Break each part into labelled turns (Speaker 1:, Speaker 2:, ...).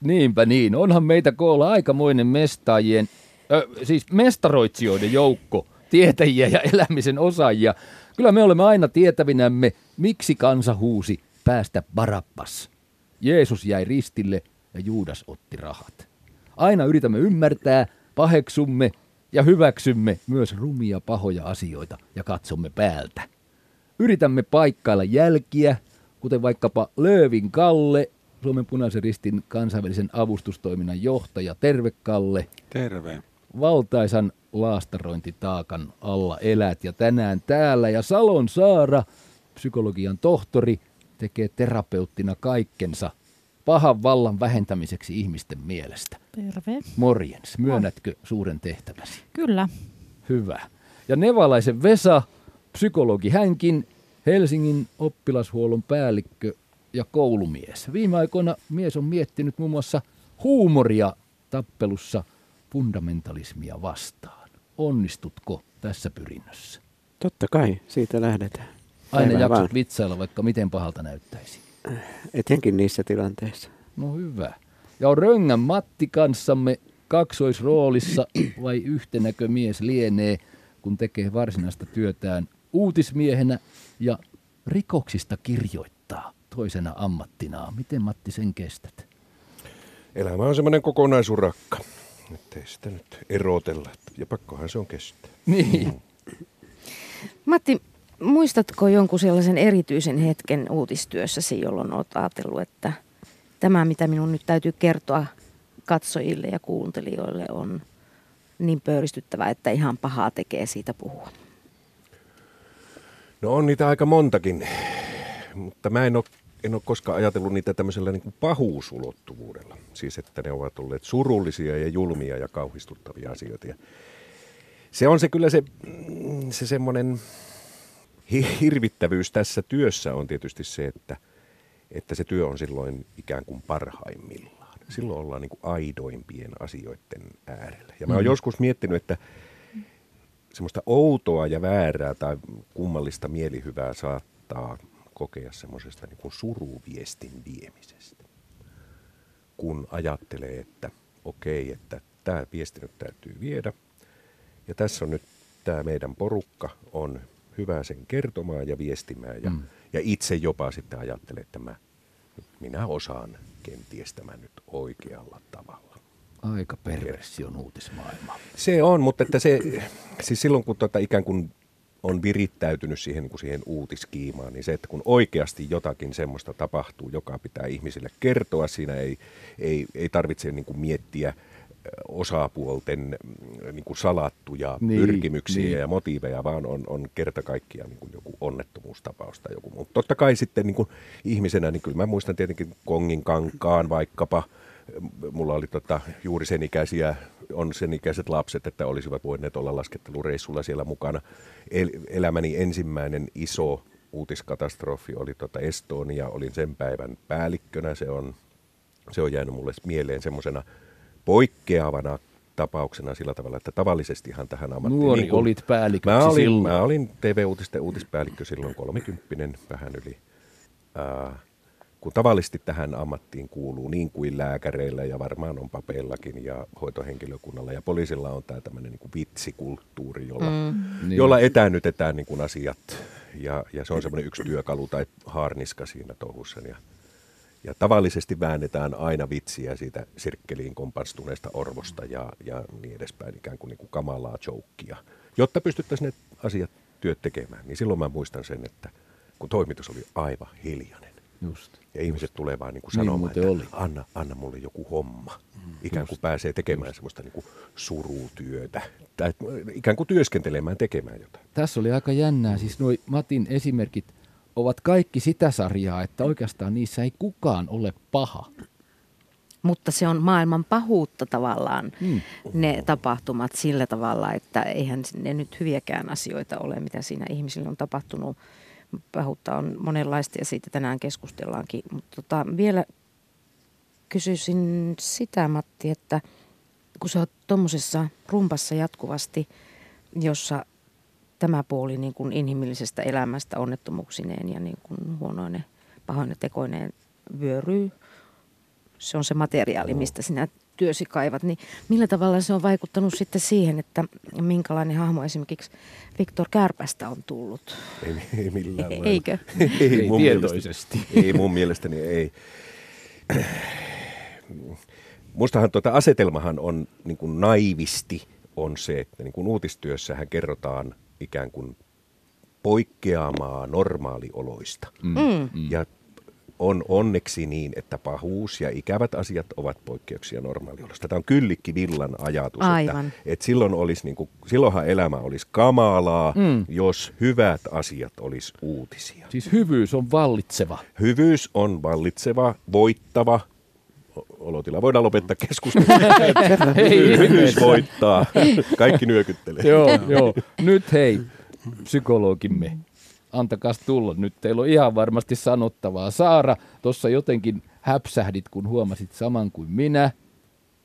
Speaker 1: Niinpä niin. Onhan meitä koolla aikamoinen mestaajien, ö, siis mestaroitsijoiden joukko, tietäjiä ja elämisen osaajia. Kyllä me olemme aina tietävinämme, miksi kansa huusi päästä Barabpas. Jeesus jäi ristille ja Juudas otti rahat. Aina yritämme ymmärtää, paheksumme ja hyväksymme myös rumia pahoja asioita ja katsomme päältä. Yritämme paikkailla jälkiä, kuten vaikkapa Löövin Kalle, Suomen punaisen ristin kansainvälisen avustustoiminnan johtaja. Terve Kalle.
Speaker 2: Terve.
Speaker 1: Valtaisan laastarointitaakan alla elät ja tänään täällä. Ja Salon Saara, psykologian tohtori, tekee terapeuttina kaikkensa pahan vallan vähentämiseksi ihmisten mielestä.
Speaker 3: Terve.
Speaker 1: Morjens, myönnätkö suuren tehtäväsi?
Speaker 3: Kyllä.
Speaker 1: Hyvä. Ja Nevalaisen Vesa, psykologi hänkin, Helsingin oppilashuollon päällikkö ja koulumies. Viime aikoina mies on miettinyt muun muassa huumoria tappelussa fundamentalismia vastaan. Onnistutko tässä pyrinnössä?
Speaker 2: Totta kai, siitä lähdetään.
Speaker 1: Aina
Speaker 2: Päivää
Speaker 1: jaksat
Speaker 2: vaan.
Speaker 1: vitsailla, vaikka miten pahalta näyttäisi.
Speaker 2: Etenkin niissä tilanteissa.
Speaker 1: No hyvä. Ja on Röngän Matti kanssamme kaksoisroolissa vai yhtenäkö mies lienee, kun tekee varsinaista työtään uutismiehenä ja rikoksista kirjoittaa toisena ammattinaan. Miten Matti sen kestät?
Speaker 4: Elämä on semmoinen kokonaisurakka. Että ei sitä nyt erotella. Ja pakkohan se on kestää.
Speaker 1: Niin.
Speaker 3: Matti, muistatko jonkun sellaisen erityisen hetken uutistyössäsi, jolloin olet ajatellut, että tämä, mitä minun nyt täytyy kertoa katsojille ja kuuntelijoille, on niin pöyristyttävää, että ihan pahaa tekee siitä puhua?
Speaker 4: No on niitä aika montakin, mutta mä en ole, en ole koskaan ajatellut niitä tämmöisellä niin kuin pahuusulottuvuudella. Siis että ne ovat olleet surullisia ja julmia ja kauhistuttavia asioita. Ja se on se kyllä se, mm, se semmoinen hi- hirvittävyys tässä työssä on tietysti se, että, että se työ on silloin ikään kuin parhaimmillaan. Silloin ollaan niin kuin aidoimpien asioiden äärellä. Ja mä oon joskus miettinyt, että semmoista outoa ja väärää tai kummallista mielihyvää saattaa kokea semmoisesta niin kuin suruviestin viemisestä. Kun ajattelee, että okei, että tämä viesti nyt täytyy viedä. Ja tässä on nyt tämä meidän porukka on hyvä sen kertomaan ja viestimään. Ja, mm. ja itse jopa sitten ajattelee, että mä, minä osaan kenties tämän nyt oikealla tavalla.
Speaker 1: Aika perversion uutismaailma.
Speaker 4: Se on, mutta että se, siis silloin kun tota ikään kuin on virittäytynyt siihen, niin kuin siihen uutiskiimaan, niin se, että kun oikeasti jotakin semmoista tapahtuu, joka pitää ihmisille kertoa, siinä ei, ei, ei tarvitse niin kuin miettiä osapuolten mm, niin kuin salattuja
Speaker 1: Niin,
Speaker 4: pyrkimyksiä
Speaker 1: niin.
Speaker 4: niin. ja motiiveja, vaan on, on kerta kaikkiaan niin kuin joku onnettomuustapaus tai joku muu. Totta kai sitten niin kuin ihmisenä, niin kyllä mä muistan tietenkin Kongin kankaan vaikkapa, mulla oli tota, juuri sen ikäisiä, on sen ikäiset lapset, että olisivat voineet olla laskettelureissulla siellä mukana. El, elämäni ensimmäinen iso uutiskatastrofi oli tota Estonia, olin sen päivän päällikkönä. Se on, se on jäänyt mulle mieleen semmoisena poikkeavana tapauksena sillä tavalla, että tavallisestihan tähän ammattiin...
Speaker 1: Nuori
Speaker 4: niin kuin-
Speaker 1: olit päälliköksi
Speaker 4: Mä olin,
Speaker 1: silloin.
Speaker 4: mä olin TV-uutisten uutispäällikkö silloin kolmekymppinen, vähän yli. Ää, kun tavallisesti tähän ammattiin kuuluu niin kuin lääkäreillä ja varmaan on papeillakin ja hoitohenkilökunnalla ja poliisilla on tämä tämmöinen niin kuin vitsikulttuuri, jolla, mm.
Speaker 1: Niin.
Speaker 4: jolla etäännytetään niin kuin asiat ja, ja se on semmoinen yksi työkalu tai haarniska siinä touhussa ja, ja tavallisesti väännetään aina vitsiä siitä sirkkeliin kompastuneesta orvosta ja, ja niin edespäin ikään kuin, niin kuin kamalaa joukkia, jotta pystyttäisiin ne asiat työt tekemään. Niin silloin mä muistan sen, että kun toimitus oli aivan hiljainen.
Speaker 1: Just.
Speaker 4: Ja ihmiset tulee vaan niin kuin
Speaker 1: Niin
Speaker 4: sanomaan,
Speaker 1: muuten
Speaker 4: että
Speaker 1: oli.
Speaker 4: anna, anna mulle joku homma. Mm, ikään kuin pääsee tekemään semmoista niin kuin surutyötä. Tai ikään kuin työskentelemään, tekemään jotain.
Speaker 1: Tässä oli aika jännää. Siis nuo Matin esimerkit ovat kaikki sitä sarjaa, että oikeastaan niissä ei kukaan ole paha.
Speaker 3: Mutta se on maailman pahuutta tavallaan
Speaker 1: Mm.
Speaker 3: ne tapahtumat sillä tavalla, että eihän ne nyt hyviäkään asioita ole, mitä siinä ihmisille on tapahtunut. Pahuutta on monenlaista ja siitä tänään keskustellaankin. Mutta tota, vielä kysyisin sitä Matti, että kun sä oot tuommoisessa rumpassa jatkuvasti, jossa tämä puoli niin kuin inhimillisestä elämästä onnettomuuksineen ja niin kuin huonoine pahoine tekoineen vyöryy se on se materiaali, mistä sinä työsi kaivat, niin millä tavalla se on vaikuttanut sitten siihen, että minkälainen hahmo esimerkiksi Viktor Kärpästä on tullut?
Speaker 4: Ei, ei millään lailla.
Speaker 3: Eikö?
Speaker 1: Ei
Speaker 4: mun
Speaker 1: tietoisesti.
Speaker 4: Mielestäni, ei mun mielestäni ei. Mustahan tuota asetelmahan on niin kuin naivisti on se, että niin kuin uutistyössähän kerrotaan ikään kuin poikkeamaa normaalioloista.
Speaker 3: Mm.
Speaker 4: Ja on onneksi niin, että pahuus ja ikävät asiat ovat poikkeuksia normaaliolosta. Tämä on kyllikki villan ajatus,
Speaker 3: Aivan.
Speaker 4: että, että silloin olisi niin kuin, silloinhan elämä olisi kamalaa,
Speaker 1: Mm.
Speaker 4: jos hyvät asiat olisi uutisia.
Speaker 1: Siis hyvyys on vallitseva.
Speaker 4: Hyvyys on vallitseva, voittava. Olotila, voidaan lopettaa keskustelu.
Speaker 1: Hei,
Speaker 4: Hyvyys voittaa. Kaikki nyökyttelee.
Speaker 1: joo, joo. Nyt hei, psykologimme, antakas tulla. Nyt teillä on ihan varmasti sanottavaa. Saara, tuossa jotenkin häpsähdit, kun huomasit saman kuin minä.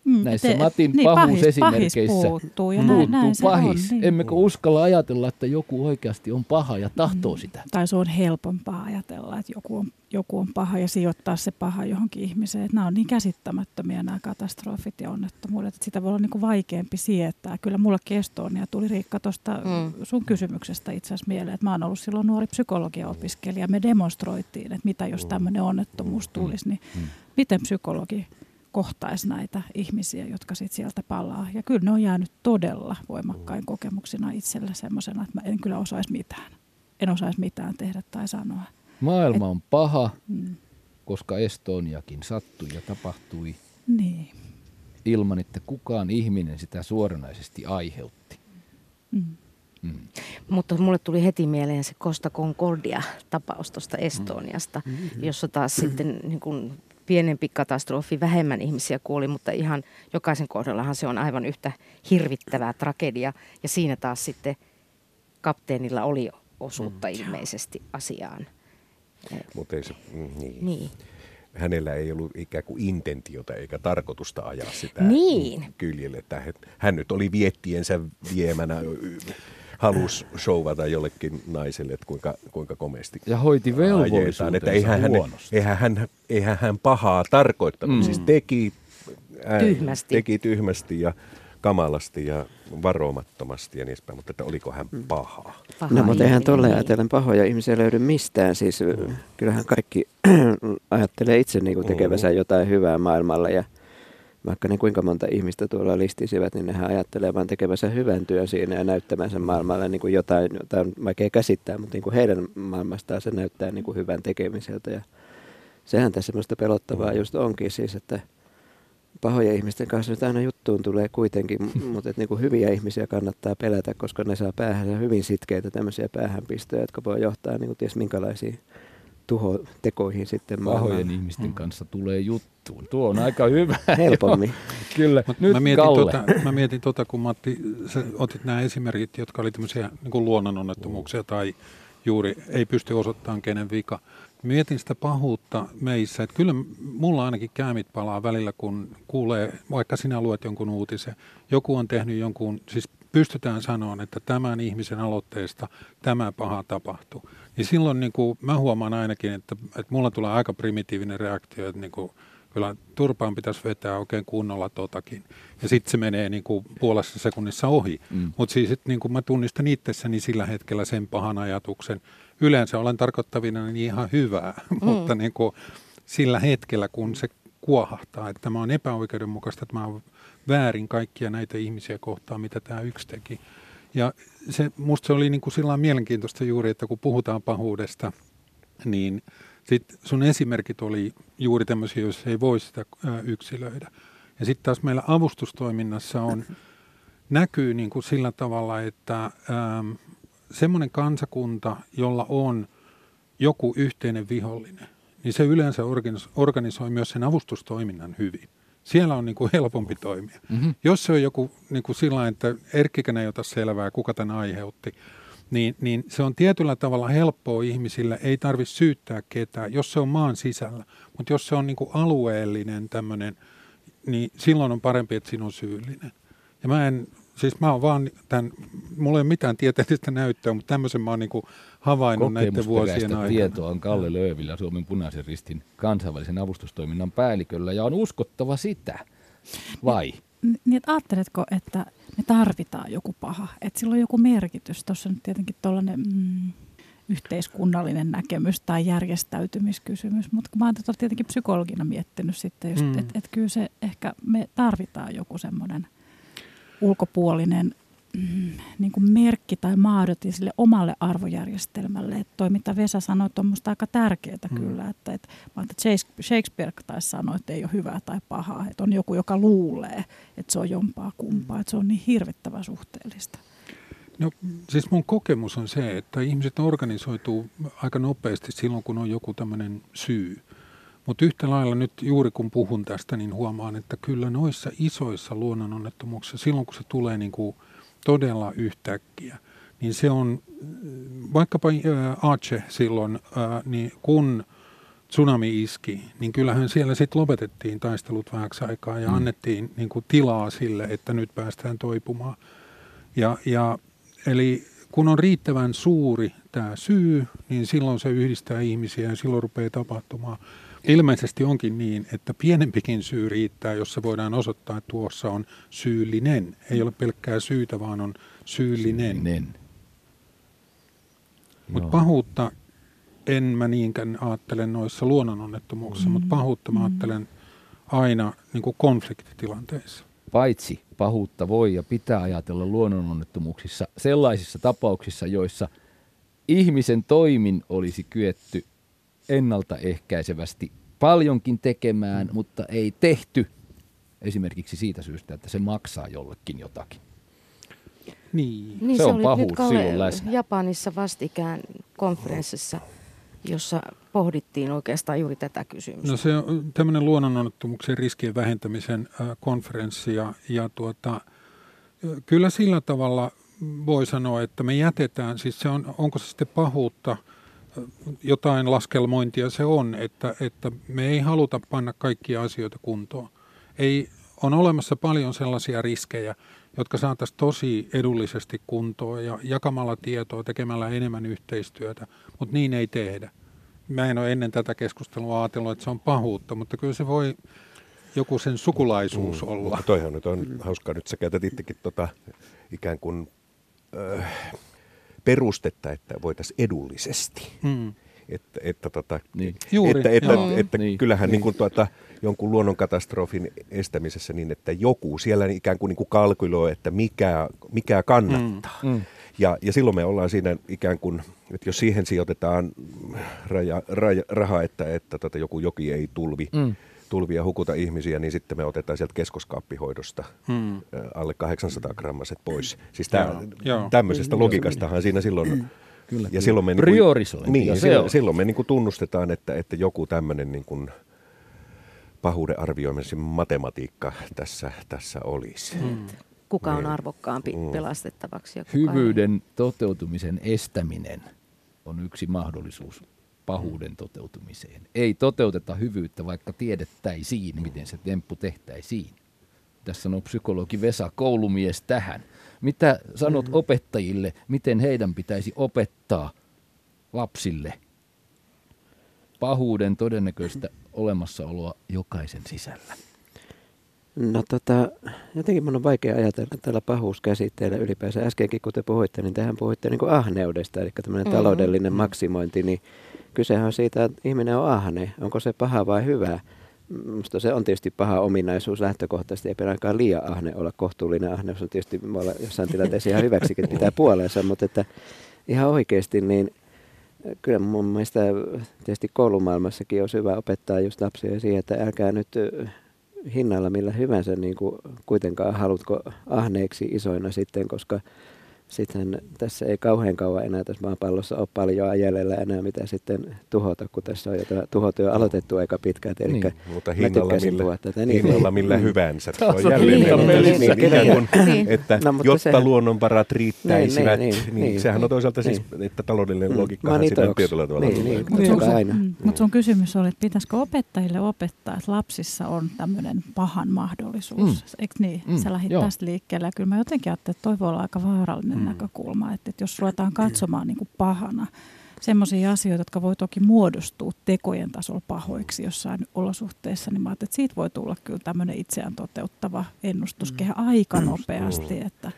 Speaker 5: Mm,
Speaker 1: Näissä
Speaker 5: te-
Speaker 1: Matin
Speaker 5: niin,
Speaker 1: pahuusesimerkeissä
Speaker 5: pahis puuttuu ja näin,
Speaker 1: puuttuu
Speaker 5: näin se
Speaker 1: pahis.
Speaker 5: on. Niin.
Speaker 1: Emmekö uskalla ajatella, että joku oikeasti on paha ja tahtoo sitä?
Speaker 5: Tai se on helpompaa ajatella, että joku on, joku on paha ja sijoittaa se paha johonkin ihmiseen. Että nämä on niin käsittämättömiä nämä katastrofit ja onnettomuudet, että sitä voi olla niin kuin vaikeampi sietää. Kyllä mullekin Estonia tuli Riikka tuosta
Speaker 3: Mm.
Speaker 5: sun kysymyksestä itse asiassa mieleen, että mä oon ollut silloin nuori psykologiaopiskelija. Me demonstroitiin, että mitä jos tämmöinen onnettomuus tulisi, niin miten psykologi kohtaisi näitä ihmisiä, jotka sitten sieltä palaa. Ja kyllä ne on jäänyt todella voimakkain kokemuksina itsellä semmoisena, että mä en kyllä osaisi mitään. En osaisi mitään tehdä tai sanoa.
Speaker 1: Maailma on paha,
Speaker 5: Mm.
Speaker 1: koska Estoniakin sattui ja tapahtui
Speaker 5: Niin.
Speaker 1: ilman, että kukaan ihminen sitä suoranaisesti aiheutti.
Speaker 5: Mm.
Speaker 1: Mm.
Speaker 3: Mutta mulle tuli heti mieleen se Costa Concordia-tapaus tuosta Estoniasta, jossa taas sitten niin kuin pienempi katastrofi, vähemmän ihmisiä kuoli, mutta ihan jokaisen kohdallahan se on aivan yhtä hirvittävää tragedia. Ja siinä taas sitten kapteenilla oli osuutta ilmeisesti asiaan.
Speaker 4: Mutta ei se, mm, niin.
Speaker 3: Niin.
Speaker 4: Hänellä ei ollut ikään kuin intentiota eikä tarkoitusta ajaa sitä
Speaker 3: Niin.
Speaker 4: kyljelle. Hän- nyt oli viettiensä viemänä, halusi showata jollekin naiselle, että kuinka, kuinka komeasti
Speaker 1: Ja hoiti velvollisuutensa
Speaker 4: Että eihän hän, eihän, hän, eihän hän pahaa tarkoittanut.
Speaker 1: Mm.
Speaker 4: Mm. Siis teki, ää,
Speaker 3: Tyhmästi.
Speaker 4: teki tyhmästi ja kamalasti ja varomattomasti ja niin edespäin, mutta että oliko hän paha?
Speaker 3: Paha
Speaker 2: No mutta eihän tolle
Speaker 3: niin.
Speaker 2: ajatellen pahoja ihmisiä löydy mistään. Siis mm. kyllähän kaikki ajattelee itse niin kuin tekevänsä jotain hyvää maailmalla ja vaikka ne kuinka monta ihmistä tuolla listisivät, niin nehän ajattelee vaan tekevänsä hyvän työn siinä ja näyttämänsä maailmalle niin kuin jotain, jota on vaikea käsittää, mutta niin kuin heidän maailmastaan se näyttää niin kuin hyvän tekemiseltä. Ja sehän tässä semmoista pelottavaa just onkin siis, että pahoja ihmisten kanssa nyt aina juttuun tulee kuitenkin, mutta että niinku hyviä ihmisiä kannattaa pelätä, koska ne saa päähän hyvin sitkeitä tämmöisiä päähänpistoja, jotka voi johtaa niinku ties minkälaisiin tuhotekoihin sitten
Speaker 1: Pahojen
Speaker 2: maailmaan.
Speaker 1: ihmisten kanssa tulee juttuun. Tuo on aika hyvä.
Speaker 2: Helpommin.
Speaker 1: Joo, Kyllä.
Speaker 6: Mut
Speaker 1: Nyt
Speaker 6: mä, mietin
Speaker 1: Kalle.
Speaker 6: tota, mä mietin tota, kun Matti, sä otit nämä esimerkit, jotka oli tämmöisiä niin luonnononnettomuuksia tai juuri ei pysty osoittamaan kenen vika. Mietin sitä pahuutta meissä, että kyllä mulla ainakin käämit palaa välillä, kun kuulee, vaikka sinä luet jonkun uutisen, joku on tehnyt jonkun, siis pystytään sanomaan, että tämän ihmisen aloitteesta tämä paha tapahtuu. Niin silloin niin kuin, mä huomaan ainakin, että, että mulla tulee aika primitiivinen reaktio, että niin kuin, kyllä turpaan pitäisi vetää oikein kunnolla totakin. Ja sitten se menee niin kuin puolessa sekunnissa ohi.
Speaker 1: Mm.
Speaker 6: Mutta siis et niin kuin mä tunnistan itsessäni sillä hetkellä sen pahan ajatuksen. Yleensä olen tarkoittavina niin ihan hyvää, mm. mutta niin kuin sillä hetkellä, kun se kuohahtaa, että tämä on epäoikeudenmukaista, että mä oon väärin kaikkia näitä ihmisiä kohtaan, mitä tämä yksi teki. Ja se, musta se oli niin kuin sillä mielenkiintoista juuri, että kun puhutaan pahuudesta, niin sitten sun esimerkit oli juuri tämmöisiä, jos ei voi sitä yksilöidä. Ja sitten taas meillä avustustoiminnassa on, näkyy niin kuin sillä tavalla, että semmoinen kansakunta, jolla on joku yhteinen vihollinen, niin se yleensä organis- organisoi myös sen avustustoiminnan hyvin. Siellä on niin kuin helpompi toimia.
Speaker 1: Mm-hmm.
Speaker 6: Jos se on joku niin kuin sillä että Erkkikään ei ota selvää, kuka tämän aiheutti, niin, niin se on tietyllä tavalla helppoa ihmisille, ei tarvitse syyttää ketään, jos se on maan sisällä. Mutta jos se on niin kuin alueellinen tämmöinen, niin silloin on parempi, että sinun on syyllinen. Ja mä en siis mä oon vaan tämän, mulla ei ole mitään tieteellistä näyttöä, mutta tämmöisen mä oon niin kuin havainnut näiden vuosien aikana.
Speaker 1: tietoa on Kalle Löövillä, Suomen punaisen ristin kansainvälisen avustustoiminnan päälliköllä, ja on uskottava sitä, vai?
Speaker 5: Niin, niin että ajatteletko, että me tarvitaan joku paha, että sillä on joku merkitys. Tuossa on tietenkin tuollainen mm, yhteiskunnallinen näkemys tai järjestäytymiskysymys, mutta mä oon tätä tietenkin psykologina miettinyt sitten, mm. että et kyllä se ehkä me tarvitaan joku semmoinen ulkopuolinen niin kuin merkki tai maadotin sille omalle arvojärjestelmälle. Että toi, mitä Vesa sanoi, on minusta aika tärkeää mm. kyllä. Että, että, että Shakespeare taisi sanoa, että ei ole hyvää tai pahaa. Että on joku, joka luulee, että se on jompaa kumpaa. Että se on niin hirvittävän suhteellista.
Speaker 6: No siis mun kokemus on se, että ihmiset organisoituu aika nopeasti silloin, kun on joku tämmöinen syy. Mutta yhtä lailla nyt juuri kun puhun tästä, niin huomaan, että kyllä noissa isoissa luonnononnettomuuksissa, silloin kun se tulee niin kuin todella yhtäkkiä, niin se on, vaikkapa äh, Aceh silloin, äh, niin kun tsunami iski, niin kyllähän siellä sitten lopetettiin taistelut vähäksi aikaa ja mm. annettiin niin kuin tilaa sille, että nyt päästään toipumaan. Ja, ja eli kun on riittävän suuri tämä syy, niin silloin se yhdistää ihmisiä ja silloin rupeaa tapahtumaan. Ilmeisesti onkin niin, että pienempikin syy riittää, jos se voidaan osoittaa, että tuossa on syyllinen. Ei ole pelkkää syytä, vaan on syyllinen. syyllinen. Mutta pahuutta en mä niinkään ajattele noissa luonnononnettomuuksissa, mm. mutta pahuutta mä ajattelen aina niin kuin konfliktitilanteissa.
Speaker 1: Paitsi pahuutta voi ja pitää ajatella luonnononnettomuuksissa sellaisissa tapauksissa, joissa ihmisen toimin olisi kyetty ennaltaehkäisevästi paljonkin tekemään, mm. mutta ei tehty esimerkiksi siitä syystä, että se maksaa jollekin jotakin.
Speaker 6: Niin.
Speaker 3: niin se, se on pahuus nyt silloin läsnä. Japanissa vastikään konferenssissa, jossa pohdittiin oikeastaan juuri tätä kysymystä.
Speaker 6: No se on tämmöinen luonnononnettomuuksien riskien vähentämisen äh, konferenssi ja, ja tuota, kyllä sillä tavalla voi sanoa, että me jätetään, siis se on, onko se sitten pahuutta – jotain laskelmointia se on, että, että me ei haluta panna kaikkia asioita kuntoon. Ei, on olemassa paljon sellaisia riskejä, jotka saataisiin tosi edullisesti kuntoon ja jakamalla tietoa, tekemällä enemmän yhteistyötä, mutta niin ei tehdä. Mä en ole ennen tätä keskustelua ajatellut, että se on pahuutta, mutta kyllä se voi joku sen sukulaisuus mm, olla.
Speaker 4: Toihan nyt on hauskaa, nyt sä käytät itsekin tota, ikään kuin... Äh, perustetta, että voitaisiin edullisesti. Mm. Että, että, tota, niin. Juuri, että, että, että, että niin. kyllähän niin. Niin kuin tuota, jonkun luonnonkatastrofin estämisessä niin, että joku siellä ikään kuin, niin kuin kalkyloi, että mikä, mikä kannattaa. Mm. Mm. Ja, ja silloin me ollaan siinä ikään kuin, että jos siihen sijoitetaan raja, raja, rahaa, että, että tota, joku joki ei tulvi, mm tulvia hukuta ihmisiä, niin sitten me otetaan sieltä keskoskaappihoidosta hmm. alle 800 grammaset pois. Siis tää, Joo. tämmöisestä logikastahan siinä silloin...
Speaker 1: Kyllä, ja silloin me Priorisointi.
Speaker 4: Niin, ja silloin, silloin me niin kuin tunnustetaan, että, että joku tämmöinen niin kuin pahuuden arvioimisen matematiikka tässä, tässä olisi. Hmm.
Speaker 3: Kuka on niin. arvokkaampi hmm. pelastettavaksi? Ja
Speaker 1: kuka Hyvyyden ei? toteutumisen estäminen on yksi mahdollisuus pahuuden toteutumiseen. Ei toteuteta hyvyyttä, vaikka tiedettäisiin, miten se temppu tehtäisiin. Tässä on psykologi Vesa Koulumies tähän. Mitä sanot opettajille, miten heidän pitäisi opettaa lapsille pahuuden todennäköistä olemassaoloa jokaisen sisällä?
Speaker 2: No tota, jotenkin minun on vaikea ajatella tällä pahuuskäsitteellä ylipäänsä. Äskenkin kun te puhuitte, niin tähän puhuitte niin kuin ahneudesta, eli tämmöinen mm-hmm. taloudellinen maksimointi, niin kysehän on siitä, että ihminen on ahne. Onko se paha vai hyvä? Minusta se on tietysti paha ominaisuus lähtökohtaisesti. Ei pidä liian ahne olla. Kohtuullinen ahneus on tietysti jossain tilanteessa ihan hyväksikin pitää puoleensa, mutta että ihan oikeasti niin kyllä mun mielestä tietysti koulumaailmassakin on hyvä opettaa just lapsia siihen, että älkää nyt hinnalla millä hyvänsä niin kuin kuitenkaan halutko ahneeksi isoina sitten, koska sitten tässä ei kauhean kauan enää tässä maapallossa ole paljon jäljellä enää mitä sitten tuhota, kun tässä on jo tämä tuhotyö aloitettu aika pitkään. Eli
Speaker 1: Niin.
Speaker 4: Mutta hinnalla millä,
Speaker 2: tätä. Niin,
Speaker 4: hinnalla
Speaker 2: niin.
Speaker 4: millä
Speaker 2: Mm.
Speaker 4: hyvänsä.
Speaker 1: Taas
Speaker 4: on
Speaker 1: on
Speaker 4: jälleen niin,
Speaker 2: kyllä.
Speaker 3: Niin.
Speaker 4: että
Speaker 2: No,
Speaker 4: jotta
Speaker 2: sehän-
Speaker 4: luonnonvarat riittäisivät,
Speaker 2: Niin,
Speaker 4: niin,
Speaker 2: niin,
Speaker 4: niin,
Speaker 2: niin,
Speaker 4: sehän on
Speaker 2: niin.
Speaker 4: toisaalta siis,
Speaker 2: Niin.
Speaker 4: että taloudellinen
Speaker 2: Mm.
Speaker 4: logiikkahan sitä
Speaker 2: talks.
Speaker 4: tietyllä tavalla
Speaker 2: Niin,
Speaker 4: tulee.
Speaker 2: niin.
Speaker 5: Mutta
Speaker 2: Mutta
Speaker 5: sun,
Speaker 2: se
Speaker 5: kysymys oli, että pitäisikö opettajille opettaa, että lapsissa on tämmöinen pahan mahdollisuus. Eikö niin? Sä lähdit tästä liikkeelle. Ja kyllä mä jotenkin ajattelin, että toi voi olla aika vaarallinen
Speaker 1: Mm.
Speaker 5: mm. näkökulma. Että, että jos ruvetaan katsomaan niin kuin pahana semmoisia asioita, jotka voi toki muodostua tekojen tasolla pahoiksi jossain olosuhteissa, niin mä ajattelin, että siitä voi tulla kyllä tämmöinen itseään toteuttava ennustuskehä aika nopeasti. Että,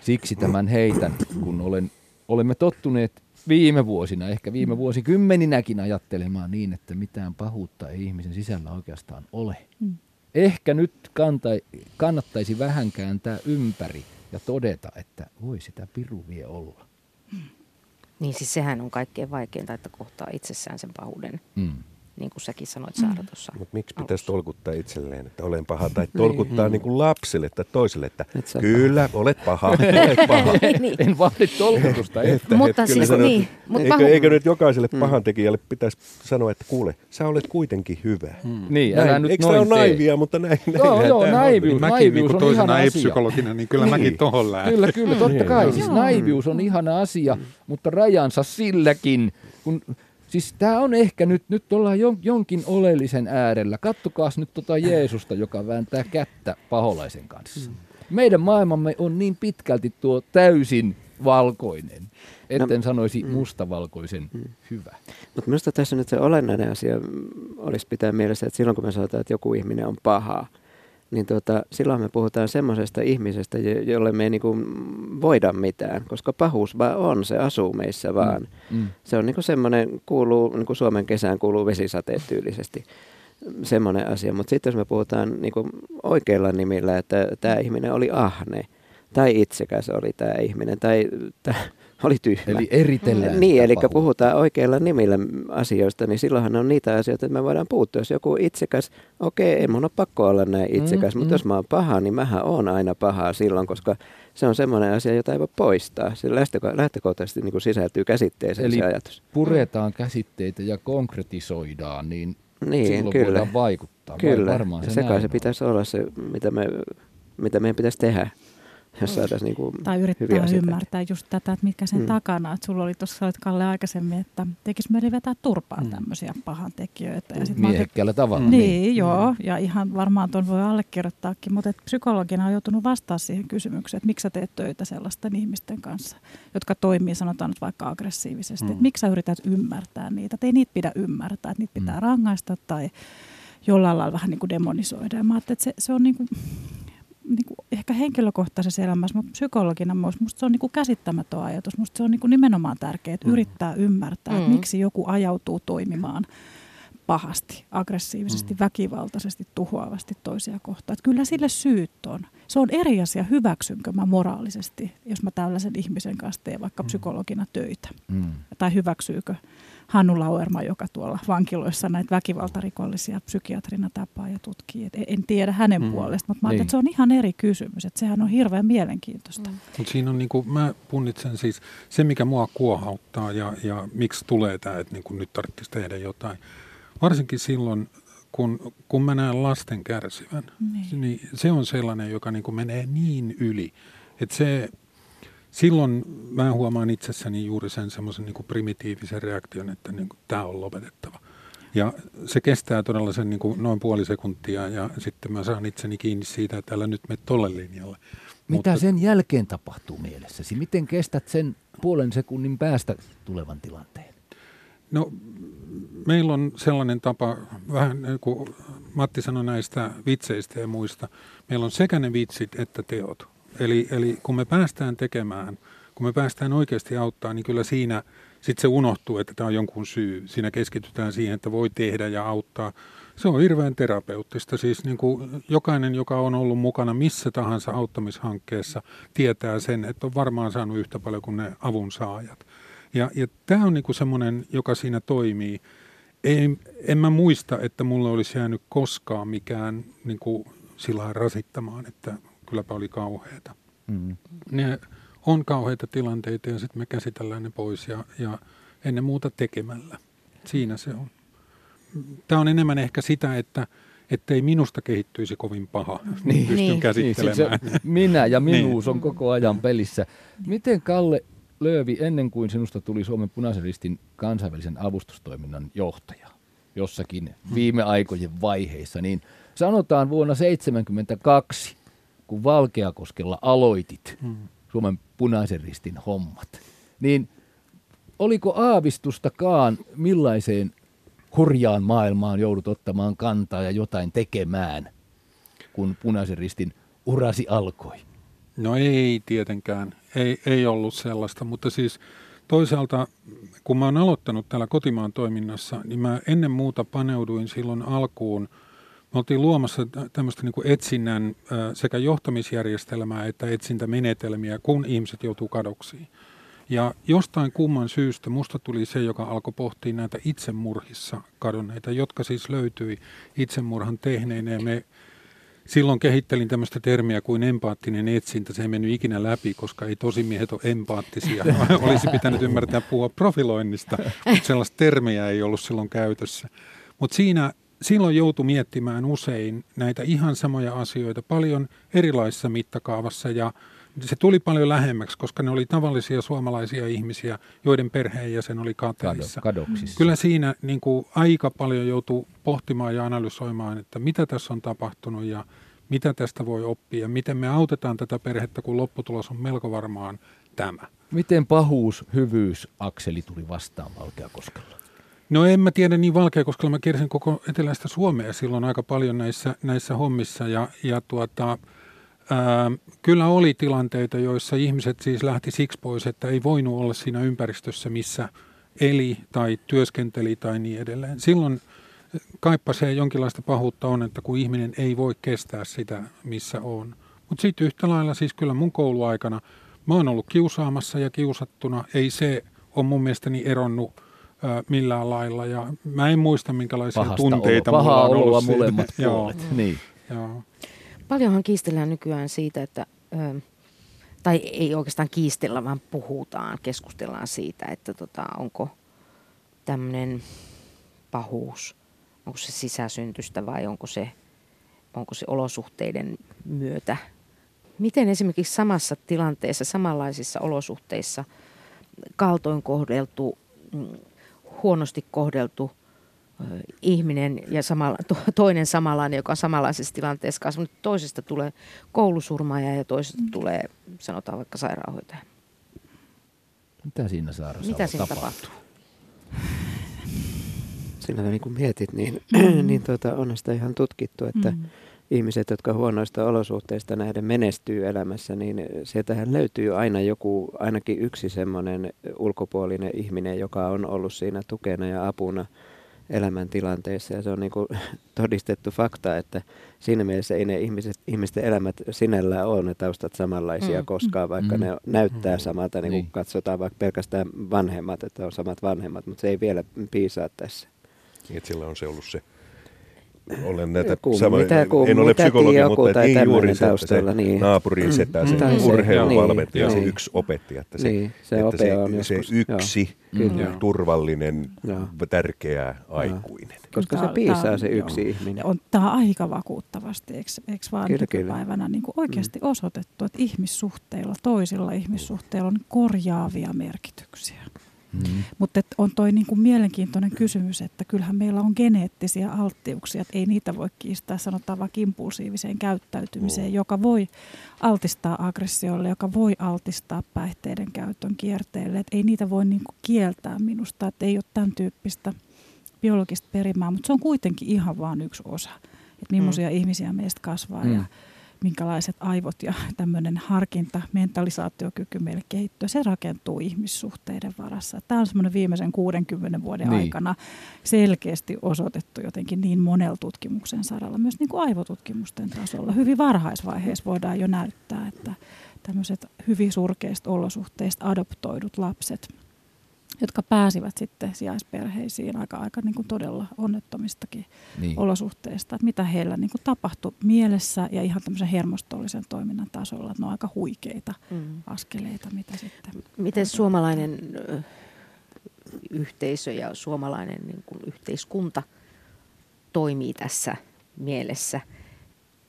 Speaker 1: Siksi tämän heitän, kun olen, olemme tottuneet viime vuosina, ehkä viime vuosikymmeninäkin ajattelemaan niin, että mitään pahuutta ei ihmisen sisällä oikeastaan ole.
Speaker 5: mm.
Speaker 1: Ehkä nyt kantai, kannattaisi vähän kääntää ympäri ja todeta, että voi sitä piru vie olla.
Speaker 3: Niin siis sehän on kaikkein vaikeinta, että kohtaa itsessään sen pahuuden,
Speaker 1: Mm.
Speaker 3: Niin kuin säkin sanoit Saara tuossa.
Speaker 4: Mutta miksi pitäisi
Speaker 3: alussa.
Speaker 4: tolkuttaa itselleen, että olen paha, tai tolkuttaa niin kuin lapselle tai toiselle, että
Speaker 2: Et
Speaker 4: kyllä, olet paha, olet paha.
Speaker 3: niin.
Speaker 1: En vaadi tolkutusta.
Speaker 4: Että
Speaker 3: Mutta
Speaker 4: kyllä
Speaker 3: siis
Speaker 4: sanot-
Speaker 3: niin, mut
Speaker 4: eikö, eikö nyt jokaiselle pahantekijälle pitäisi sanoa, että kuule, sä olet kuitenkin hyvä.
Speaker 1: Niin, älä
Speaker 4: Näin,
Speaker 1: nyt
Speaker 4: eikö
Speaker 1: noin
Speaker 4: tämä ole naivia, mutta näin,
Speaker 1: Joo,
Speaker 4: näinhän
Speaker 1: joo,
Speaker 4: tämä on.
Speaker 1: naivius.
Speaker 6: Mäkin
Speaker 1: naivius
Speaker 6: niin
Speaker 1: on ihana asia.
Speaker 6: ei-psykologina, niin kyllä mäkin
Speaker 1: Niin.
Speaker 6: tohon lähden.
Speaker 1: Kyllä, kyllä, totta
Speaker 4: Niin.
Speaker 1: kai. Siis
Speaker 3: Joo.
Speaker 1: naivius on ihana asia, mutta rajansa silläkin, kun Siis tämä on ehkä nyt, nyt ollaan jon, jonkin oleellisen äärellä. Kattokaas nyt tota Jeesusta, joka vääntää kättä paholaisen kanssa. Meidän maailmamme on niin pitkälti tuo täysin valkoinen, etten sanoisi mustavalkoisen hyvä.
Speaker 2: Mutta minusta tässä nyt se olennainen asia mm, olisi pitää mielessä, että silloin kun me sanotaan, että joku ihminen on paha, niin tuota, silloin me puhutaan semmoisesta ihmisestä, jo- jolle me ei niinku voida mitään, koska pahuus vaan on, se asuu meissä vaan.
Speaker 1: Mm.
Speaker 2: Se on niinku semmoinen, kuuluu, niinku Suomen kesään kuuluu vesisateet tyylisesti, semmoinen asia. Mutta sitten jos me puhutaan niinku oikeilla nimillä, että tämä ihminen oli ahne, tai itsekäs oli tämä ihminen, tai tää oli tyhmä.
Speaker 1: Eli eritellään
Speaker 2: Niin, eli
Speaker 1: pahuutta.
Speaker 2: puhutaan oikeilla nimillä asioista, niin silloinhan on niitä asioita, että me voidaan puuttua. Jos joku itsekäs, okei, ei mun ole pakko olla näin itsekäs,
Speaker 1: Mm,
Speaker 2: mutta
Speaker 1: mm.
Speaker 2: jos mä oon paha, niin mähän on aina paha silloin, koska se on semmoinen asia, jota ei voi poistaa. Se lähtöko- lähtökohtaisesti niin kuin sisältyy käsitteeseen
Speaker 1: Eli
Speaker 2: se ajatus.
Speaker 1: puretaan käsitteitä ja konkretisoidaan, niin,
Speaker 2: Niin,
Speaker 1: silloin
Speaker 2: kyllä.
Speaker 1: voidaan vaikuttaa. Vai-
Speaker 2: Kyllä,
Speaker 1: Varmaan se,
Speaker 2: se kai se pitäisi olla se, mitä, me, mitä meidän pitäisi tehdä, jos saataisiin niin kuin
Speaker 5: Tai yrittää ymmärtää just tätä, että mitkä sen
Speaker 2: Mm.
Speaker 5: mm. takana. Että sulla oli tuossa, sanoit Kalle aikaisemmin, että tekisi mieli vetää turpaan
Speaker 6: Mm.
Speaker 5: mm. tämmöisiä pahantekijöitä. Ja sit
Speaker 1: Miehekkäällä tavalla.
Speaker 5: Mm. Niin, joo, ja ihan varmaan tuon voi allekirjoittaakin, mutta et psykologina on joutunut vastaa siihen kysymykseen, että miksi sä teet töitä sellaisten ihmisten kanssa, jotka toimii, sanotaan nyt vaikka aggressiivisesti.
Speaker 6: Mm.
Speaker 5: Mm. Miksi sä yrität ymmärtää niitä, että ei niitä pidä ymmärtää, että niitä pitää
Speaker 1: Mm.
Speaker 5: mm. rangaista tai jollain lailla vähän niin kuin demonisoida. Ja mä ajattelin, että se, se on niin kuin, niin kuin ehkä henkilökohtaisessa elämässä, mutta psykologina myös, musta se on niin kuin käsittämätön ajatus. Musta se on niin kuin nimenomaan tärkeää, että
Speaker 6: Mm.
Speaker 5: yrittää ymmärtää,
Speaker 3: Mm.
Speaker 5: että miksi joku ajautuu toimimaan pahasti, aggressiivisesti,
Speaker 6: Mm.
Speaker 5: väkivaltaisesti, tuhoavasti toisia kohtaan. Että kyllä sille syyt on. Se on eri asia, hyväksynkö mä moraalisesti, jos mä tällaisen ihmisen kanssa teen vaikka
Speaker 6: Mm.
Speaker 5: psykologina töitä.
Speaker 1: Mm.
Speaker 5: Tai hyväksyykö Hannu Lauerma, joka tuolla vankiloissa näitä väkivaltarikollisia psykiatrina tapaa ja tutkii. Et en tiedä hänen
Speaker 6: Mm.
Speaker 5: mm. puolesta, mutta mä
Speaker 1: Niin.
Speaker 5: että se on ihan eri kysymys. Että sehän on hirveän mielenkiintoista. Mm.
Speaker 6: Mutta siinä on niinku, mä punnitsen siis se, mikä mua kuohauttaa ja, ja miksi tulee tämä, että niinku nyt tarvitsisi tehdä jotain. Varsinkin silloin, kun, kun mä näen lasten kärsivän,
Speaker 5: Niin.
Speaker 6: niin se on sellainen, joka niinku menee niin yli, että se, silloin mä huomaan itsessäni juuri sen semmoisen niinku primitiivisen reaktion, että niinku, tämä on lopetettava. Ja se kestää todella sen niinku noin puoli sekuntia ja sitten mä saan itseni kiinni siitä, että älä nyt mene tolle linjalle.
Speaker 1: Mitä
Speaker 6: Mutta-
Speaker 1: sen jälkeen tapahtuu mielessäsi? Miten kestät sen puolen sekunnin päästä tulevan tilanteen?
Speaker 6: No, meillä on sellainen tapa, vähän niin kuin Matti sanoi näistä vitseistä ja muista, meillä on sekä ne vitsit että teot. Eli, eli kun me päästään tekemään, kun me päästään oikeasti auttaa, niin kyllä siinä sitten se unohtuu, että tämä on jonkun syy. Siinä keskitytään siihen, että voi tehdä ja auttaa. Se on hirveän terapeuttista. Siis niin kuin jokainen, joka on ollut mukana missä tahansa auttamishankkeessa, tietää sen, että on varmaan saanut yhtä paljon kuin ne avun saajat. Ja, ja tämä on niinku semmoinen, joka siinä toimii. Ei, en mä muista, että mulle olisi jäänyt koskaan mikään niinku sillä lailla rasittamaan, että kylläpä oli kauheata.
Speaker 1: Mm.
Speaker 6: Ne on kauheita tilanteita ja sitten me käsitellään ne pois ja, ja ennen muuta tekemällä. Siinä se on. Tämä on enemmän ehkä sitä, että ettei minusta kehittyisi kovin paha. Niin, pystyn niin. käsittelemään.
Speaker 1: Niin, se, minä ja minuus niin. on koko ajan pelissä. Miten Kalle Löövi, ennen kuin sinusta tuli Suomen punaisen ristin kansainvälisen avustustoiminnan johtaja jossakin viime aikojen vaiheissa, niin sanotaan vuonna 1972, kun Valkeakoskella aloitit hmm. Suomen punaisen ristin hommat, niin oliko aavistustakaan millaiseen hurjaan maailmaan joudut ottamaan kantaa ja jotain tekemään, kun punaisen ristin urasi alkoi?
Speaker 6: No ei tietenkään, ei, ei ollut sellaista, mutta siis toisaalta kun mä oon aloittanut täällä kotimaan toiminnassa, niin mä ennen muuta paneuduin silloin alkuun – me oltiin luomassa tämmöistä niin kuin etsinnän sekä johtamisjärjestelmää että etsintämenetelmiä, kun ihmiset joutuu kadoksiin. Ja jostain kumman syystä musta tuli se, joka alkoi pohtia näitä itsemurhissa kadonneita, jotka siis löytyi itsemurhan tehneinä. Ja me silloin kehittelin tämmöistä termiä kuin empaattinen etsintä. Se ei mennyt ikinä läpi, koska ei tosimiehet ole empaattisia. Olisi pitänyt ymmärtää puhua profiloinnista, mutta sellaista termiä ei ollut silloin käytössä. Mutta siinä silloin joutui miettimään usein näitä ihan samoja asioita paljon erilaisessa mittakaavassa ja se tuli paljon lähemmäksi, koska ne oli tavallisia suomalaisia ihmisiä, joiden perheenjäsen oli kateissa.
Speaker 1: Kadoksissa.
Speaker 6: Kyllä siinä niin kuin, aika paljon joutuu pohtimaan ja analysoimaan, että mitä tässä on tapahtunut ja mitä tästä voi oppia, miten me autetaan tätä perhettä, kun lopputulos on melko varmaan tämä.
Speaker 1: Miten pahuus, hyvyys, akseli tuli vastaan Valkeakoskella?
Speaker 6: No en mä tiedä niin valkea, koska mä kiersin koko eteläistä Suomea silloin aika paljon näissä, näissä hommissa ja, ja tuota, ää, kyllä oli tilanteita, joissa ihmiset siis lähti siksi pois, että ei voinut olla siinä ympäristössä, missä eli tai työskenteli tai niin edelleen. Silloin kaippasee jonkinlaista pahuutta on, että kun ihminen ei voi kestää sitä, missä on. Mutta sitten yhtä lailla siis kyllä mun kouluaikana mä oon ollut kiusaamassa ja kiusattuna. Ei se ole mun mielestäni eronnut millään lailla. Ja mä en muista, minkälaisia Pahasta tunteita
Speaker 1: olo.
Speaker 6: Pahaa
Speaker 1: mulla on ollut molemmat puolet. niin.
Speaker 3: Joo. Paljonhan kiistellään nykyään siitä, että, tai ei oikeastaan kiistellä, vaan puhutaan, keskustellaan siitä, että tota, onko tämmöinen pahuus, onko se sisäsyntystä vai onko se, onko se olosuhteiden myötä. Miten esimerkiksi samassa tilanteessa, samanlaisissa olosuhteissa kaltoin kohdeltu mm, huonosti kohdeltu ihminen ja samalla, toinen samanlainen, joka on samanlaisessa tilanteessa kasvanut. Toisesta tulee koulusurmaaja ja toisesta mm. tulee, sanotaan vaikka sairaanhoitaja.
Speaker 1: Mitä siinä Saara
Speaker 3: Mitä siinä tapahtuu? tapahtuu?
Speaker 2: Siinä niin kun mietit, niin, mm. niin tuota, on sitä ihan tutkittu, että mm ihmiset, jotka huonoista olosuhteista näiden menestyy elämässä, niin sieltähän löytyy aina joku, ainakin yksi semmoinen ulkopuolinen ihminen, joka on ollut siinä tukena ja apuna elämäntilanteessa. Ja se on niin kuin todistettu fakta, että siinä mielessä ei ne ihmiset, ihmisten elämät sinällään ole ne taustat samanlaisia mm. koskaan, vaikka mm. ne näyttää samalta, niin kuin niin. katsotaan vaikka pelkästään vanhemmat, että on samat vanhemmat, mutta se ei vielä piisaa tässä.
Speaker 4: Niin, että sillä on se ollut se olen näitä
Speaker 2: kuum, samoja, mitä, kuum, en ole psykologi, mutta niin juuri se, taustalla, se niin.
Speaker 4: naapurin mm. setä, se mm. urheiluvalmentaja, niin, se yksi opettaja, että se,
Speaker 2: niin, se,
Speaker 4: että se, on se yksi joo. turvallinen, joo. tärkeä aikuinen.
Speaker 2: Koska se piisaa se yksi joo. ihminen.
Speaker 5: On, tämä on aika vakuuttavasti, eikö, eikö vaan kyllä, nykypäivänä niin kuin oikeasti mm. osoitettu, että ihmissuhteilla, toisilla ihmissuhteilla on korjaavia merkityksiä. Mm. Mutta on toi niinku mielenkiintoinen kysymys, että kyllähän meillä on geneettisiä alttiuksia, että ei niitä voi kiistää, sanotaan vaikka impulsiiviseen käyttäytymiseen, mm. joka voi altistaa aggressiolle, joka voi altistaa päihteiden käytön kierteelle. Et ei niitä voi niinku kieltää minusta, että ei ole tämän tyyppistä biologista perimää, mutta se on kuitenkin ihan vain yksi osa, että millaisia mm. ihmisiä meistä kasvaa mm. ja minkälaiset aivot ja tämmöinen harkinta, mentalisaatiokyky meille kehittyy, se rakentuu ihmissuhteiden varassa. Tämä on semmoinen viimeisen 60 vuoden niin. aikana selkeästi osoitettu jotenkin niin monella tutkimuksen saralla, myös niin kuin aivotutkimusten tasolla. Hyvin varhaisvaiheessa voidaan jo näyttää, että tämmöiset hyvin surkeista olosuhteista adoptoidut lapset jotka pääsivät sitten sijaisperheisiin aika, aika niin kuin todella onnettomistakin niin. olosuhteista. Että mitä heillä niin kuin tapahtui mielessä ja ihan tämmöisen hermostollisen toiminnan tasolla. Että ne on aika huikeita mm. askeleita, mitä sitten...
Speaker 3: Miten suomalainen yhteisö ja suomalainen niin kuin yhteiskunta toimii tässä mielessä?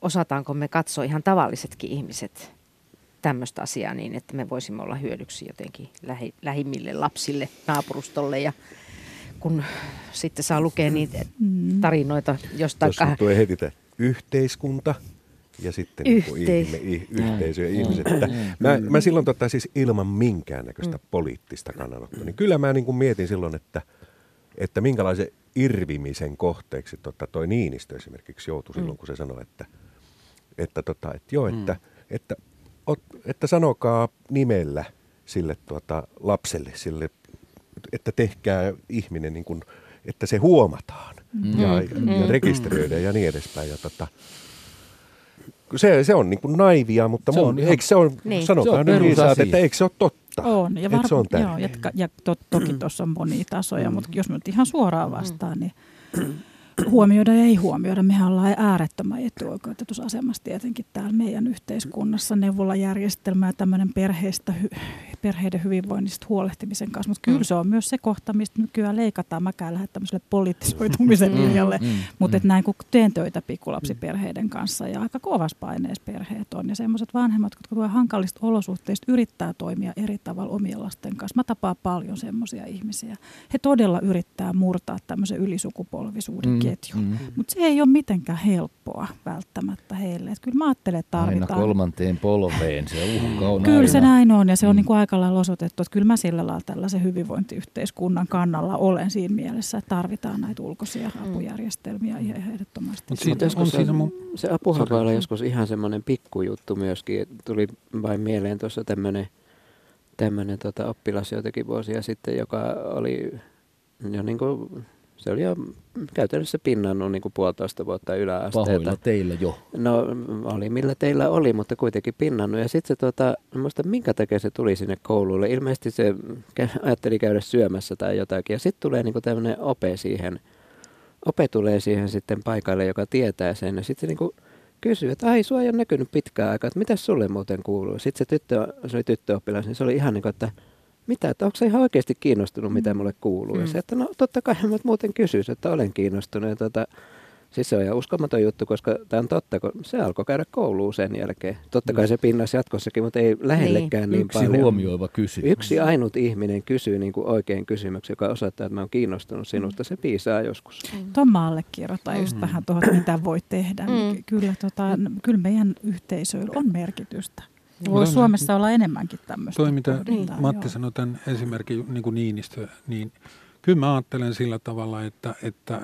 Speaker 3: Osataanko me katsoa ihan tavallisetkin ihmiset tämmöistä asiaa niin, että me voisimme olla hyödyksi jotenkin lähi, lähimmille lapsille, naapurustolle ja kun sitten saa lukea niitä mm. tarinoita jostain...
Speaker 4: Tuossa tulee heti tämä yhteiskunta ja sitten Yhteis- niin ihme, yhteisö ja ihmiset. Että mä, mä silloin tota, siis ilman minkäännäköistä mm. poliittista kannanottoa, niin kyllä mä niin kuin mietin silloin, että, että minkälaisen irvimisen kohteeksi tota, toi Niinistö esimerkiksi joutui silloin, mm. kun se sanoi, että, että, tota, että joo, että, että että sanokaa nimellä sille tuota, lapselle, sille, että tehkää ihminen niin kuin, että se huomataan mm. ja, mm. ja rekisteröidään ja niin edespäin. Ja tota, se, se on niin kuin naivia, mutta se mun, on ihan, eikö se on, niin. sanotaan se on viisaat, että eikö se ole totta?
Speaker 5: On, ja, var- se on joo, ja, ja to, toki tuossa on monia tasoja, mm. mutta jos me nyt ihan suoraan vastaan, niin huomioida ja ei huomioida. Mehän ollaan äärettömän etuoikeutetussa asemassa tietenkin täällä meidän yhteiskunnassa neuvolajärjestelmä ja tämmöinen perheistä, perheiden hyvinvoinnista huolehtimisen kanssa. Mutta kyllä mm. se on myös se kohta, mistä nykyään leikataan. Mäkään lähde tämmöiselle poliittisoitumisen mm. linjalle. Mm. Mutta mm. näin kun teen töitä pikkulapsiperheiden kanssa ja aika kovassa paineessa perheet on. Ja semmoiset vanhemmat, jotka tulee hankalista olosuhteista, yrittää toimia eri tavalla omien lasten kanssa. Mä tapaan paljon semmoisia ihmisiä. He todella yrittää murtaa tämmöisen ylisukupolvisuuden mm ketju. Mm. Mutta se ei ole mitenkään helppoa välttämättä heille. Et kyllä mä ajattelen, että tarvitaan.
Speaker 1: Aina kolmanteen polveen se uhka on
Speaker 5: Kyllä aina. se näin on ja se on mm. niin kuin aika lailla osoitettu, että kyllä mä sillä lailla tällaisen hyvinvointiyhteiskunnan kannalla olen siinä mielessä, että tarvitaan näitä ulkoisia mm. apujärjestelmiä ihan ehdottomasti.
Speaker 2: Mutta siitä on siinä mun... se apuhan voi olla joskus ihan semmoinen pikkujuttu myöskin. Tuli vain mieleen tuossa tämmöinen tämmöinen tota, oppilas joitakin vuosia sitten, joka oli jo niin kuin se oli jo käytännössä pinnannut niin kuin puolitoista vuotta yläasteelta.
Speaker 1: Pahoilla teillä jo.
Speaker 2: No oli millä teillä oli, mutta kuitenkin pinnannut. Ja sitten se, tota, muista minkä takia se tuli sinne koululle. Ilmeisesti se ajatteli käydä syömässä tai jotakin. Ja sitten tulee niin tämmöinen ope siihen, ope tulee siihen sitten paikalle, joka tietää sen. Ja sitten se niin kuin kysyy, että ai, sua ei ole näkynyt pitkään aikaa, että mitä sulle muuten kuuluu. Sitten se tyttö, se oli tyttöoppilas, niin se oli ihan niin kuin, että mitä, että onko se ihan oikeasti kiinnostunut, mitä mm. mulle kuuluu. Mm. Ja se, että no totta kai mä muuten kysyisi, että olen kiinnostunut. Ja tota, siis se on ihan uskomaton juttu, koska tämä on totta, kun se alkoi käydä kouluun sen jälkeen. Totta kai se pinnas jatkossakin, mutta ei lähellekään niin, niin
Speaker 1: Yksi
Speaker 2: paljon.
Speaker 1: huomioiva kysymys.
Speaker 2: Yksi ainut ihminen kysyy niin kuin oikein kysymyksen, joka osoittaa, että mä oon kiinnostunut sinusta. Se piisaa joskus.
Speaker 5: Mm. Tuon mä allekirjoitan just mm. vähän tuohon, mitä voi tehdä. Mm. Kyllä, tota, kyllä meidän yhteisöillä on merkitystä. Voi Suomessa olla enemmänkin tämmöistä.
Speaker 6: Toi, mitä niin, Matti sanoi tämän esimerkin niin kuin Niinistö, niin kyllä mä ajattelen sillä tavalla, että, että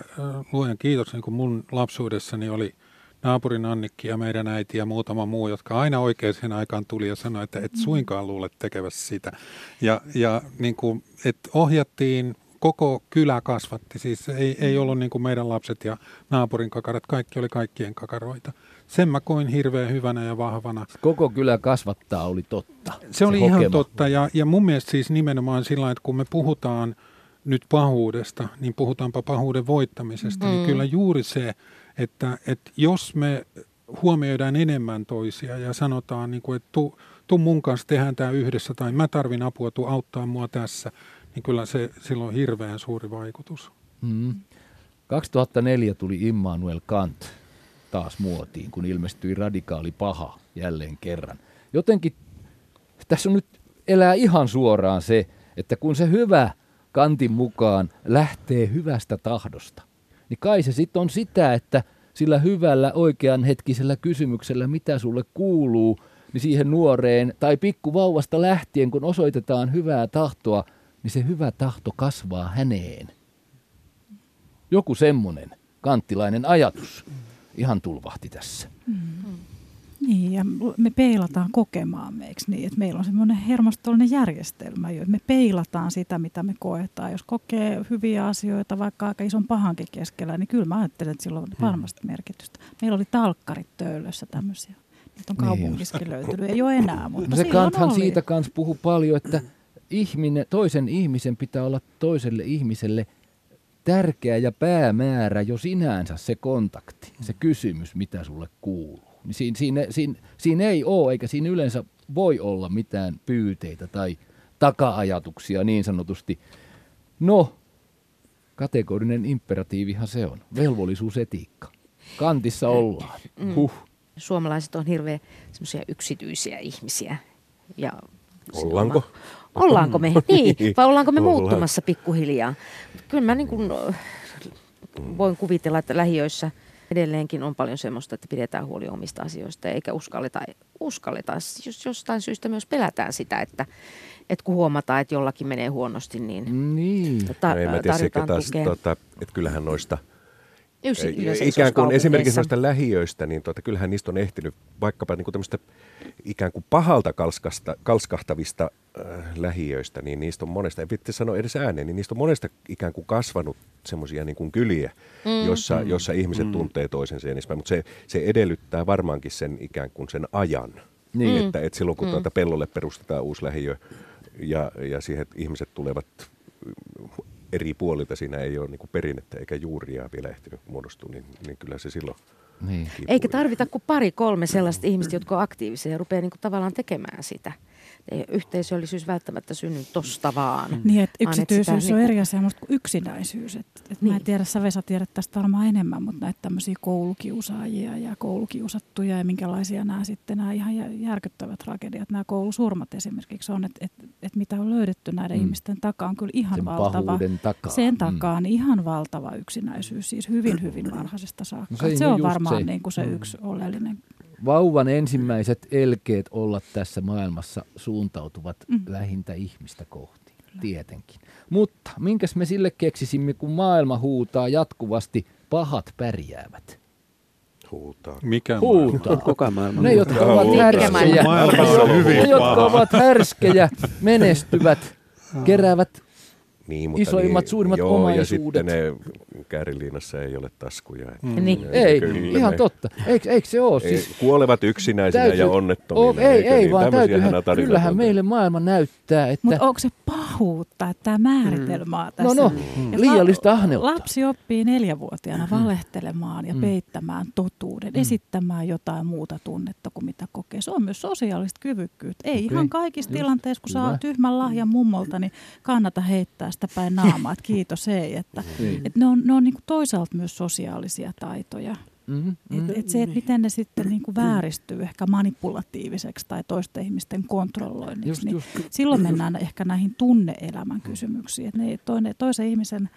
Speaker 6: luojan kiitos, niin kuin mun lapsuudessani oli naapurin Annikki ja meidän äiti ja muutama muu, jotka aina oikeaan aikaan tuli ja sanoi, että et suinkaan luule tekevässä sitä. Ja, ja niin kuin, että ohjattiin koko kylä kasvatti. Siis ei, ei ollut niin kuin meidän lapset ja naapurin kakarat, kaikki oli kaikkien kakaroita. Sen mä koin hirveän hyvänä ja vahvana.
Speaker 1: Koko kylä kasvattaa oli totta.
Speaker 6: Se, se oli hokema. ihan totta ja, ja mun mielestä siis nimenomaan sillä että kun me puhutaan nyt pahuudesta, niin puhutaanpa pahuuden voittamisesta, niin mm. niin kyllä juuri se, että, että jos me huomioidaan enemmän toisia ja sanotaan, niin kuin, että tu, tu mun kanssa tehdään tämä yhdessä tai mä tarvin apua, tu auttaa mua tässä, niin kyllä se sillä on hirveän suuri vaikutus.
Speaker 1: Mm. 2004 tuli Immanuel Kant taas muotiin, kun ilmestyi radikaali paha jälleen kerran. Jotenkin tässä on nyt elää ihan suoraan se, että kun se hyvä kantin mukaan lähtee hyvästä tahdosta, niin kai se sitten on sitä, että sillä hyvällä oikean hetkisellä kysymyksellä, mitä sulle kuuluu, niin siihen nuoreen tai pikkuvauvasta lähtien, kun osoitetaan hyvää tahtoa, niin se hyvä tahto kasvaa häneen. Joku semmoinen kanttilainen ajatus ihan tulvahti tässä. Mm.
Speaker 5: Niin, ja me peilataan kokemaamme, eikö niin? Että meillä on semmoinen hermostollinen järjestelmä, jo. me peilataan sitä, mitä me koetaan. Jos kokee hyviä asioita, vaikka aika ison pahankin keskellä, niin kyllä mä ajattelen, että sillä on hmm. varmasti merkitystä. Meillä oli talkkarit töölössä tämmöisiä. Niitä on niin kaupungissakin niin löytynyt. Ei ole enää, mutta
Speaker 1: no se Kanthan siitä kanssa puhuu paljon, että ihminen, toisen ihmisen pitää olla toiselle ihmiselle tärkeä ja päämäärä jo sinänsä se kontakti, se kysymys, mitä sulle kuuluu. Niin siinä, siinä, siinä, siinä ei ole, eikä siinä yleensä voi olla mitään pyyteitä tai taka-ajatuksia niin sanotusti. No, kategorinen imperatiivihan se on. Velvollisuusetiikka. Kantissa ollaan. Huh.
Speaker 3: Suomalaiset on hirveän semmoisia yksityisiä ihmisiä. Ja
Speaker 4: Ollaanko?
Speaker 3: oma- Ollaanko me? Niin, vai ollaanko me
Speaker 4: Ollaan.
Speaker 3: muuttumassa pikkuhiljaa? Kyllä mä niin kuin, voin kuvitella, että lähiöissä edelleenkin on paljon semmoista, että pidetään huoli omista asioista eikä uskalleta, uskalleta. Jos jostain syystä myös pelätään sitä, että, että kun huomataan, että jollakin menee huonosti, niin
Speaker 1: Niin.
Speaker 3: ta-
Speaker 4: No en mä tiedä, sekä taas,
Speaker 3: tukea.
Speaker 4: tota, että kyllähän noista
Speaker 3: Yksi,
Speaker 4: ikään kuin esimerkiksi noista lähiöistä, niin tuota, kyllähän niistä on ehtinyt vaikkapa niin kuin ikään kuin pahalta kalskasta, kalskahtavista äh, lähiöistä, niin niistä on monesta, en vitti sanoa edes ääneen, niin niistä on monesta ikään kuin kasvanut semmoisia niin kuin kyliä, mm. jossa, jossa ihmiset mm. tuntee toisensa ja niin. Mutta se, se edellyttää varmaankin sen ikään kuin sen ajan.
Speaker 1: Niin.
Speaker 4: Että, että silloin kun mm. tuota pellolle perustetaan uusi lähiö ja, ja siihen että ihmiset tulevat eri puolilta, siinä ei ole niin kuin perinnettä eikä juuria vielä ehtinyt muodostua, niin, niin kyllä se silloin
Speaker 1: Niin.
Speaker 3: Eikä tarvita kuin pari, kolme sellaista ihmistä, jotka on aktiivisia ja rupeaa niin kuin tavallaan tekemään sitä. Ei yhteisöllisyys välttämättä synny tosta vaan.
Speaker 5: Niin, että yksityisyys
Speaker 3: sitä
Speaker 5: on
Speaker 3: niinku-
Speaker 5: eri asia musta kuin yksinäisyys. Et, et Mä en
Speaker 3: Niin.
Speaker 5: tiedä, sä Vesa tiedät tästä varmaan enemmän, mutta näitä tämmöisiä koulukiusaajia ja koulukiusattuja ja minkälaisia nämä sitten nämä ihan jä- järkyttävät tragediat, nämä koulusurmat esimerkiksi on, että et, et mitä on löydetty näiden
Speaker 1: Mm.
Speaker 5: ihmisten takaa on kyllä ihan
Speaker 1: Sen
Speaker 5: valtava.
Speaker 1: takaa.
Speaker 5: Sen
Speaker 1: Mm.
Speaker 5: takaa on ihan valtava yksinäisyys, siis hyvin hyvin varhaisesta saakka.
Speaker 1: No se
Speaker 5: se,
Speaker 1: nyt
Speaker 5: on varmaan
Speaker 1: se.
Speaker 5: Niin kuin se
Speaker 1: Mm.
Speaker 5: yksi oleellinen.
Speaker 1: Vauvan ensimmäiset elkeet olla tässä maailmassa suuntautuvat
Speaker 5: Mm.
Speaker 1: lähintä ihmistä kohti, tietenkin. Mutta minkäs me sille keksisimme, kun maailma huutaa jatkuvasti, pahat pärjäävät?
Speaker 4: huutaa.
Speaker 6: Mikä
Speaker 1: Huutaa.
Speaker 2: Kuka maailma?
Speaker 1: Ne, jotka ovat härskejä, ne, jotka ovat härskejä, menestyvät, keräävät
Speaker 4: Niin, mutta
Speaker 1: Isoimmat,
Speaker 4: niin,
Speaker 1: suurimmat
Speaker 4: joo,
Speaker 1: omaisuudet.
Speaker 4: Ja sitten ne kääriliinassa ei ole taskuja.
Speaker 3: Mm. Niin.
Speaker 1: Ei,
Speaker 4: Kyllä
Speaker 1: ihan
Speaker 4: ne-
Speaker 1: totta. Eikö, eikö se ole?
Speaker 4: Ei,
Speaker 1: Siis,
Speaker 4: kuolevat yksinäisinä ja onnettomina.
Speaker 1: Oh, ei, ei,
Speaker 4: niin?
Speaker 1: vaan täytyyhän, kyllähän meille maailma näyttää, että...
Speaker 5: Mutta onko se pahuutta, että tämä määritelmä on
Speaker 1: No
Speaker 5: tässä?
Speaker 1: no,
Speaker 5: Et
Speaker 1: liiallista ahneutta.
Speaker 5: Lapsi oppii neljävuotiaana valehtelemaan ja
Speaker 1: Mm.
Speaker 5: peittämään totuuden, esittämään jotain muuta tunnetta kuin mitä kokee. Se on myös sosiaalista kyvykkyyttä. Ei
Speaker 1: Okei,
Speaker 5: ihan kaikissa
Speaker 1: just,
Speaker 5: tilanteissa, kun saa tyhmän lahjan mummolta, niin kannata heittää sitä päin naamaa, että kiitos ei. Että,
Speaker 1: Niin.
Speaker 5: et ne on, ne on niinku toisaalta myös sosiaalisia taitoja.
Speaker 1: Mm,
Speaker 5: Et, et se, että miten ne sitten niinku vääristyy ehkä manipulatiiviseksi tai toisten ihmisten kontrolloinniksi,
Speaker 1: Just,
Speaker 5: niin
Speaker 1: just.
Speaker 5: silloin mennään ehkä näihin tunneelämän kysymyksiin. Että ne, toinen, toisen ihmisen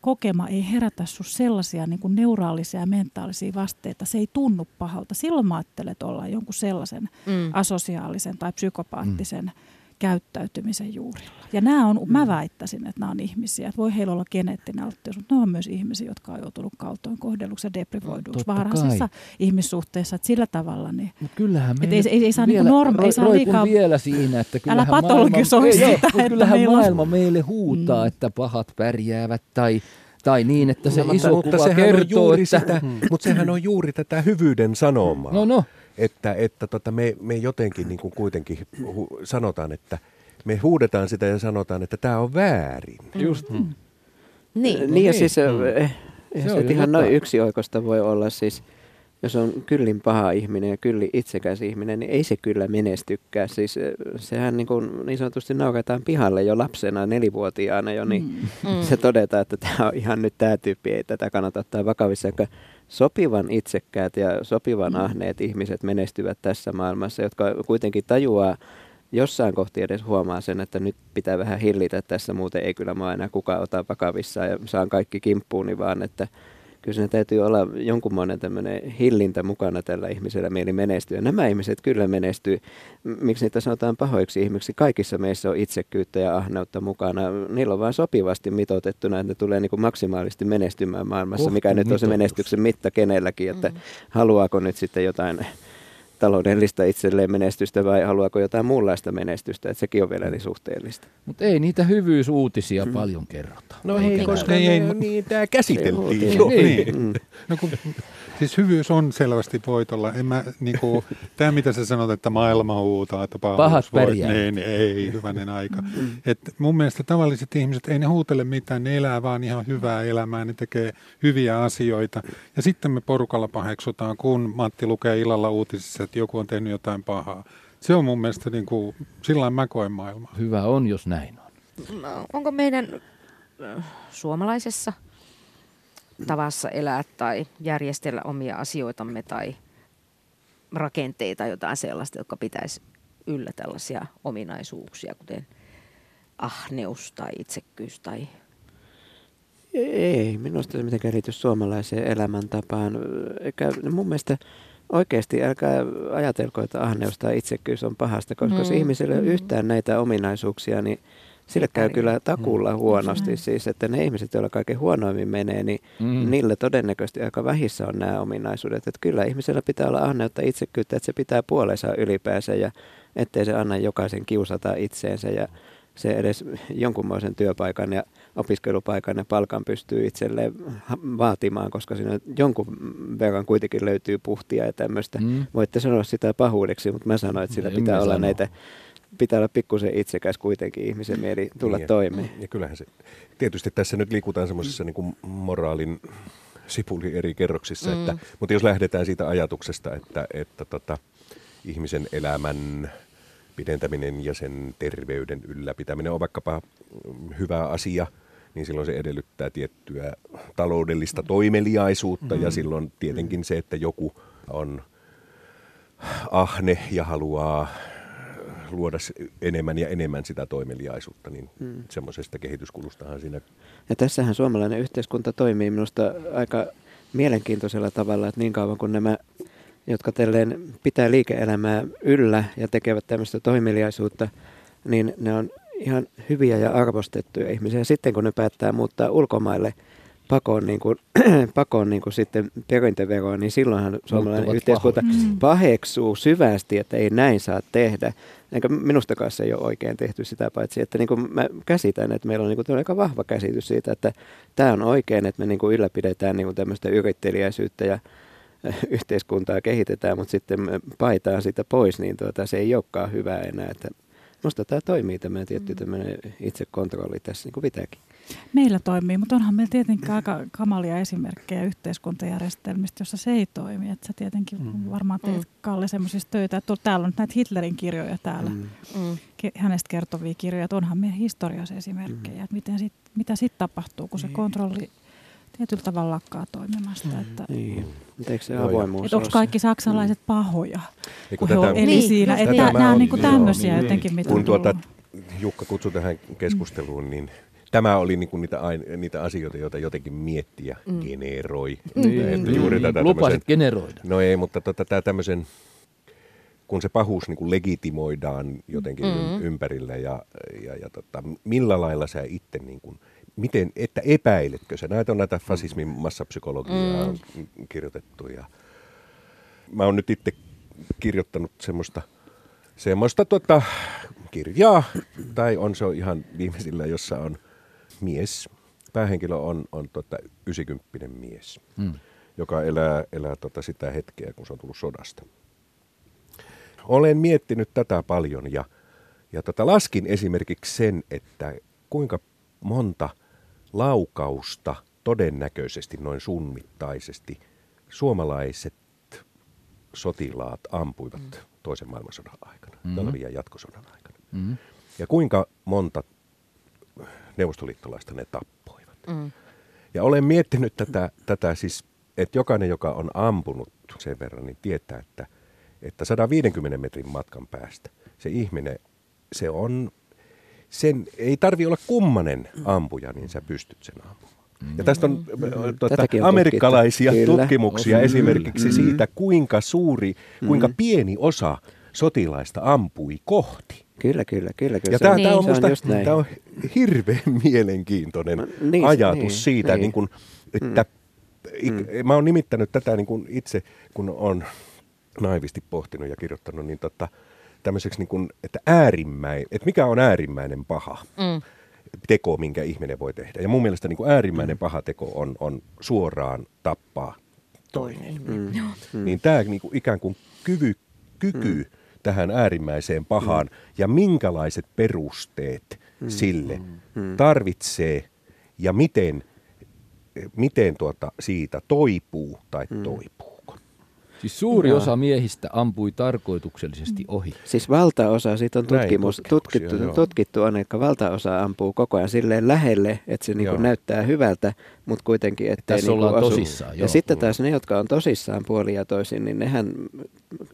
Speaker 5: kokema ei herätä sinussa sellaisia niin kuin neuraalisia ja mentaalisia vasteita. Se ei tunnu pahalta. Silloin mä ajattelen, että ollaan jonkun sellaisen
Speaker 3: Mm.
Speaker 5: asosiaalisen tai psykopaattisen mm. Käyttäytymisen juurilla. Ja nämä on, mä väittäisin, että nämä on ihmisiä. Että voi heillä olla geneettinen alttius, mutta ne on myös ihmisiä, jotka on joutunut kaltoin kohdelluksi ja deprivoiduksi
Speaker 1: Totta
Speaker 5: varhaisissa
Speaker 1: kai.
Speaker 5: ihmissuhteissa. Että sillä tavalla niin
Speaker 1: Mut kyllähän
Speaker 5: Et
Speaker 1: me
Speaker 5: ei- ei- ei saa niinku norm- ei saa liikaa-
Speaker 1: vielä siinä, että kyllähän
Speaker 5: patologisoi
Speaker 1: maailma, ei,
Speaker 5: sitä,
Speaker 1: mut
Speaker 5: että
Speaker 1: kyllähän
Speaker 5: meillä on-
Speaker 1: maailma meille huutaa,
Speaker 5: Mm.
Speaker 1: että pahat pärjäävät tai, tai niin, että se
Speaker 4: No,
Speaker 1: iso
Speaker 4: mutta, mutta
Speaker 1: kuva
Speaker 4: sehän on
Speaker 1: kertoo,
Speaker 4: juuri
Speaker 1: että...
Speaker 4: sitä, mutta sehän on juuri tätä hyvyyden sanomaa.
Speaker 1: No no,
Speaker 4: Että, että tota, me, me jotenkin niin kuin kuitenkin hu, sanotaan, että me huudetaan sitä ja sanotaan, että tämä on väärin.
Speaker 1: just.
Speaker 3: Niin.
Speaker 2: Niin ja
Speaker 1: niin.
Speaker 2: siis
Speaker 1: Mm.
Speaker 2: eh,
Speaker 1: Se on
Speaker 2: ihan noin yksioikoista voi olla siis, jos on kyllin paha ihminen ja kyllin itsekäs ihminen, niin ei se kyllä menestykään. Siis eh, sehän niin, kuin niin sanotusti nauketaan pihalle jo lapsena, nelivuotiaana jo, niin
Speaker 3: Mm.
Speaker 2: se todetaan, että tämä on ihan nyt tämä tyyppi, ei tätä kannata ottaa vakavissa. Sopivan itsekkäät ja sopivan ahneet ihmiset menestyvät tässä maailmassa, jotka kuitenkin tajuaa jossain kohti edes huomaa sen, että nyt pitää vähän hillitä tässä, muuten ei kyllä mua enää kukaan ota vakavissaan ja saan kaikki kimppuuni, vaan että kyllä siinä täytyy olla jonkunmoinen tämmöinen hillintä mukana tällä ihmisellä mieli menestyä. Nämä ihmiset kyllä menestyy. Miksi niitä sanotaan pahoiksi ihmiksi? Kaikissa meissä on itsekkyyttä ja ahneutta mukana. Niillä on vain sopivasti mitoitettuna, että ne tulee niin kuin maksimaalisesti menestymään maailmassa, mikä nyt on se menestyksen mitta kenelläkin, että haluaako nyt sitten jotain taloudellista itselleen menestystä vai haluaako jotain muunlaista menestystä, että sekin on vielä niin suhteellista.
Speaker 1: Mutta ei niitä hyvyysuutisia mm. paljon kerrota.
Speaker 4: No ei, koska
Speaker 6: Ei, ei,
Speaker 4: niin, tämä käsiteltiin
Speaker 2: Ei,
Speaker 4: jo.
Speaker 6: Niin.
Speaker 2: Mm.
Speaker 6: No kun, siis hyvyys on selvästi voitolla. En mä, niinku, tämä mitä sä sanot, että maailma huutaa, että pahuus
Speaker 1: Pahat
Speaker 6: voi, niin, ei, hyvänen aika. Et mun mielestä tavalliset ihmiset, ei ne huutele mitään, ne elää vaan ihan hyvää elämää, ne tekee hyviä asioita. Ja sitten me porukalla paheksutaan, kun Matti lukee illalla uutisissa, että joku on tehnyt jotain pahaa. Se on mun mielestä, niin kuin, sillä mä koen maailmaa.
Speaker 1: Hyvä on, jos näin on.
Speaker 3: No, onko meidän äh, suomalaisessa tavassa elää tai järjestellä omia asioitamme tai rakenteita jotain sellaista, jotka pitäisi yllä tällaisia ominaisuuksia, kuten ahneus tai itsekkyys tai
Speaker 2: Ei, minusta se mitenkään liity suomalaiseen elämäntapaan. Eikä, mun mielestä oikeasti älkää ajatelko, että ahneus tai itsekkyys on pahasta, koska mm. jos
Speaker 3: Mm,
Speaker 2: ihmisellä ei ole
Speaker 3: mm.
Speaker 2: yhtään näitä ominaisuuksia, niin sille käy kyllä takuulla huonosti.
Speaker 5: Mm.
Speaker 2: Siis, että ne ihmiset, joilla kaikkein huonoimmin menee, niin
Speaker 1: Mm.
Speaker 2: mm. niillä todennäköisesti aika vähissä on nämä ominaisuudet. Että kyllä ihmisellä pitää olla ahneutta itsekkyyttä, että se pitää puolensa ylipäänsä ja ettei se anna jokaisen kiusata itseensä ja se edes jonkunmoisen työpaikan ja opiskelupaikan ja palkan pystyy itselleen vaatimaan, koska siinä jonkun verran kuitenkin löytyy puhtia ja tämmöistä.
Speaker 1: Mm.
Speaker 2: Voitte sanoa sitä pahuudeksi, mutta mä sanoin, että sillä pitää olla
Speaker 1: sano.
Speaker 2: näitä, pitää olla pikkusen itsekäs kuitenkin ihmisen mieli tulla
Speaker 4: Niin,
Speaker 2: toimeen.
Speaker 4: Ja kyllähän se, tietysti tässä nyt liikutaan semmoisessa niin kuin moraalin sipuli eri kerroksissa, mm. että, mutta jos lähdetään siitä ajatuksesta, että, että tota, ihmisen elämän pidentäminen ja sen terveyden ylläpitäminen on vaikkapa mm, hyvä asia, niin silloin se edellyttää tiettyä taloudellista toimeliaisuutta mm. ja silloin tietenkin se, että joku on ahne ja haluaa luoda enemmän ja enemmän sitä toimeliaisuutta, niin mm. semmoisesta kehityskulustahan siinä
Speaker 2: Ja tässähän suomalainen yhteiskunta toimii minusta aika mielenkiintoisella tavalla, että niin kauan kuin nämä, jotka tälleen pitää liike-elämää yllä ja tekevät tämmöistä toimeliaisuutta, niin ne on ihan hyviä ja arvostettuja ihmisiä. Sitten kun ne päättää muuttaa ulkomaille pakoon, niin kuin, pakoon niin kuin sitten perintöveroa, niin silloinhan suomalainen
Speaker 1: Muuttuvat
Speaker 2: yhteiskunta
Speaker 5: pahoiksi. Mm.
Speaker 2: paheksuu syvästi, että ei näin saa tehdä. Eikä minustakaan se ei ole oikein tehty sitä, paitsi että niin kuin mä käsitän, että meillä on niin kuin aika vahva käsitys siitä, että tämä on oikein, että me niin kuin ylläpidetään niin kuin tämmöistä yrittelijäisyyttä ja äh, yhteiskuntaa kehitetään, mutta sitten me paitaan sitä pois, niin tuota, se ei olekaan hyvää enää. Että musta tämä toimii tämmöinen tietty tämmöinen itsekontrolli tässä niin kuin pitääkin.
Speaker 5: Meillä toimii, mutta onhan meillä tietenkin aika kamalia esimerkkejä yhteiskuntajärjestelmistä, jossa se ei toimi. Että sä tietenkin
Speaker 6: Mm.
Speaker 5: varmaan teet,
Speaker 3: Mm.
Speaker 5: Kalle, semmoisista töitä. Että täällä on nyt näitä Hitlerin kirjoja täällä, mm.
Speaker 3: mm,
Speaker 5: hänestä kertovia kirjoja. Että onhan meidän historiassa esimerkkejä, että miten sit, mitä sitten tapahtuu, kun se kontrolli tietyllä tavalla lakkaa toimimasta. Että,
Speaker 2: Niin. Mutta eikö se avoimuus
Speaker 5: että onko kaikki saksalaiset pahoja?
Speaker 4: Ei,
Speaker 5: Kun he on, eli
Speaker 3: Niin,
Speaker 5: siinä,
Speaker 3: just
Speaker 5: että
Speaker 3: niin.
Speaker 5: nämä, on
Speaker 4: on-
Speaker 5: niin kuin tämmöisiä
Speaker 1: niin.
Speaker 5: jotenkin, mitä
Speaker 4: kun tuota. Jukka kutsui tähän keskusteluun, niin tämä oli niin kuin niitä, niitä asioita, joita jotenkin mietti ja mm. generoi.
Speaker 1: Niin,
Speaker 4: Että
Speaker 1: niin,
Speaker 4: juuri tätä
Speaker 1: Lupasit
Speaker 4: tämmöisen-
Speaker 1: generoida.
Speaker 4: No ei, mutta tota, tämä tämmöisen, kun se pahuus niin kuin legitimoidaan jotenkin mm. ympärillä ja, ja, ja tota, millä lailla sä itse, niin kuin, miten, että epäiletkö sä? Näitä on näitä fasismin massapsykologiaa mm. kirjoitettu ja mä oon nyt itse kirjoittanut semmoista, semmoista tota, kirjaa, tai on se on ihan viimeisillä, jossa on mies, päähenkilö on, on tota 90 mies,
Speaker 1: Mm.
Speaker 4: joka elää, elää tota sitä hetkeä, kun se on tullut sodasta. Olen miettinyt tätä paljon ja, ja tota laskin esimerkiksi sen, että kuinka monta laukausta todennäköisesti noin summittaisesti suomalaiset sotilaat ampuivat mm. toisen maailmansodan aikana,
Speaker 1: Mhm.
Speaker 4: talvi- ja jatkosodan aikana.
Speaker 1: Mm.
Speaker 4: Ja kuinka monta neuvostoliittolaista ne tappoivat.
Speaker 3: mm,
Speaker 4: Ja olen miettinyt tätä, tätä siis, että jokainen, joka on ampunut sen verran, niin tietää, että, että 150 metrin matkan päästä se ihminen, se on, sen ei tarvi olla kummanen ampuja, niin sä pystyt sen ampumaan. Ja tästä on, mm. tuota,
Speaker 2: on
Speaker 4: amerikkalaisia
Speaker 2: tutkittu,
Speaker 4: tutkimuksia
Speaker 1: Kyllä.
Speaker 4: esimerkiksi siitä, kuinka suuri, kuinka pieni osa sotilaista ampui kohti.
Speaker 2: Kyllä, kyllä, kyllä. kyllä.
Speaker 4: Ja tämä,
Speaker 2: on,
Speaker 4: tämä, on
Speaker 2: on
Speaker 4: musta,
Speaker 2: näin.
Speaker 4: tämä on hirveän mielenkiintoinen
Speaker 2: No, niin,
Speaker 4: ajatus
Speaker 2: niin,
Speaker 4: siitä,
Speaker 2: niin.
Speaker 4: niin kuin, että mm. mä oon nimittänyt tätä niin kuin itse, kun on naivisti pohtinut ja kirjoittanut, niin tota, tämmöiseksi niin kuin, että äärimmäin, että mikä on äärimmäinen paha
Speaker 3: Mm.
Speaker 4: teko, minkä ihminen voi tehdä. Ja mun mielestä niin kuin äärimmäinen paha teko on, on suoraan tappaa toinen.
Speaker 3: Toinen. Joo.
Speaker 4: Niin tämä niin kuin ikään kuin kyvy, kyky tähän äärimmäiseen pahaan ja minkälaiset perusteet sille tarvitsee ja miten, miten tuota siitä toipuu tai toipuuko.
Speaker 1: Siis suuri
Speaker 2: Joo.
Speaker 1: osa miehistä ampui tarkoituksellisesti ohi.
Speaker 2: Siis valtaosa, siitä on tutkimus, tutkittu,
Speaker 4: joo.
Speaker 2: tutkittu on, että valtaosa ampuu koko ajan silleen lähelle, että se niinku näyttää hyvältä, mutta kuitenkin ettei
Speaker 1: Tässä
Speaker 2: niinku
Speaker 1: ollaan
Speaker 2: osu.
Speaker 1: tosissaan, joo.
Speaker 2: Ja sitten taas ne, jotka on tosissaan puolin ja toisin, niin nehän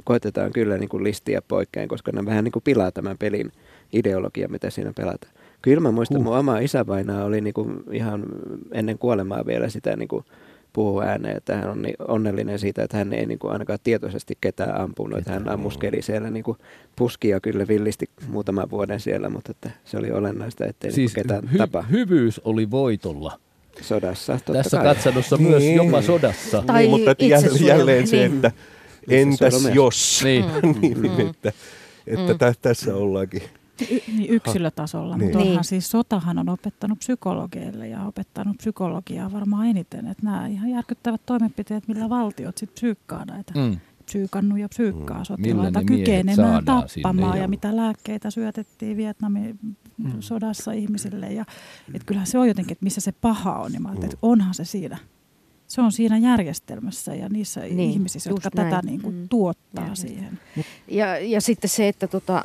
Speaker 2: koitetaan kyllä niinku listiä poikkeen, koska ne vähän niinku pilaa tämän pelin ideologia, mitä siinä pelataan. Kyllä mä muistan,
Speaker 1: Huh.
Speaker 2: mun oma isävainaa oli niinku ihan ennen kuolemaa vielä sitä niinku puhuu ääneen, että hän on niin onnellinen siitä, että hän ei niin kuin ainakaan tietoisesti ketään ampunut, että hän ammuskeli siellä niin kuin puskia kyllä villisti muutaman vuoden siellä, mutta että se oli olennaista, ettei
Speaker 1: Siis
Speaker 2: siis ketään
Speaker 1: hy-
Speaker 2: tapa
Speaker 1: hyvyys oli voitolla.
Speaker 2: sodassa. Totta
Speaker 1: Tässä
Speaker 2: kai.
Speaker 1: katsannossa myös
Speaker 4: Niin.
Speaker 1: jopa sodassa.
Speaker 3: Tai
Speaker 4: niin, mutta että jälleen, jälleen se,
Speaker 3: niin.
Speaker 4: että
Speaker 2: Niin,
Speaker 4: entäs jos,
Speaker 1: Niin.
Speaker 4: niin, niin, että, että tä, tässä ollaankin.
Speaker 5: Y- niin yksilötasolla,
Speaker 4: Niin.
Speaker 5: mutta onhan
Speaker 3: Niin.
Speaker 5: siis sotahan on opettanut psykologeille ja opettanut psykologiaa varmaan eniten. Että nämä ihan järkyttävät toimenpiteet, millä valtiot sitten psyykkaa näitä
Speaker 1: Mm.
Speaker 5: psyykannut ja psyykkaa
Speaker 4: Mm.
Speaker 5: sotilaita kykenemään
Speaker 1: sinne,
Speaker 5: tappamaan
Speaker 1: joo.
Speaker 5: ja mitä lääkkeitä syötettiin Vietnamin
Speaker 6: Mm.
Speaker 5: sodassa ihmisille. Ja, et kyllähän se on jotenkin, että missä se paha on, niin mä ajattelin, että onhan se siinä. Se on siinä järjestelmässä ja niissä
Speaker 3: Niin,
Speaker 5: ihmisissä, jotka
Speaker 3: näin.
Speaker 5: tätä niin kuin
Speaker 3: Mm.
Speaker 5: tuottaa
Speaker 3: Järjestelmä.
Speaker 5: siihen.
Speaker 3: Ja, ja sitten se, että tota,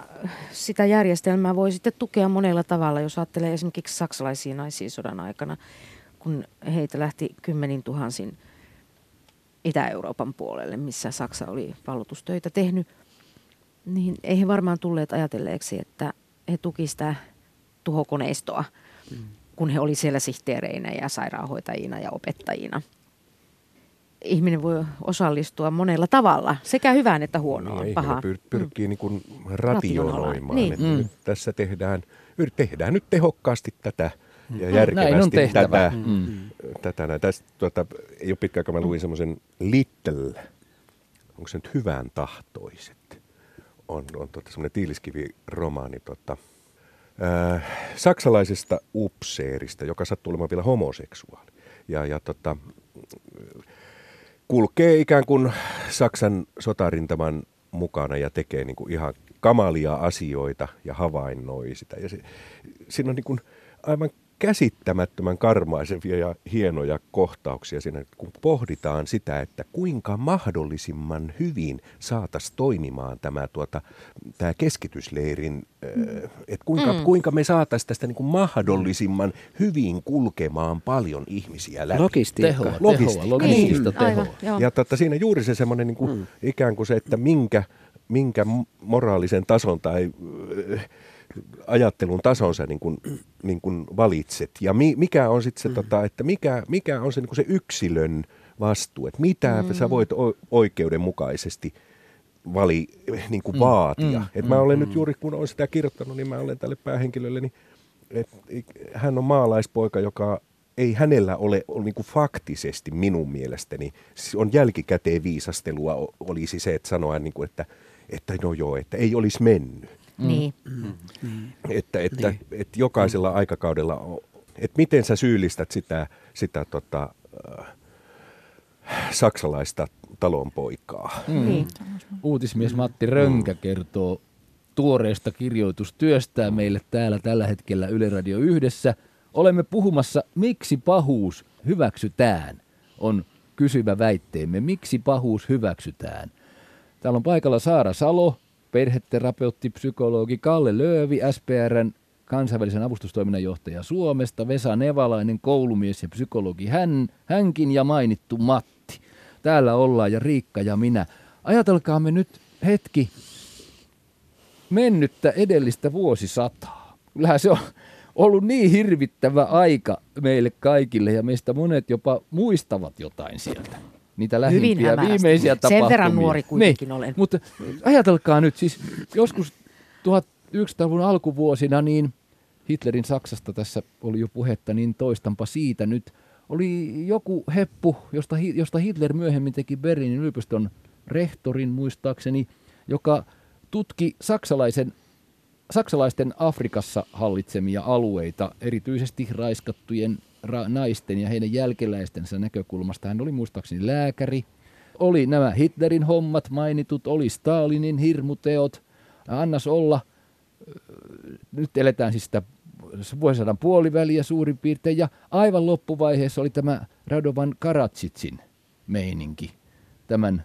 Speaker 3: sitä järjestelmää voi sitten tukea monella tavalla, jos ajattelee esimerkiksi saksalaisia naisia sodan aikana, kun heitä lähti kymmenin tuhansin Itä-Euroopan puolelle, missä Saksa oli vallotustöitä tehnyt, niin ei he varmaan tulleet ajatelleeksi, että he tuki sitä tuhokoneistoa, kun he oli siellä sihteereinä ja sairaanhoitajina ja opettajina. Ihminen voi osallistua monella tavalla, sekä hyvään että huonoon,
Speaker 4: Niin,
Speaker 3: pahaan.
Speaker 4: pyr- pyrkii niin kuin
Speaker 3: Rationaloimaan.
Speaker 4: rationoimaan.
Speaker 3: Niin.
Speaker 4: Että
Speaker 1: Mm.
Speaker 4: nyt tässä tehdään, tehdään nyt tehokkaasti tätä ja
Speaker 1: Näin on
Speaker 4: järkevästi
Speaker 1: tehtävä.
Speaker 4: tätä.
Speaker 1: Mm.
Speaker 4: tätä näin. Tästä, tuota, ei ole pitkä aikaa, mä luin semmoisen Little, onko se nyt hyvän tahtoiset, on, on tuota, semmoinen tiiliskivi-romaani tota, äh, saksalaisesta upseerista, joka sattuu olemaan vielä homoseksuaali. Ja, ja tota, kulkee ikään kuin Saksan sotarintaman mukana ja tekee niin kuin ihan kamalia asioita ja havainnoi sitä. Ja se, siinä on niin kuin aivan käsittämättömän karmaisevia ja hienoja kohtauksia siinä, kun pohditaan sitä, että kuinka mahdollisimman hyvin saataisiin toimimaan tämä, tuota, tämä keskitysleirin, äh, että kuinka,
Speaker 3: Mm.
Speaker 4: kuinka me saataisiin tästä niin kuin mahdollisimman hyvin kulkemaan paljon ihmisiä läpi.
Speaker 2: Logistiikka.
Speaker 1: Tehoa,
Speaker 4: Logistiikka.
Speaker 1: tehoa, logistista
Speaker 3: Niin, aivan,
Speaker 1: tehoa.
Speaker 3: joo.
Speaker 4: Ja totta, siinä juuri se semmoinen niin kuin, mm. ikään kuin se, että minkä, minkä moraalisen tason tai äh, ajattelun tason sä niin kuin, niin kuin valitset. Ja mi, mikä on sitten se, mm. tota, että mikä, mikä on se, niin kuin se yksilön vastuu, että mitä mm. sä voit o- oikeudenmukaisesti vali, niin kuin
Speaker 1: Mm,
Speaker 4: vaatia.
Speaker 1: mm,
Speaker 4: Et
Speaker 1: mm,
Speaker 4: mä olen nyt
Speaker 1: mm.
Speaker 4: juuri, kun olen sitä kirjoittanut, niin mä olen tälle päähenkilölle, niin et, hän on maalaispoika, joka ei hänellä ole, ole niin kuin faktisesti minun mielestäni, siis on jälkikäteen viisastelua olisi se, että sanoa, niin kuin, että, että no joo, että ei olisi mennyt.
Speaker 3: Niin.
Speaker 4: Että, että,
Speaker 2: Niin.
Speaker 4: että jokaisella aikakaudella, on- että miten sä syyllistät sitä, sitä tota, äh, saksalaista talonpoikaa.
Speaker 1: Mm.
Speaker 3: Niin.
Speaker 1: Uutismies Matti Rönkä kertoo tuoreesta kirjoitustyöstään meille täällä tällä hetkellä Yle Radio yhdessä. Olemme puhumassa Miksi pahuus hyväksytään, on kysyvä väitteemme. Miksi pahuus hyväksytään? Täällä on paikalla Saara Salo, perheterapeutti, psykologi Kalle Löövi, SPRn kansainvälisen avustustoiminnan johtaja Suomesta, Vesa Nevalainen, koulumies ja psykologi hän, hänkin ja mainittu Matti. Täällä ollaan ja Riikka ja minä. Ajatelkaamme nyt hetki mennyttä edellistä vuosisataa. Kyllähän se on ollut niin hirvittävä aika meille kaikille ja meistä monet jopa muistavat jotain sieltä. Niitä lähimpiä viimeisiä
Speaker 3: Sen
Speaker 1: tapahtumia.
Speaker 3: verran nuori kuitenkin
Speaker 1: niin,
Speaker 3: olen.
Speaker 1: Mutta ajatelkaa nyt siis joskus 1900-luvun alkuvuosina niin Hitlerin Saksasta tässä oli jo puhetta, niin toistanpa siitä nyt. Oli joku heppu, josta, josta Hitler myöhemmin teki Berliinin yliopiston rehtorin muistaakseni, joka tutki saksalaisen, saksalaisten Afrikassa hallitsemia alueita, erityisesti raiskattujen ra- naisten ja heidän jälkeläistensä näkökulmasta. Hän oli muistaakseni lääkäri. Oli nämä Hitlerin hommat mainitut, oli Stalinin hirmuteot. Annas olla, nyt eletään siis sitä vuosisadan puoliväliä suurin piirtein, ja aivan loppuvaiheessa oli tämä Radovan Karatsitsin meininki, tämän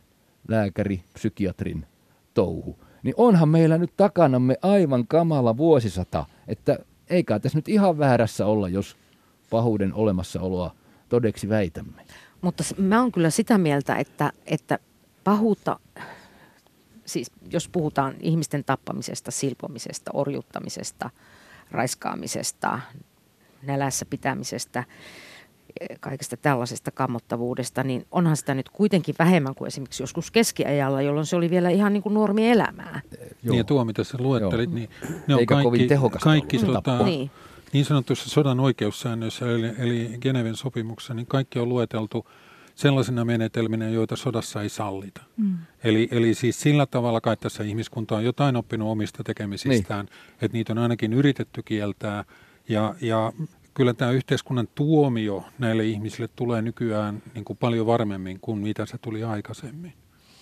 Speaker 1: lääkäri, psykiatrin touhu. Niin onhan meillä nyt takanamme aivan kamala vuosisata, että eikä tässä nyt ihan väärässä olla, jos pahuuden olemassaoloa todeksi väitämme.
Speaker 3: Mutta mä oon kyllä sitä mieltä, että, että pahuutta, siis jos puhutaan ihmisten tappamisesta, silpomisesta, orjuuttamisesta, raiskaamisesta, nälässä pitämisestä, kaikesta tällaisesta kammottavuudesta, niin onhan sitä nyt kuitenkin vähemmän kuin esimerkiksi joskus keskiajalla, jolloin se oli vielä ihan niin kuin normi elämää.
Speaker 6: Niin ja tuo, mitä sä luettelit,
Speaker 1: Joo.
Speaker 6: niin ne on
Speaker 1: Eikä
Speaker 6: kaikki,
Speaker 1: kovin
Speaker 6: kaikki tota.
Speaker 3: Niin.
Speaker 6: Niin sanotussa sodan oikeussäännöissä, eli, eli Geneven sopimuksessa, niin kaikki on lueteltu sellaisina menetelminä, joita sodassa ei sallita.
Speaker 5: Mm.
Speaker 6: Eli, eli siis sillä tavalla kai tässä ihmiskunta on jotain oppinut omista tekemisistään, niin. että niitä on ainakin yritetty kieltää. Ja, ja kyllä tämä yhteiskunnan tuomio näille ihmisille tulee nykyään niin kuin paljon varmemmin kuin mitä se tuli aikaisemmin.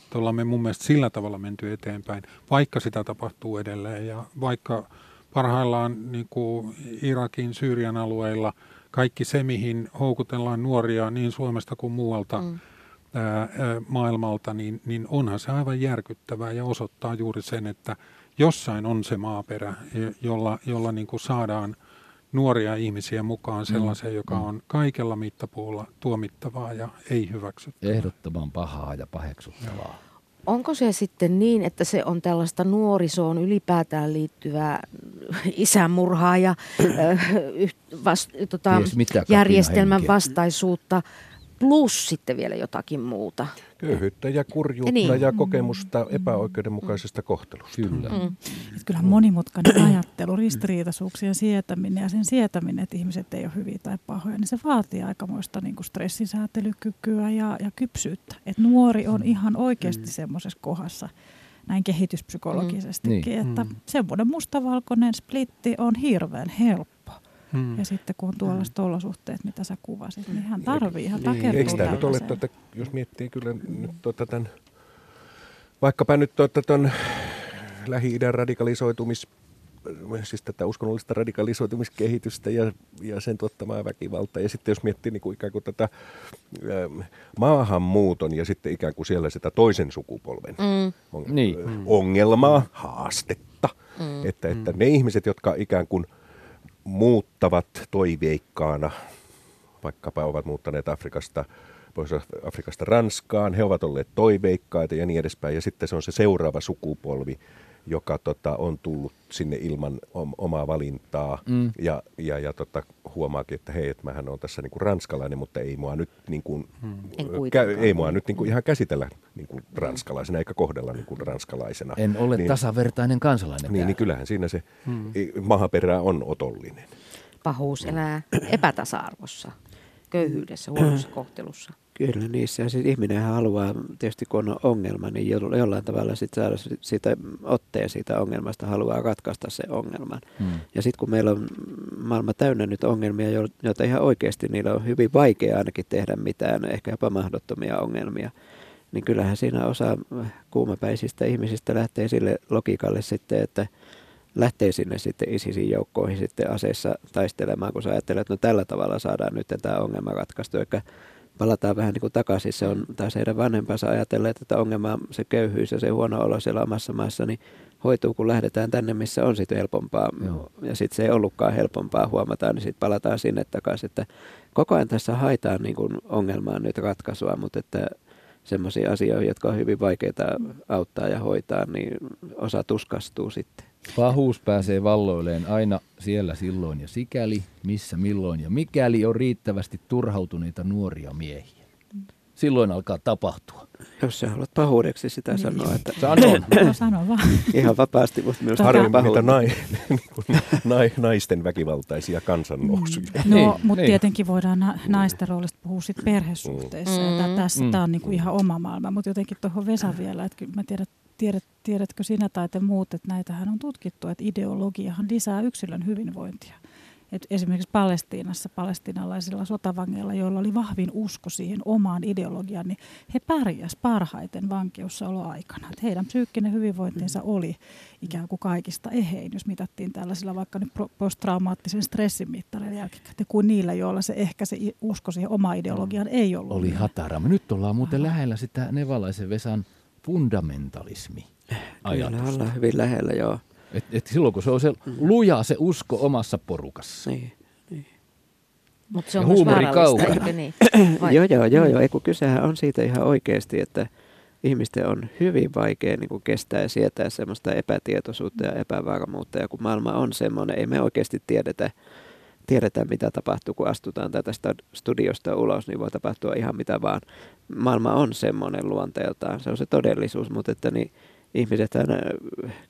Speaker 6: Että ollaan me mun mielestä sillä tavalla menty eteenpäin, vaikka sitä tapahtuu edelleen ja vaikka parhaillaan niin kuin Irakin, Syyrian alueilla kaikki se, mihin houkutellaan nuoria niin Suomesta kuin muualta mm. ää, maailmalta, niin, niin onhan se aivan järkyttävää ja osoittaa juuri sen, että jossain on se maaperä, jolla, jolla niin kuin saadaan nuoria ihmisiä mukaan sellaiseen, joka on kaikella mittapuulla tuomittavaa ja ei hyväksyttävää.
Speaker 1: Ehdottoman pahaa ja paheksuttavaa.
Speaker 3: Onko se sitten niin, että se on tällaista nuorisoon ylipäätään liittyvää isänmurhaa ja äh, vast, tota, järjestelmän vastaisuutta plus sitten vielä jotakin muuta?
Speaker 4: Köyhyyttä ja kurjuutta
Speaker 3: Niin.
Speaker 4: ja kokemusta epäoikeudenmukaisesta kohtelusta.
Speaker 1: Kyllä.
Speaker 3: Mm.
Speaker 5: Et kyllähän monimutkainen ajattelu, ristiriitaisuuksien sietäminen ja sen sietäminen, että ihmiset ei ole hyviä tai pahoja, niin se vaatii aikamoista niin kuin stressisäätelykykyä ja, ja kypsyyttä. Et nuori on ihan oikeasti semmoisessa kohdassa näin kehityspsykologisestikin,
Speaker 1: Mm.
Speaker 5: että semmoinen mustavalkoinen splitti on hirveän helppo.
Speaker 6: Hmm.
Speaker 5: Ja sitten kun on tuollaiset olosuhteet, mitä sä kuvasit, niin hän tarvii, hän
Speaker 2: Niin.
Speaker 4: Eikö tämä nyt ole, tuota, jos miettii kyllä nyt tuota tämän, vaikkapa nyt tuota ton Lähi-idän radikalisoitumis, siis tätä uskonnollista radikalisoitumiskehitystä ja, ja sen tuottamaa väkivaltaa. Ja sitten jos miettii niin kuin ikään kuin tätä ähm, maahanmuuton ja sitten ikään kuin siellä sitä toisen sukupolven
Speaker 3: Mm.
Speaker 4: on,
Speaker 1: Niin.
Speaker 4: ongelmaa, haastetta. Mm. Että, että ne ihmiset, jotka ikään kuin muuttavat toiveikkaana, vaikkapa ovat muuttaneet Afrikasta, Pohjois-Afrikasta Ranskaan, he ovat olleet toiveikkaita ja niin edespäin. Ja sitten se on se seuraava sukupolvi, joka tota, on tullut sinne ilman om- omaa valintaa
Speaker 1: Mm.
Speaker 4: ja, ja, ja tota, huomaakin, että hei, että mähän on tässä niinku ranskalainen, mutta ei mua nyt, niinku,
Speaker 3: kuitenkaan.
Speaker 4: ei mua nyt niinku ihan käsitellä niinku ranskalaisena eikä kohdella niinku ranskalaisena.
Speaker 1: En ole
Speaker 4: niin,
Speaker 1: tasavertainen kansalainen
Speaker 4: niin,
Speaker 1: täällä.
Speaker 4: niin kyllähän siinä se i- maaperä on otollinen.
Speaker 3: Pahuus elää epätasa-arvossa, köyhyydessä, huonossa kohtelussa.
Speaker 2: Kyllä niissä. Ja siis ihminenhän haluaa, tietysti kun on ongelma, niin jo- jollain tavalla sit saada si- siitä otteen siitä ongelmasta, haluaa ratkaista se ongelman.
Speaker 1: Hmm.
Speaker 2: Ja sitten kun meillä on maailma täynnä nyt ongelmia, jo- joita ihan oikeasti niillä on hyvin vaikea ainakin tehdä mitään, ehkä jopa mahdottomia ongelmia, niin kyllähän siinä osa kuumapäisistä ihmisistä lähtee sille logiikalle sitten, että lähtee sinne sitten ISISin joukkoihin sitten aseissa taistelemaan, kun sä ajattelet, että no tällä tavalla saadaan nyt tämä ongelma ratkaistu. Eikä palataan vähän niin kuin takaisin. Se on taas heidän vanhempansa ajatelleet, että ongelma, se köyhyys ja se huono olo siellä omassa maassa, niin hoituu, kun lähdetään tänne, missä on sitten helpompaa.
Speaker 1: Joo.
Speaker 2: Ja sitten se ei ollutkaan helpompaa, huomataan, niin sitten palataan sinne takaisin. Että koko ajan tässä haetaan niin kuin ongelmaan nyt ratkaisua, mutta että semmoisia asioita, jotka on hyvin vaikeita auttaa ja hoitaa, niin osa tuskastuu sitten.
Speaker 1: Pahuus pääsee valloilleen aina siellä silloin ja sikäli, missä milloin ja mikäli on riittävästi turhautuneita nuoria miehiä. silloin alkaa tapahtua.
Speaker 2: Jos sä haluat pahuudeksi sitä niin. sanoa, että
Speaker 1: Sanon.
Speaker 5: No sano vaan.
Speaker 2: ihan vapaasti, mutta minusta
Speaker 5: Tota-
Speaker 2: pahuutta.
Speaker 4: nai, niin nai, naisten väkivaltaisia kansannousuja.
Speaker 5: No,
Speaker 1: Niin,
Speaker 5: mutta
Speaker 1: niin.
Speaker 5: tietenkin voidaan na- naisten roolista puhua sit perhesuhteissa. Mm. Tässä
Speaker 1: Mm.
Speaker 5: tämä on niinku ihan oma maailma. Mutta jotenkin tuohon Vesa vielä, että kyllä mä tiedän, tiedät, tiedätkö sinä tai te muut, että näitähän on tutkittu, että ideologiahan lisää yksilön hyvinvointia. Et esimerkiksi Palestiinassa palestinalaisilla sotavangeilla, joilla oli vahvin usko siihen omaan ideologiaan, niin he pärjäsivät parhaiten vankeusoloaikana. Et heidän psyykkinen hyvinvointinsa oli ikään kuin kaikista ehein, jos mitattiin tällaisilla vaikka nyt posttraumaattisen stressin mittareilla jälkikäteen, kuin niillä, joilla se ehkä se usko siihen omaan ideologiaan ei ollut.
Speaker 1: Oli
Speaker 5: niin.
Speaker 1: hatara. Nyt ollaan muuten lähellä sitä Nevalaisen Vesan fundamentalismi
Speaker 2: Kyllä
Speaker 1: ajatusta.
Speaker 2: ollaan hyvin lähellä, joo.
Speaker 1: Et, et silloin kun se on se luja se usko omassa porukassa.
Speaker 2: Niin.
Speaker 3: Mutta se on
Speaker 1: Ja
Speaker 3: myös
Speaker 1: huumori
Speaker 3: vaarallista,
Speaker 1: kaukana.
Speaker 3: eikö niin? Vai-
Speaker 2: Joo, joo, joo, joo. Ei, kun kysehän on siitä ihan oikeasti, että ihmisten on hyvin vaikea niin kuin kestää ja sietää semmoista epätietoisuutta ja epävarmuutta. Ja kun maailma on semmoinen, ei me oikeasti tiedetä, tiedetä mitä tapahtuu, kun astutaan tätä sta- studiosta ulos, niin voi tapahtua ihan mitä vaan. Maailma on semmoinen luonteeltaan, se on se todellisuus, mutta että niin ihmiset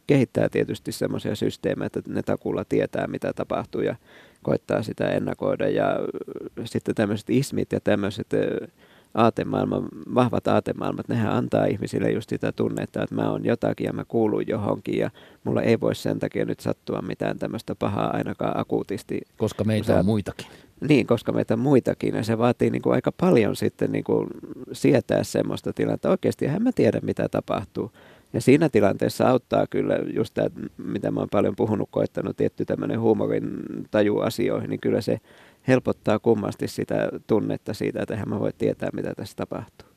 Speaker 2: kehittää tietysti semmoisia systeemejä, että ne takulla tietää mitä tapahtuu ja koittaa sitä ennakoida. Ja äh, sitten tämmöiset ismit ja tämmöiset äh, aatemaailman, vahvat aatemaailmat, nehän antaa ihmisille just sitä tunnetta, että mä oon jotakin ja mä kuulun johonkin ja mulla ei voi sen takia nyt sattua mitään tämmöistä pahaa ainakaan akuutisti.
Speaker 1: Koska meitä
Speaker 2: Sä-
Speaker 1: on muitakin.
Speaker 2: Niin, koska meitä on muitakin ja se vaatii niin kuin aika paljon sitten niin kuin sietää semmoista tilannetta. Oikeasti en mä tiedä mitä tapahtuu. Ja siinä tilanteessa auttaa kyllä just tämä, mitä mä oon paljon puhunut, koettanut tietty tämmöinen huumorin taju asioihin, niin kyllä se helpottaa kummasti sitä tunnetta siitä, että eihän mä voi tietää, mitä tässä tapahtuu.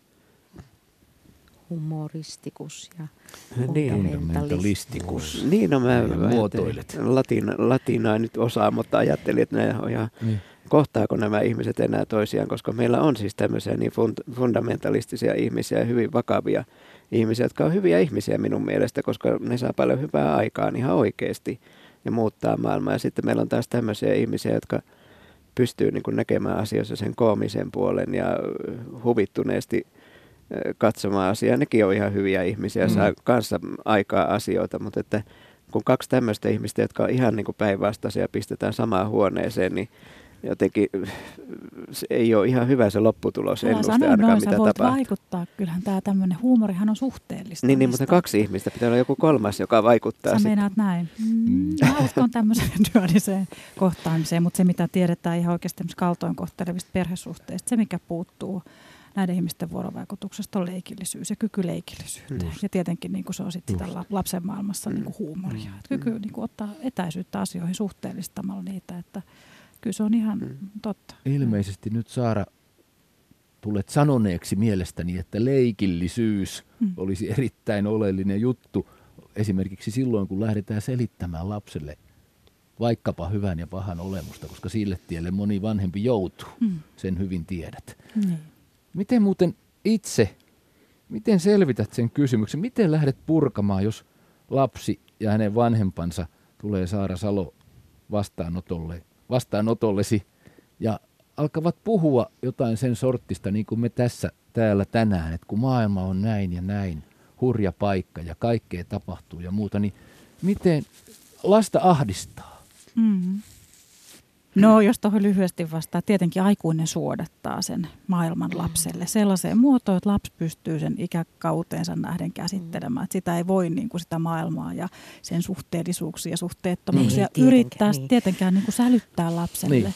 Speaker 3: Humoristikus ja
Speaker 2: Niin.
Speaker 1: Fundamentalistikus.
Speaker 2: Niin, no mä ajattelin-
Speaker 1: muotoilet.
Speaker 2: Latina, latinaa nyt osaa, mutta ajattelin, että ne on ihan,
Speaker 1: Niin.
Speaker 2: kohtaako nämä ihmiset enää toisiaan, koska meillä on siis tämmöisiä niin fund- fundamentalistisia ihmisiä ja hyvin vakavia ihmisiä, jotka on hyviä ihmisiä minun mielestä, koska ne saa paljon hyvää aikaan ihan oikeasti ja muuttaa maailmaa. Ja sitten meillä on taas tämmöisiä ihmisiä, jotka pystyy niin kuin näkemään asioissa sen koomisen puolen ja huvittuneesti katsomaan asiaa. Nekin on ihan hyviä ihmisiä,
Speaker 1: Mm.
Speaker 2: saa kanssa aikaa asioita, mutta että kun kaksi tämmöistä ihmistä, jotka on ihan niin kuin päinvastaisia, pistetään samaan huoneeseen, niin jotenkin se ei ole ihan hyvä se lopputulos
Speaker 5: Älä
Speaker 2: ennuste
Speaker 5: sano
Speaker 2: ainakaan,
Speaker 5: noin, sä
Speaker 2: mitä
Speaker 5: voit
Speaker 2: tapahtuu.
Speaker 5: vaikuttaa. Kyllähän tämä tämmöinen huumorihan on suhteellista.
Speaker 2: Niin, niin, mutta kaksi ihmistä, pitää olla joku kolmas, joka vaikuttaa
Speaker 5: Sä
Speaker 2: sitten.
Speaker 5: meinaat näin. Mm, mä uskon tämmöiseen dyadiseen kohtaamiseen, mutta se mitä tiedetään ihan oikeasti kaltoinkohtelevista perhesuhteista, se mikä puuttuu näiden ihmisten vuorovaikutuksesta on leikillisyys ja kyky leikillisyyteen. Ja tietenkin niin kuin se on sit sitä la- lapsen maailmassa niin kuin huumoria. Et kyky niin kuin ottaa etäisyyttä asioihin suhteellistamalla niitä, että kyllä se on ihan totta.
Speaker 1: Ilmeisesti nyt Saara tulet sanoneeksi mielestäni, että leikillisyys
Speaker 5: Mm.
Speaker 1: olisi erittäin oleellinen juttu. Esimerkiksi silloin, kun lähdetään selittämään lapselle vaikkapa hyvän ja pahan olemusta, koska sille tielle moni vanhempi joutuu.
Speaker 5: Mm.
Speaker 1: Sen hyvin tiedät.
Speaker 5: Niin.
Speaker 1: Miten muuten itse, miten selvität sen kysymyksen? Miten lähdet purkamaan, jos lapsi ja hänen vanhempansa tulee Saara Salo vastaanotolle, vastaanotollesi ja alkavat puhua jotain sen sorttista, niin kuin me tässä täällä tänään, että kun maailma on näin ja näin, hurja paikka ja kaikkea tapahtuu ja muuta, niin miten lasta ahdistaa?
Speaker 5: Mm. No, jos tuohon lyhyesti vastaa, tietenkin aikuinen suodattaa sen maailman lapselle sellaiseen muotoon, että lapsi pystyy sen ikäkauteensa nähden käsittelemään. Että sitä ei voi niin kuin sitä maailmaa ja sen suhteellisuuksia ja suhteettomuuksia
Speaker 3: Niin, tietenkään,
Speaker 5: yrittää
Speaker 3: niin.
Speaker 5: tietenkään niin kuin sälyttää lapselle.
Speaker 1: Niin.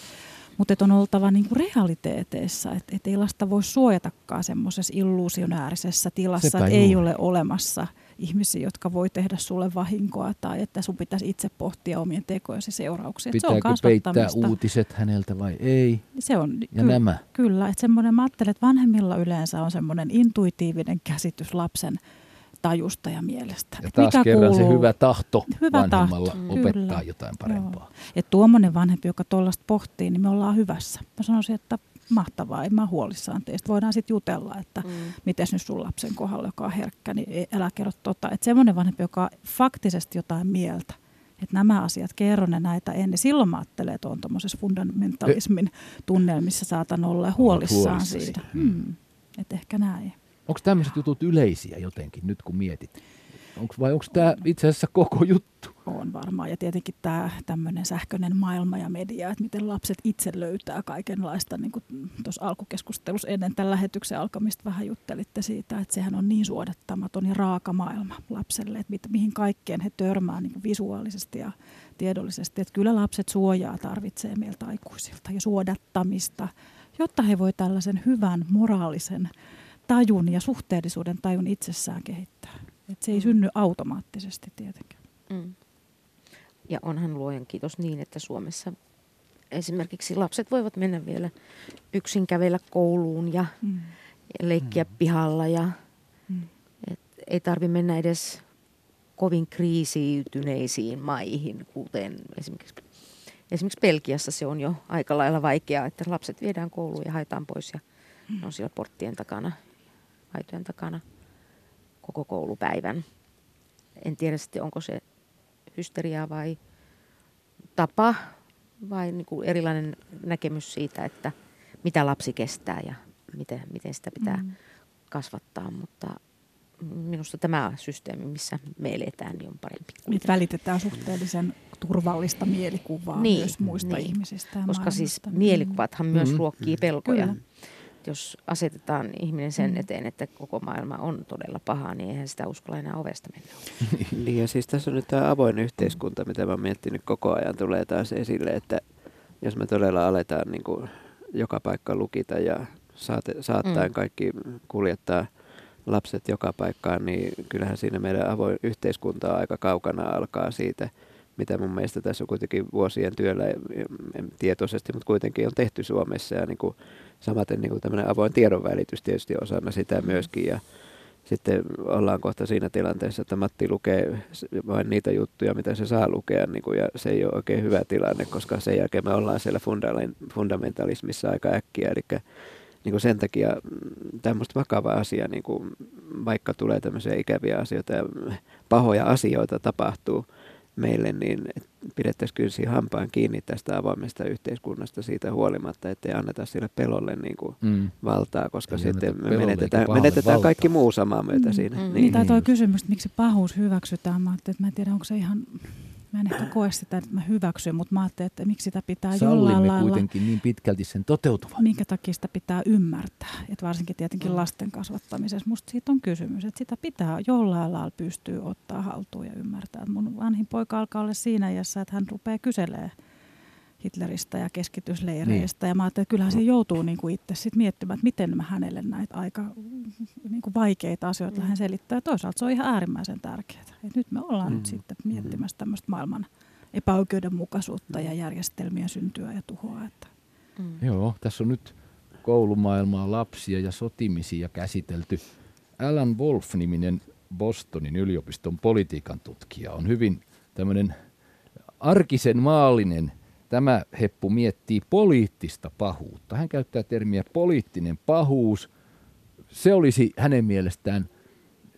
Speaker 5: Mutta on oltava niin kuin realiteeteissa, että et ei lasta voi suojatakaan semmoisessa illuusionäärisessä tilassa, että ei ole olemassa ihmisiä, jotka voi tehdä sulle vahinkoa tai että sun pitäisi itse pohtia omien tekojesi seurauksia. Et se on
Speaker 1: Pitääkö peittää uutiset häneltä vai ei?
Speaker 5: Se on,
Speaker 1: Ja nämä.
Speaker 5: Kyllä, että semmoinen, mä ajattelen, että vanhemmilla yleensä on semmoinen intuitiivinen käsitys lapsen tajusta ja mielestä.
Speaker 1: Ja taas kerran se hyvä tahto
Speaker 5: Hyvä
Speaker 1: vanhemmalla
Speaker 5: tahto,
Speaker 1: opettaa
Speaker 5: kyllä.
Speaker 1: jotain parempaa.
Speaker 5: Että tuommoinen vanhempi, joka tuollaista pohtii, niin me ollaan hyvässä. Mä sanoisin, että mahtavaa, en mä huolissaan teistä. Voidaan sitten jutella, että mm. miten nyt sun lapsen kohdalla, joka on herkkä, niin ei- älä kerro tota. Että semmoinen vanhempi, joka on faktisesti jotain mieltä, että nämä asiat kerro ne näitä ennen. Silloin mä ajattelen, että on tuommoisessa fundamentalismin tunnelmissa saatan olla ja huolissaan
Speaker 1: huolissasi.
Speaker 5: siitä.
Speaker 1: Mm.
Speaker 5: Mm. Et ehkä näin.
Speaker 1: Onko tämmöiset jutut yleisiä jotenkin nyt kun mietit? Onks, vai onko tämä itse asiassa koko juttu?
Speaker 5: On varmaan. Ja tietenkin tämä tämmöinen sähköinen maailma ja media, että miten lapset itse löytää kaikenlaista. Niin kuin tuossa alkukeskustelussa ennen tämän lähetyksen alkamista vähän juttelitte siitä, että sehän on niin suodattamaton ja raaka maailma lapselle, että mihin kaikkeen he törmää niin kuin visuaalisesti ja tiedollisesti. Että kyllä lapset suojaa tarvitsee meiltä aikuisilta ja suodattamista, jotta he voi tällaisen hyvän moraalisen tajun ja suhteellisuuden tajun itsessään kehittää. Et se ei synny automaattisesti tietenkään. Mm.
Speaker 3: Ja onhan luojan kiitos niin, että Suomessa esimerkiksi lapset voivat mennä vielä yksin kävellä kouluun ja, mm. ja leikkiä mm. pihalla. Ja, mm. et ei tarvi mennä edes kovin kriisiytyneisiin maihin, kuten esimerkiksi, esimerkiksi Belgiassa se on jo aika lailla vaikeaa, että lapset viedään kouluun ja haetaan pois ja mm. on siellä porttien takana, aitojen takana koko koulupäivän. En tiedä sitten, onko se hysteriaa vai tapa vai niin kuin erilainen näkemys siitä, että mitä lapsi kestää ja miten, miten sitä pitää mm. kasvattaa, mutta minusta tämä systeemi, missä me eletään, niin on parempi.
Speaker 5: Nyt välitetään suhteellisen turvallista mielikuvaa niin, myös muista niin. ihmisistä.
Speaker 3: Koska siis mielikuvathan mm. myös ruokkii pelkoja. Kyllä jos asetetaan ihminen sen mm. eteen, että koko maailma on todella paha, niin eihän sitä uskalla enää ovesta mennä.
Speaker 2: niin ja siis tässä on nyt tämä avoin yhteiskunta, mitä mä oon miettinyt koko ajan, tulee taas esille, että jos me todella aletaan niin kuin joka paikka lukita ja saate, saattaen mm. kaikki kuljettaa lapset joka paikkaan, niin kyllähän siinä meidän avoin yhteiskunta on aika kaukana alkaa siitä, mitä mun mielestä tässä on kuitenkin vuosien työllä tietoisesti, mutta kuitenkin on tehty Suomessa ja niin kuin samaten niin kuin tämmöinen avoin tiedonvälitys tietysti osana sitä myöskin. Ja sitten ollaan kohta siinä tilanteessa, että Matti lukee vain niitä juttuja, mitä se saa lukea, niin kuin, ja se ei ole oikein hyvä tilanne, koska sen jälkeen me ollaan siellä fundamentalismissa aika äkkiä, eli niin kuin sen takia mm, tämmöistä vakava asia, niin kuin, vaikka tulee tämmöisiä ikäviä asioita ja pahoja asioita tapahtuu, meille, niin pidettäisiin kyllä siinä hampaan kiinni tästä avoimesta yhteiskunnasta siitä huolimatta, ettei anneta sille pelolle niin kuin mm. valtaa, koska Eli sitten me menetetään, menetetään kaikki muu samaa myötä mm. siinä. Mm.
Speaker 5: Niin, niin, tai tuo kysymys, että miksi pahuus hyväksytään, mä, että mä en tiedä, onko se ihan Mä en ehkä koe sitä, että mä hyväksyn, mutta mä ajattelin, että miksi sitä pitää
Speaker 1: Sallimme
Speaker 5: jollain lailla...
Speaker 1: kuitenkin niin pitkälti sen toteutuvan.
Speaker 5: Minkä takia sitä pitää ymmärtää, että varsinkin tietenkin lasten kasvattamisessa. Musta siitä on kysymys, että sitä pitää jollain lailla pystyä ottaa haltuun ja ymmärtää. Mun vanhin poika alkaa olla siinä iässä, että hän rupeaa kyselemään Hitleristä ja keskitysleireistä. Niin. Ja mä ajattelin, että kyllähän se joutuu niin kuin itse sit miettimään, että miten mä hänelle näitä aika niin kuin vaikeita asioita mm. hän selittää. Ja toisaalta se on ihan äärimmäisen tärkeää. Et nyt me ollaan mm. nyt sitten miettimässä tämmöistä maailman epäoikeudenmukaisuutta ja järjestelmien syntyä ja tuhoa. Että.
Speaker 1: Mm. Joo, tässä on nyt koulumaailmaa, lapsia ja sotimisia käsitelty. Alan Wolf-niminen Bostonin yliopiston politiikan tutkija on hyvin tämmöinen arkisen maallinen Tämä heppu miettii poliittista pahuutta. Hän käyttää termiä poliittinen pahuus. Se olisi hänen mielestään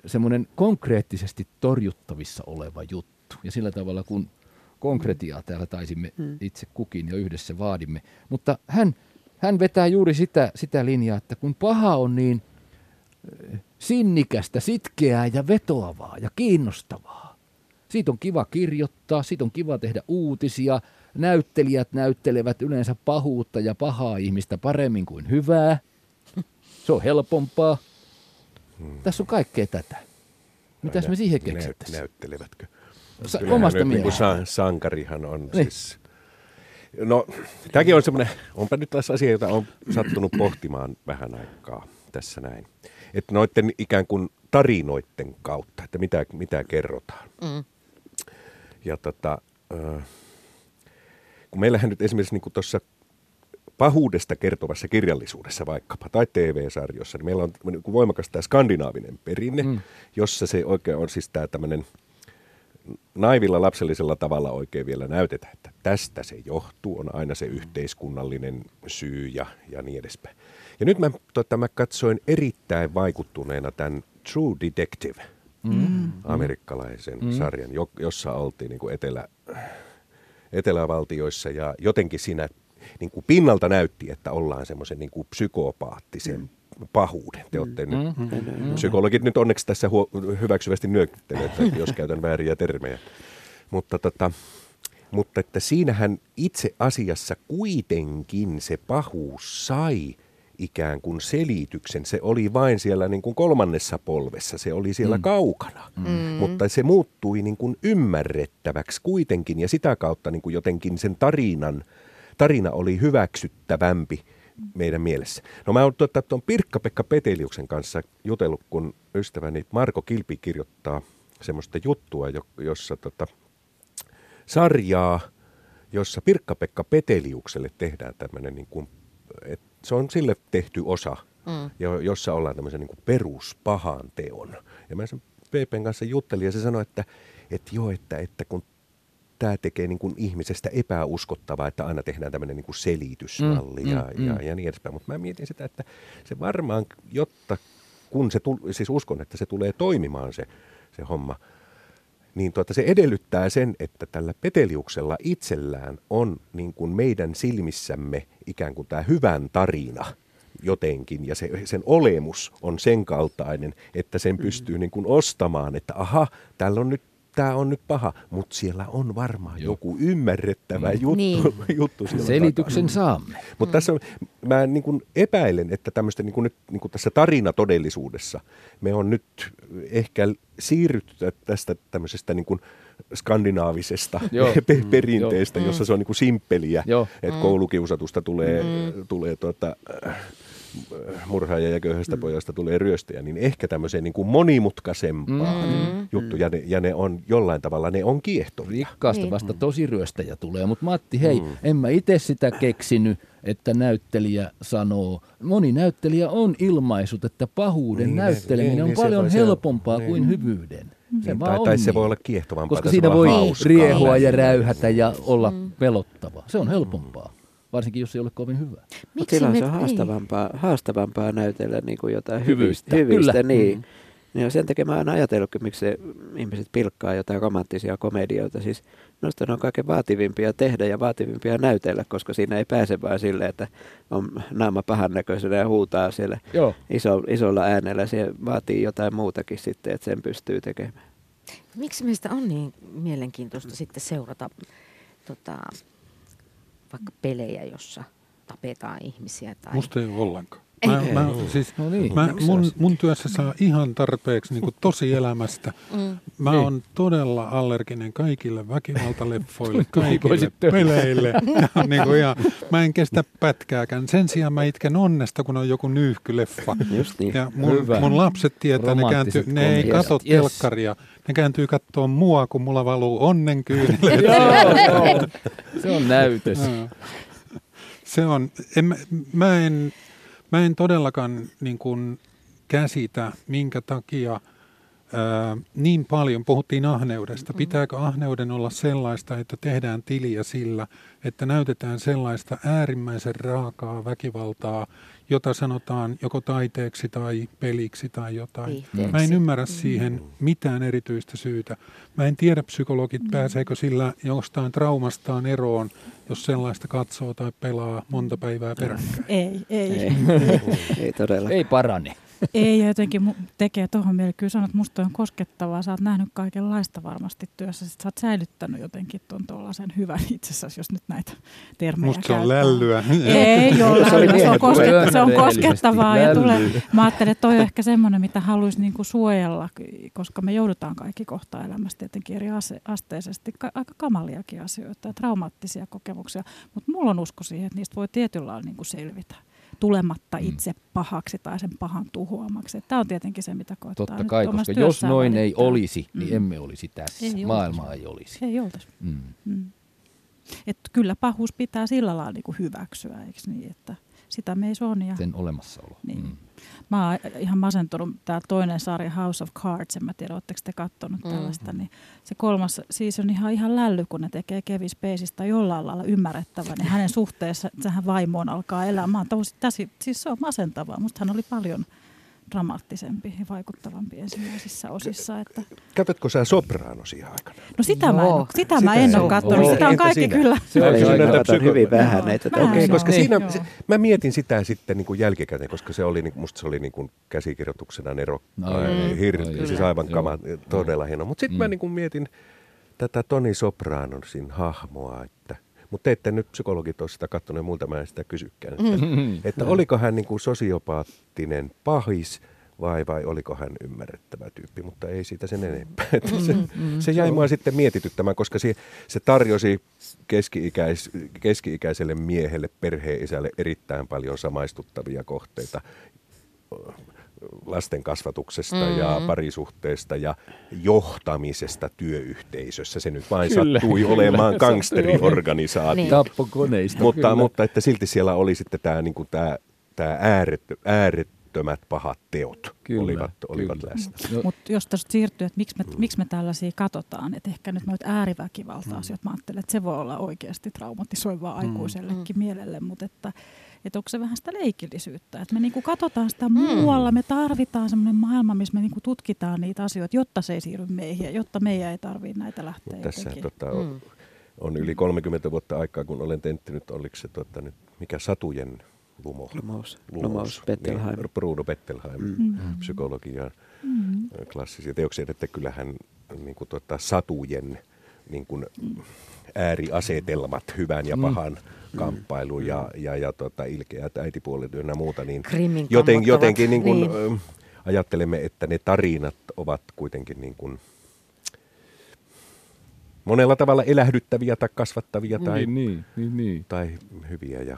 Speaker 1: semmoinen konkreettisesti torjuttavissa oleva juttu. Ja sillä tavalla, kun konkretiaa täällä taisimme hmm. itse kukin jo yhdessä vaadimme. Mutta hän, hän vetää juuri sitä, sitä linjaa, että kun paha on niin eh, sinnikästä, sitkeää ja vetoavaa ja kiinnostavaa. Siitä on kiva kirjoittaa, siitä on kiva tehdä uutisia, näyttelijät näyttelevät yleensä pahuutta ja pahaa ihmistä paremmin kuin hyvää. Se on helpompaa. Hmm. Tässä on kaikkea tätä. Mitäs me siihen keksittäisiin?
Speaker 4: Näyttelevätkö?
Speaker 1: Sa- omasta
Speaker 4: niin kuin sa- sankarihan on niin. siis... No, tämäkin on semmoinen, onpa nyt taas asia, jota on sattunut pohtimaan vähän aikaa tässä näin. Että noiden ikään kuin tarinoiden kautta, että mitä, mitä kerrotaan. Mm. Ja tota, äh, kun meillähän nyt esimerkiksi niin tuossa pahuudesta kertovassa kirjallisuudessa vaikkapa, tai TV-sarjossa, niin meillä on niin kuin voimakas tämä skandinaavinen perinne, mm. jossa se oikein on siis tämä tämmöinen naivilla lapsellisella tavalla oikein vielä näytetään, että tästä se johtuu, on aina se yhteiskunnallinen syy ja, ja niin edespäin. Ja nyt mä, tota, mä katsoin erittäin vaikuttuneena tämän True Detective, mm. amerikkalaisen mm. sarjan, jossa oltiin niin kuin etelä, etelävaltioissa ja jotenkin siinä niin kuin pinnalta näytti, että ollaan semmoisen niin kuin psykopaattisen mm. pahuuden te olette nyt.
Speaker 1: Mm.
Speaker 2: Mm.
Speaker 4: Psykologit nyt onneksi tässä huo- hyväksyvästi nyökyttelevät, että jos käytän vääriä termejä. Mutta, tota, mutta että siinähän itse asiassa kuitenkin se pahuus sai ikään kuin selityksen. Se oli vain siellä niin kuin kolmannessa polvessa, se oli siellä mm. kaukana. Mm. Mutta se muuttui niin kuin ymmärrettäväksi kuitenkin ja sitä kautta niin kuin jotenkin sen tarinan, tarina oli hyväksyttävämpi meidän mielessä. No mä oon tuota, tuon Pirkka-Pekka Peteliuksen kanssa jutellut, kun ystäväni Marko Kilpi kirjoittaa semmoista juttua, jo- jossa tota, sarjaa, jossa Pirkka-Pekka Peteliukselle tehdään tämmöinen, niin kuin, että se on sille tehty osa, mm. jossa ollaan tämmöisen niin kuin peruspahan teon. Ja mä sen PPn kanssa juttelin ja se sanoi, että, että joo, että, että kun tämä tekee niin kuin ihmisestä epäuskottavaa, että aina tehdään tämmöinen niin kuin selitysmalli
Speaker 1: Mm,
Speaker 4: ja,
Speaker 1: mm,
Speaker 4: ja,
Speaker 1: mm.
Speaker 4: ja niin edespäin. Mutta mä mietin sitä, että se varmaan, jotta kun se, tul, siis uskon, että se tulee toimimaan se, se homma, niin tuota, se edellyttää sen, että tällä Peteliuksella itsellään on niin kuin meidän silmissämme ikään kuin tämä hyvän tarina jotenkin, ja se, sen olemus on sen kaltainen, että sen pystyy niin kuin ostamaan, että aha, täällä on nyt tämä on nyt paha, mutta siellä on varmaan
Speaker 1: Joo.
Speaker 4: joku ymmärrettävä juttu,
Speaker 3: Niin.
Speaker 4: juttu siellä
Speaker 1: Selityksen
Speaker 4: takana.
Speaker 1: saamme.
Speaker 4: Mutta tässä on, mä niin kuin epäilen, että tämmöistä niin kuin nyt niin kuin tässä tarinatodellisuudessa me on nyt ehkä siirrytty tästä tämmöisestä niin kuin skandinaavisesta
Speaker 1: Joo.
Speaker 4: pe- perinteestä,
Speaker 3: Joo.
Speaker 4: jossa se on niin kuin simppeliä,
Speaker 1: Joo.
Speaker 4: että koulukiusatusta tulee, tulee tuota, äh, murhaaja ja köyhästä pojasta tulee ryöstäjä, niin ehkä tämmöiseen niin kuin monimutkaisempaan
Speaker 3: Mm.
Speaker 4: juttu, ja ne, ja ne on jollain tavalla, ne on kiehtovia.
Speaker 1: Rikkaasta
Speaker 3: Niin.
Speaker 1: vasta tosi ryöstäjä tulee. Mutta Matti, hei, en mä itse sitä keksinyt, että näyttelijä sanoo. Moni näyttelijä on ilmaisut, että pahuuden
Speaker 4: Niin,
Speaker 1: näytteleminen
Speaker 4: niin,
Speaker 1: on
Speaker 4: niin, se
Speaker 1: paljon
Speaker 4: se
Speaker 1: helpompaa
Speaker 4: niin.
Speaker 1: kuin hyvyyden. Se
Speaker 4: Niin, tai,
Speaker 1: on
Speaker 4: tai se
Speaker 1: niin.
Speaker 4: voi olla kiehtovampaa.
Speaker 1: Koska
Speaker 4: se
Speaker 1: siinä
Speaker 4: voi hauskaa.
Speaker 1: riehua ja räyhätä ja olla pelottava. Se on helpompaa, varsinkin jos ei ole kovin hyvä.
Speaker 2: Mutta silloin se on
Speaker 3: niin.
Speaker 2: haastavampaa, haastavampaa näytellä niin kuin jotain
Speaker 1: hyvyyttä.
Speaker 2: hyvyyttä
Speaker 1: kyllä.
Speaker 2: niin.
Speaker 1: Mm.
Speaker 2: Ja sen takia mä oon ajatellut, miksi se ihmiset pilkkaa jotain romanttisia komedioita. Siis noista ne on kaiken vaativimpia tehdä ja vaativimpia näytellä, koska siinä ei pääse vaan silleen, että on naama pahan näköisenä ja huutaa siellä
Speaker 1: Joo.
Speaker 2: iso, isolla äänellä. Se vaatii jotain muutakin sitten, että sen pystyy tekemään.
Speaker 3: Miksi meistä on niin mielenkiintoista sitten seurata tota, vaikka pelejä, jossa tapetaan ihmisiä? Tai...
Speaker 6: Musta ei ole ollenkaan.
Speaker 3: Ei.
Speaker 6: Mä, mä, siis,
Speaker 1: No niin.
Speaker 6: mä, mun, mun työssä saa ihan tarpeeksi niin tosielämästä.
Speaker 3: Mm.
Speaker 6: Mä
Speaker 1: Niin.
Speaker 6: oon todella allerginen kaikille väkivaltaleffoille, kaikille peleille. Ja, niin kuin, ja, mä en kestä pätkääkään. Sen sijaan mä itken onnesta, kun on joku nyyhkyleffa.
Speaker 2: Just niin.
Speaker 6: Ja mun,
Speaker 1: Hyvä.
Speaker 6: mun lapset tietää, ne, kääntyy, ne ei katso
Speaker 1: Yes.
Speaker 6: telkkaria. Ne kääntyy katsoa mua, kun mulla valuu onnenkyynille.
Speaker 1: joo, joo. Se on näytös.
Speaker 6: Se on, en, mä- mä, en, mä en todellakaan niin kuin käsitä, minkä takia ää, niin paljon puhuttiin ahneudesta. Pitääkö ahneuden olla sellaista, että tehdään tiliä sillä, että näytetään sellaista äärimmäisen raakaa väkivaltaa, jota sanotaan joko taiteeksi tai peliksi tai jotain.
Speaker 3: Viihteeksi.
Speaker 6: Mä en ymmärrä siihen mitään erityistä syytä. Mä en tiedä psykologit, pääseekö sillä jostain traumastaan eroon, jos sellaista katsoo tai pelaa monta päivää peräkkäin.
Speaker 5: Ei, ei.
Speaker 2: Ei, ei todellakaan.
Speaker 1: Ei parane.
Speaker 5: Ei, ja jotenkin mu- tekee tuohon mieli. Kyllä sanot, musta toi on koskettavaa. Sä oot nähnyt kaikenlaista varmasti työssä. Sit sä oot säilyttänyt jotenkin tuon tuollaisen hyvän itse asiassa, jos nyt näitä termejä
Speaker 6: Musta se on
Speaker 5: käyttää.
Speaker 6: lällyä.
Speaker 5: Ei ole
Speaker 2: Se oli
Speaker 5: lällyä, se on,
Speaker 2: hieno
Speaker 5: koske-
Speaker 1: puhe.
Speaker 5: se on koskettavaa ja tulee, mä ajattelen, että toi on ehkä semmoinen, mitä haluaisi niinku suojella, koska me joudutaan kaikki kohta elämässä tietenkin eri asteisesti, ka- aika kamaliakin asioita ja traumaattisia kokemuksia, mutta mulla on usko siihen, että niistä voi tietyllä lailla niinku selvitä tulematta
Speaker 1: Mm.
Speaker 5: itse pahaksi tai sen pahan tuhoamaksi. Tämä on tietenkin se, mitä koettaa
Speaker 1: Totta
Speaker 5: nyt
Speaker 1: kai,
Speaker 5: omassa
Speaker 1: koska jos noin ei
Speaker 5: välittää.
Speaker 1: olisi, niin
Speaker 5: Mm.
Speaker 1: emme olisi tässä.
Speaker 5: Ei
Speaker 1: Maailma ei olisi.
Speaker 5: Ei oltaisi.
Speaker 1: Mm.
Speaker 5: Mm. Et kyllä pahuus pitää sillä lailla niin kuin hyväksyä, eikö niin, että sitä meissä on. Ja
Speaker 1: Sen olemassaolo.
Speaker 5: Niin.
Speaker 1: Mm.
Speaker 5: mä oon ihan masentunut, tämä toinen sarja House of Cards, en mä tiedä, oletteko te kattonut
Speaker 3: Mm.
Speaker 5: tällaista, niin se kolmas siis on ihan, ihan lälly, kun ne tekee Kevin Spacesta jollain lailla ymmärrettävän, niin hänen suhteessa tähän vaimoon alkaa elää. Mä oon tosi, täsi, siis se on masentavaa, musta hän oli paljon dramaattisempi ja vaikuttavampi ensimmäisissä osissa. Että...
Speaker 4: Katsotko sä Sopranosia aikana?
Speaker 5: No sitä mä en, sitä
Speaker 4: Sitä
Speaker 5: mä en ole
Speaker 4: on.
Speaker 5: katsonut. Sitä on kaikki
Speaker 4: sinä?
Speaker 5: kyllä.
Speaker 1: Se
Speaker 2: katson
Speaker 4: psyko-
Speaker 2: hyvin vähän
Speaker 5: Joo.
Speaker 2: näitä.
Speaker 4: Okei,
Speaker 5: Joo.
Speaker 4: koska
Speaker 5: Ei,
Speaker 4: siinä,
Speaker 5: joo.
Speaker 4: se, mä mietin sitä sitten niin kuin jälkikäteen, koska se oli, niin, musta se oli niin kuin käsikirjoituksena nero,
Speaker 1: No, mm.
Speaker 4: hir,
Speaker 1: Kyllä.
Speaker 4: siis aivan
Speaker 1: Joo.
Speaker 4: kama, todella hieno. Mutta sitten
Speaker 1: Mm.
Speaker 4: mä niin kuin mietin tätä Toni Sopranosin hahmoa, että mutta te ette nyt psykologit ole sitä katsoneet ja muilta mä en sitä kysykään. Että,
Speaker 1: Mm.
Speaker 4: että oliko hän niin kuin sosiopaattinen pahis vai, vai oliko hän ymmärrettävä tyyppi, mutta ei siitä sen enempää. Että se, se jäi mua sitten mietityttämään, koska se, se tarjosi keski-ikäis, keski-ikäiselle miehelle, perheen-isälle erittäin paljon samaistuttavia kohteita lasten kasvatuksesta mm. ja parisuhteesta ja johtamisesta työyhteisössä. Se nyt vain
Speaker 1: Kyllä,
Speaker 4: sattui
Speaker 1: kyllä,
Speaker 4: olemaan gangsteriorganisaatio.
Speaker 3: Niin.
Speaker 1: Tappokoneista.
Speaker 4: Mutta,
Speaker 1: kyllä.
Speaker 4: mutta että silti siellä oli sitten tämä niin tää, tää ääret, äärettömät pahat teot
Speaker 1: Kyllä,
Speaker 4: olivat, olivat
Speaker 1: kyllä.
Speaker 4: läsnä.
Speaker 1: No,
Speaker 5: Mutta jos tästä siirtyy, että miksi me, miksi me tällaisia katsotaan, että ehkä nyt noita ääriväkivalta-asioita, mä ajattelen, että se voi olla oikeasti traumatisoivaa aikuisellekin mielelle, mutta että, että onko se vähän sitä leikillisyyttä, että me niinku katsotaan sitä muualla, me tarvitaan semmoinen maailma, missä me niinku tutkitaan niitä asioita, jotta se ei siirry meihin ja jotta meidän ei tarvitse näitä lähteä
Speaker 4: Mut tässä tota, on, on yli 30 vuotta aikaa, kun olen tenttinyt, oliko se tota, nyt, mikä Satujen lumo?
Speaker 2: Lumous. Lumous, Bettelheim.
Speaker 4: Niin, Bruno Bettelheim,
Speaker 2: Mm.
Speaker 4: psykologian
Speaker 5: Mm.
Speaker 4: klassisia teoksia, että kyllähän niin kuin, tota, satujen niin kuin, ääriasetelmat, hyvän ja pahan mm. kamppailu ja, ja, ja tota, ilkeät äitipuolet ynnä muuta, niin joten, jotenkin niin kuin,
Speaker 3: niin.
Speaker 4: niin. ajattelemme, että ne tarinat ovat kuitenkin niin kuin, monella tavalla elähdyttäviä tai kasvattavia tai,
Speaker 1: niin, niin, niin, niin.
Speaker 4: tai hyviä ja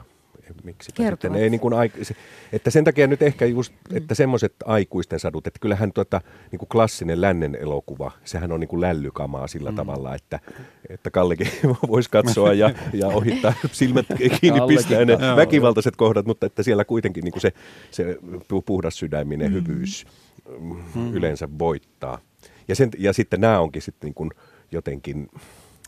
Speaker 4: miksi sitten ei niin kuin aik- se- että sen takia nyt ehkä just, että semmoiset aikuisten sadut, että kyllähän tuota, niin kuin klassinen lännen elokuva, sehän on niin kuin lällykamaa sillä mm. tavalla, että, että Kallekin voisi katsoa ja, ja ohittaa silmät kiinni pistää ne väkivaltaiset kohdat, mutta että siellä kuitenkin niin kuin se, se pu- puhdas sydäminen mm. hyvyys mm. yleensä voittaa. Ja, sen, ja sitten nämä onkin sitten niin kuin jotenkin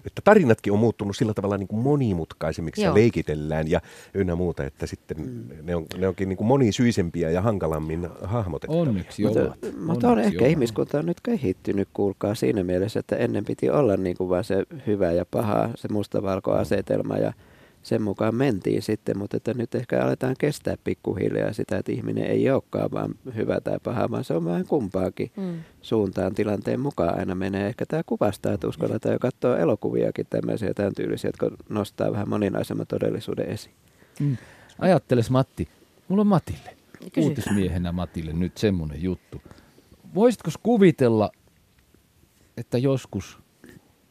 Speaker 4: että tarinatkin on muuttunut sillä tavalla niin kuin monimutkaisemmiksi ja
Speaker 3: Joo.
Speaker 4: leikitellään ja ynnä muuta, että sitten ne, on, ne onkin niin kuin monisyisempiä ja hankalammin hahmotettavia.
Speaker 1: Onneksi
Speaker 2: Mutta,
Speaker 1: ovat.
Speaker 2: mutta on
Speaker 1: Onneksi
Speaker 2: ehkä
Speaker 1: ovat.
Speaker 2: ihmiskunta on nyt kehittynyt, kuulkaa siinä mielessä, että ennen piti olla niin kuin vaan se hyvä ja paha, se mustavalkoasetelma ja sen mukaan mentiin sitten, mutta että nyt ehkä aletaan kestää pikkuhiljaa sitä, että ihminen ei olekaan vaan hyvä tai paha, vaan se on vähän kumpaakin
Speaker 3: Mm.
Speaker 2: suuntaan tilanteen mukaan aina menee. Ehkä tämä kuvastaa, että uskalletaan jo katsoa elokuviakin tämmöisiä tämän tyylisiä, jotka nostaa vähän moninaisemman todellisuuden esiin.
Speaker 1: Mm. Ajatteles Matti, mulla on Matille,
Speaker 3: Kysy.
Speaker 1: uutismiehenä Matille nyt semmoinen juttu. Voisitko kuvitella, että joskus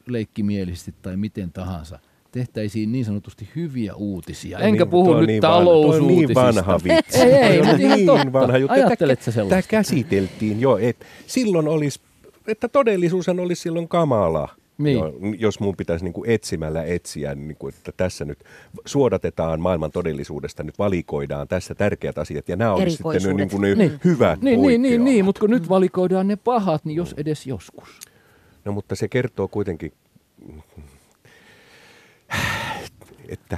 Speaker 1: leikkimielisesti tai miten tahansa tehtäisiin niin sanotusti hyviä uutisia. Enkä
Speaker 4: niin-
Speaker 1: puhu nyt
Speaker 4: niin vanha-
Speaker 1: talousuutisista.
Speaker 4: niin vanha vitsi.
Speaker 1: Ei, ei, ihan
Speaker 4: niin
Speaker 1: totta.
Speaker 4: vanha juttu.
Speaker 1: Ajattelet sä
Speaker 4: Tämä
Speaker 1: sellaista?
Speaker 4: käsiteltiin jo, että silloin olisi, että todellisuushan olisi silloin kamala.
Speaker 1: Niin.
Speaker 4: Jo, jos mun pitäisi niin kuin etsimällä etsiä, niin kuin, että tässä nyt suodatetaan maailman todellisuudesta, nyt valikoidaan tässä tärkeät asiat, ja nämä olisi sitten niin kuin ne
Speaker 1: Niin.
Speaker 4: hyvät
Speaker 1: Niin, niin, niin, niin, mutta kun nyt valikoidaan ne pahat, niin jos edes joskus.
Speaker 4: No mutta se kertoo kuitenkin, että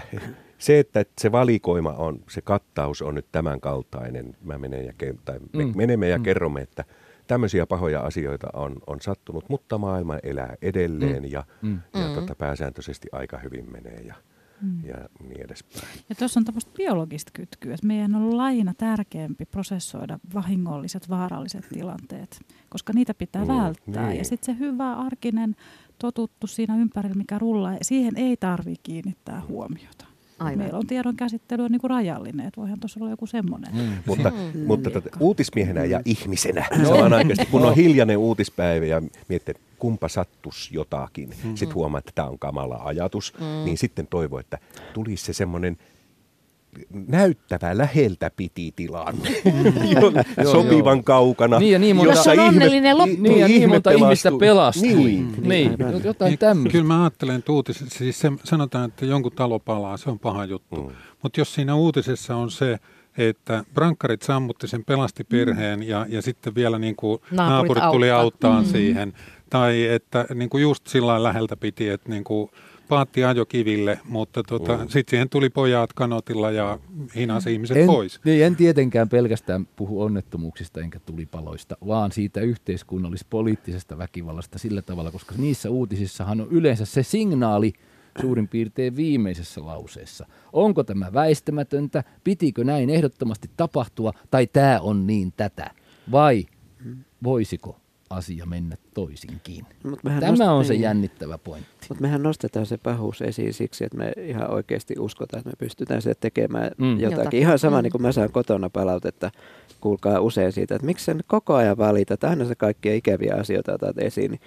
Speaker 4: se, että se valikoima on, se kattaus on nyt tämän kaltainen, mä menen ja, ke- tai me
Speaker 1: Mm.
Speaker 4: menemme ja
Speaker 1: Mm.
Speaker 4: kerromme, että tämmöisiä pahoja asioita on, on sattunut, mutta maailma elää edelleen
Speaker 1: Mm.
Speaker 4: ja,
Speaker 1: Mm.
Speaker 4: ja tota, pääsääntöisesti aika hyvin menee ja, ja niin edespäin.
Speaker 5: Ja tuossa on tämmöistä biologista kytkyä, että meidän on lajina tärkeämpi prosessoida vahingolliset, vaaralliset tilanteet, koska niitä pitää
Speaker 4: Mm,
Speaker 5: välttää.
Speaker 4: niin.
Speaker 5: Ja sitten se hyvä, arkinen, totuttu siinä ympärillä, mikä rullaa, siihen ei tarvitse kiinnittää huomiota.
Speaker 3: Aivan.
Speaker 5: Meillä on tiedon käsittely on niin kuin rajallinen, että voihan tuossa olla joku semmoinen.
Speaker 1: Mm.
Speaker 4: Mutta,
Speaker 3: Mm.
Speaker 4: mutta tätä, uutismiehenä ja ihmisenä
Speaker 1: No.
Speaker 4: samanaikaisesti, kun on hiljainen uutispäivä ja miettii, että kumpa sattus jotakin, mm-hmm. sitten huomaa, että tämä on kamala ajatus, mm. niin sitten toivoo, että tulisi se semmoinen näyttävä läheltä piti tilanne,
Speaker 1: Joo,
Speaker 4: sopivan
Speaker 1: joo.
Speaker 4: kaukana.
Speaker 1: Niin ja niin monta-
Speaker 3: Jossa on onnellinen loppu.
Speaker 1: Niin ja niin monta
Speaker 4: ihme
Speaker 1: ihmistä pelastui.
Speaker 4: Niin.
Speaker 1: niin.
Speaker 2: aivan.
Speaker 1: jotain
Speaker 6: Niin,
Speaker 1: tämmöistä.
Speaker 6: Kyllä mä ajattelen, että uutis, siis se, sanotaan, että jonkun talo palaa, se on paha juttu.
Speaker 4: Mm.
Speaker 6: Mm. Mutta jos siinä uutisessa on se, että brankkarit sammutti sen, pelasti perheen ja, ja sitten vielä niin kuin
Speaker 3: Naapurit
Speaker 6: naapurit, tuli
Speaker 3: auttaa.
Speaker 6: mm. siihen, Tai että niin kuin just sillä läheltä piti, että niin kuin paatti ajo kiville, mutta tota,
Speaker 4: Mm.
Speaker 6: sitten siihen tuli pojat kanotilla ja hinasi ihmiset
Speaker 1: en,
Speaker 6: pois.
Speaker 1: Niin, en tietenkään pelkästään puhu onnettomuuksista enkä tulipaloista, vaan siitä yhteiskunnallis-poliittisesta väkivallasta sillä tavalla, koska niissä uutisissahan on yleensä se signaali suurin piirtein viimeisessä lauseessa. Onko tämä väistämätöntä, pitikö näin ehdottomasti tapahtua, tai tämä on niin tätä, vai voisiko asia mennä toisinkin?
Speaker 2: Mut mehän
Speaker 1: Tämä
Speaker 2: nost-
Speaker 1: on se
Speaker 2: niin.
Speaker 1: jännittävä pointti.
Speaker 2: Mutta mehän nostetaan se pahuus esiin siksi, että me ihan oikeasti uskotaan, että me pystytään se tekemään
Speaker 1: Mm.
Speaker 2: jotakin.
Speaker 3: Jotakin.
Speaker 2: Ihan sama,
Speaker 3: Mm.
Speaker 2: niin kuin mä saan kotona palautetta, kuulkaa usein siitä, että miksi sen koko ajan valitat, aina se kaikkia ikäviä asioita otat esiin. Niin,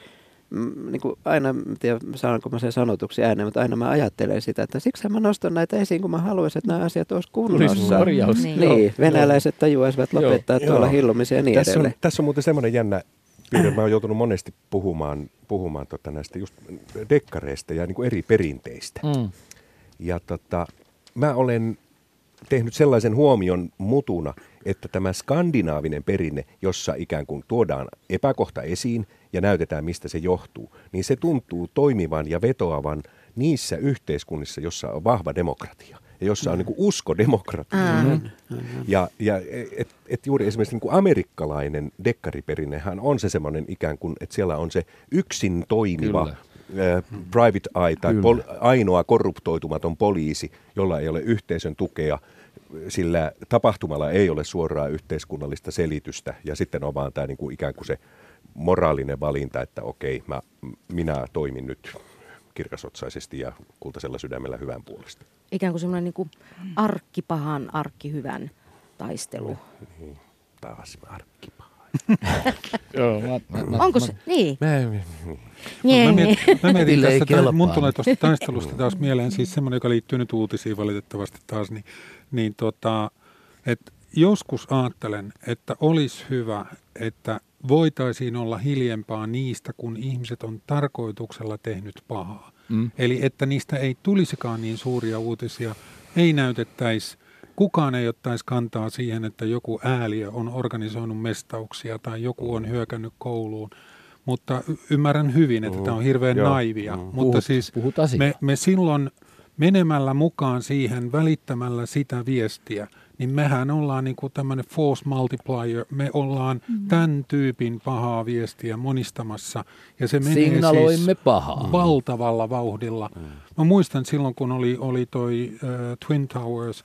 Speaker 2: mm, niin kuin aina, en tiedä saanko mä sen sanotuksi ääneen, mutta aina mä ajattelen sitä, että siksi mä nostan näitä esiin, kun mä haluaisin, että nämä asiat olisi kunnossa.
Speaker 1: korjaus.
Speaker 3: Niin.
Speaker 2: Niin, venäläiset tajuaisivat
Speaker 1: Joo.
Speaker 2: lopettaa
Speaker 4: Joo.
Speaker 2: tuolla hillumisen ja niin
Speaker 4: Tässä on,
Speaker 2: edelleen.
Speaker 4: tässä on muuten semmoinen jännä piirre, mä oon joutunut monesti puhumaan, puhumaan tota näistä just dekkareista ja niin kuin eri perinteistä.
Speaker 1: Mm.
Speaker 4: Ja tota, mä olen tehnyt sellaisen huomion mutuna, että tämä skandinaavinen perinne, jossa ikään kuin tuodaan epäkohta esiin ja näytetään, mistä se johtuu, niin se tuntuu toimivan ja vetoavan niissä yhteiskunnissa, jossa on vahva demokratia ja jossa on niin kuin usko demokratiaan. Ja, ja et, et juuri esimerkiksi niin kuin amerikkalainen dekkariperinnehän on se semmoinen ikään kuin, että siellä on se yksin toimiva
Speaker 1: Kyllä.
Speaker 4: private eye tai pol, ainoa korruptoitumaton poliisi, jolla ei ole yhteisön tukea, sillä tapahtumalla ei ole suoraa yhteiskunnallista selitystä ja sitten on vaan tämä niin kuin ikään kuin se moraalinen valinta, että okei, mä, minä toimin nyt kirkasotsaisesti ja kultaisella sydämellä hyvän puolesta.
Speaker 3: Ikään kuin semmoinen niin arkkipahan, arkkihyvän taistelu.
Speaker 4: Niin, taas mä arkkipaha.
Speaker 1: Joo, mä, mä, mä,
Speaker 3: Onko
Speaker 1: mä,
Speaker 3: se? Niin.
Speaker 4: Mä,
Speaker 3: Niin,
Speaker 6: Mä
Speaker 3: niin.
Speaker 6: mietin, mä mietin tästä, mun tulee tuosta taistelusta taas mieleen siis semmoinen, joka liittyy nyt uutisiin valitettavasti taas, niin, niin tota, että joskus ajattelen, että olisi hyvä, että voitaisiin olla hiljempaa niistä, kun ihmiset on tarkoituksella tehnyt pahaa.
Speaker 1: Mm.
Speaker 6: Eli että niistä ei tulisikaan niin suuria uutisia, ei näytettäisi, kukaan ei ottaisi kantaa siihen, että joku ääliö on organisoinut mestauksia tai joku on hyökännyt kouluun. Mutta y- ymmärrän hyvin, että
Speaker 4: Mm,
Speaker 6: tämä on hirveän
Speaker 4: joo,
Speaker 6: naivia.
Speaker 4: mm.
Speaker 6: Mutta
Speaker 1: Puhut-
Speaker 6: siis
Speaker 1: puhut
Speaker 6: me, me silloin menemällä mukaan siihen, välittämällä sitä viestiä, niin mehän ollaan niin kuin tämmöinen force multiplier. Me ollaan mm. tämän tyypin pahaa viestiä monistamassa. Ja se menee
Speaker 1: Signaloimme
Speaker 6: siis
Speaker 1: pahaa.
Speaker 6: valtavalla vauhdilla. Mä muistan silloin, kun oli, oli toi äh, Twin Towers,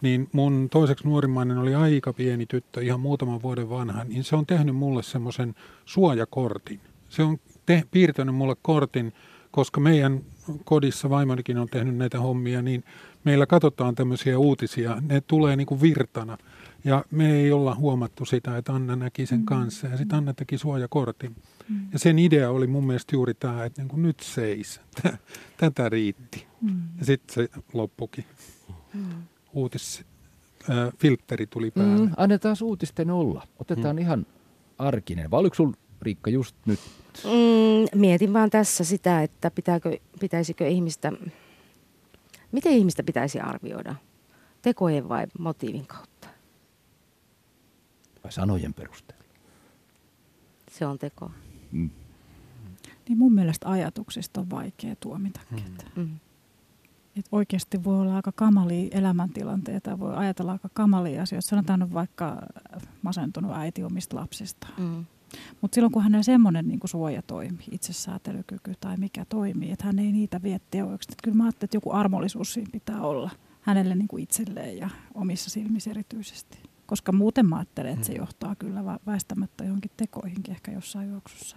Speaker 6: niin mun toiseksi nuorimmainen oli aika pieni tyttö, ihan muutaman vuoden vanha, niin se on tehnyt mulle semmoisen suojakortin. Se on te- piirtänyt mulle kortin, koska meidän kodissa vaimonikin on tehnyt näitä hommia, niin meillä katsotaan tämmöisiä uutisia, ne tulee niin kuin virtana. Ja me ei olla huomattu sitä, että Anna näki sen kanssa ja sitten Anna teki suojakortin. Ja sen idea oli mun mielestä juuri tämä, että niin kuin nyt seis. Tätä riitti. Ja sitten se loppukin. Uutisfiltteri tuli päälle.
Speaker 1: Mm, annetaan uutisten olla. Otetaan ihan arkinen. Vai oliko sulla, Riikka, just nyt?
Speaker 3: Mm, mietin vaan tässä sitä, että pitääkö, pitäisikö ihmistä, miten ihmistä pitäisi arvioida? Tekojen vai motiivin kautta?
Speaker 1: Vai sanojen perusteella?
Speaker 3: Se on teko.
Speaker 1: Mm.
Speaker 5: Niin mun mielestä ajatuksista on vaikea tuomita ketään.
Speaker 3: Mm.
Speaker 5: Et oikeasti voi olla aika kamalia elämäntilanteita, voi ajatella aika kamalia asioita. Sanotaan nyt vaikka masentunut äiti omista lapsista.
Speaker 3: Mm.
Speaker 5: Mutta silloin kun hänellä semmoinen niin suoja toimii, itsesäätelykyky tai mikä toimii, että hän ei niitä vie teoiksi. Että kyllä mä ajattelen, että joku armollisuus siinä pitää olla hänelle niin kuin itselleen ja omissa silmissä erityisesti. Koska muuten mä ajattelen, että se johtaa kyllä väistämättä johonkin tekoihinkin ehkä jossain juoksussa.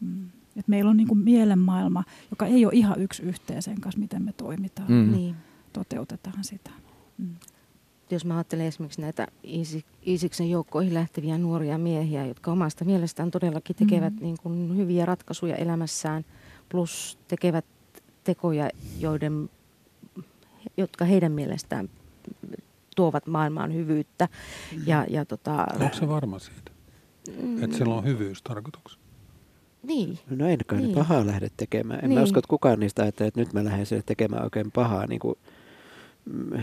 Speaker 5: Mm. Et meillä on niin kuin mielenmaailma, joka ei ole ihan yksi yhteen sen kanssa, miten me toimitaan,
Speaker 1: Mm.
Speaker 5: mm.
Speaker 3: Niin.
Speaker 5: toteutetaan sitä. Mm.
Speaker 3: Jos mä ajattelen esimerkiksi näitä Iisiksen joukkoihin lähteviä nuoria miehiä, jotka omasta mielestään todellakin tekevät
Speaker 5: Mhm.
Speaker 3: niin kuin hyviä ratkaisuja elämässään, plus tekevät tekoja, joiden, jotka heidän mielestään tuovat maailmaan hyvyyttä. Ja, ja tota,
Speaker 6: Onko se varma siitä, että sillä on hyvyys tarkoituksena?
Speaker 3: niin,
Speaker 2: No en kai niin. Pahaa lähde tekemään. En niin. Mä usko, että kukaan niistä ajattelee, että nyt mä lähden sille tekemään oikein pahaa. Niin kuin mm,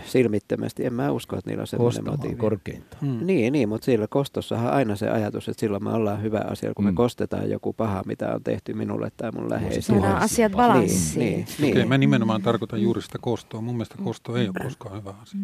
Speaker 2: silmittömästi. En mä usko, että niillä on semmoinen motiivi.
Speaker 1: korkeintaan.
Speaker 6: Mm.
Speaker 2: Niin, niin, mutta sillä kostossahan aina se ajatus, että silloin me ollaan hyvä asia, kun me
Speaker 1: Mm.
Speaker 2: kostetaan joku paha, mitä on tehty minulle tai mun läheisille.
Speaker 3: Saadaan asiat
Speaker 1: pahoja.
Speaker 3: balanssiin.
Speaker 2: Niin, niin,
Speaker 6: Okei,
Speaker 2: niin.
Speaker 6: mä nimenomaan tarkoitan juuri sitä kostoa. Mun mielestä kosto ei ole koskaan hyvä asia.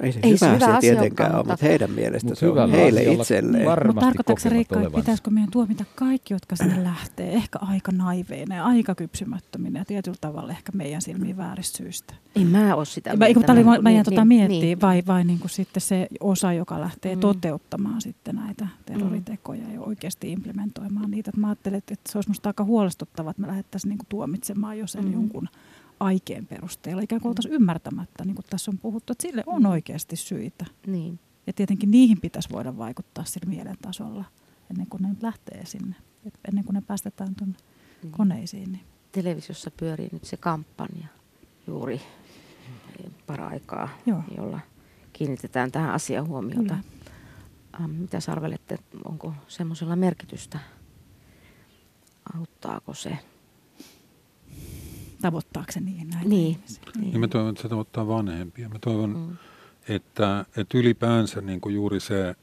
Speaker 2: Ei se
Speaker 3: Ei
Speaker 2: hyvä
Speaker 3: se hyvä
Speaker 2: asia tietenkään ole, mutta heidän mielestä
Speaker 1: Mut
Speaker 2: se on heille itselleen.
Speaker 5: Mutta tarkoitatko se Riikka, että pitäisikö meidän tuomita kaikki, jotka sinne lähtee, ehkä aika naiveina ja aika kypsymättöminä ja tietyllä tavalla ehkä meidän silmiin vääristä syistä?
Speaker 3: Ei mä ole sitä
Speaker 5: Mä, kun tää oli,
Speaker 3: Niin,
Speaker 5: tota
Speaker 3: niin,
Speaker 5: miettiä,
Speaker 3: niin.
Speaker 5: vai, vai niin kuin sitten se osa, joka lähtee
Speaker 3: Mm.
Speaker 5: toteuttamaan sitten näitä terroritekoja ja oikeasti implementoimaan niitä. Mä ajattelin, että se olisi musta aika huolestuttavaa, että me lähdettäisiin niin kuin tuomitsemaan jo sen
Speaker 3: Mm.
Speaker 5: jonkun aikeen perusteella. Ikään kuin oltaisiin ymmärtämättä, niin kuin tässä on puhuttu, että sille on
Speaker 3: Mm.
Speaker 5: oikeasti syitä.
Speaker 3: Niin.
Speaker 5: Ja tietenkin niihin pitäisi voida vaikuttaa sillä mielen tasolla ennen kuin ne nyt lähtee sinne, Et ennen kuin ne päästetään tuonne
Speaker 3: Niin.
Speaker 5: koneisiin. Niin.
Speaker 3: Televisiossa pyörii nyt se kampanja juuri paraikaa,
Speaker 5: Joo.
Speaker 3: jolla kiinnitetään tähän asiaan huomiota.
Speaker 5: Kyllä.
Speaker 3: Ähm, mitä arvelette, onko semmoisella merkitystä? Auttaako se?
Speaker 5: Tavoittaako se niin näitä
Speaker 3: Niin.
Speaker 5: ihmisiä?
Speaker 6: Niin mä toivon, että se tavoittaa vanhempia. Mä toivon,
Speaker 3: Mm.
Speaker 6: että, että ylipäänsä niin kuin juuri se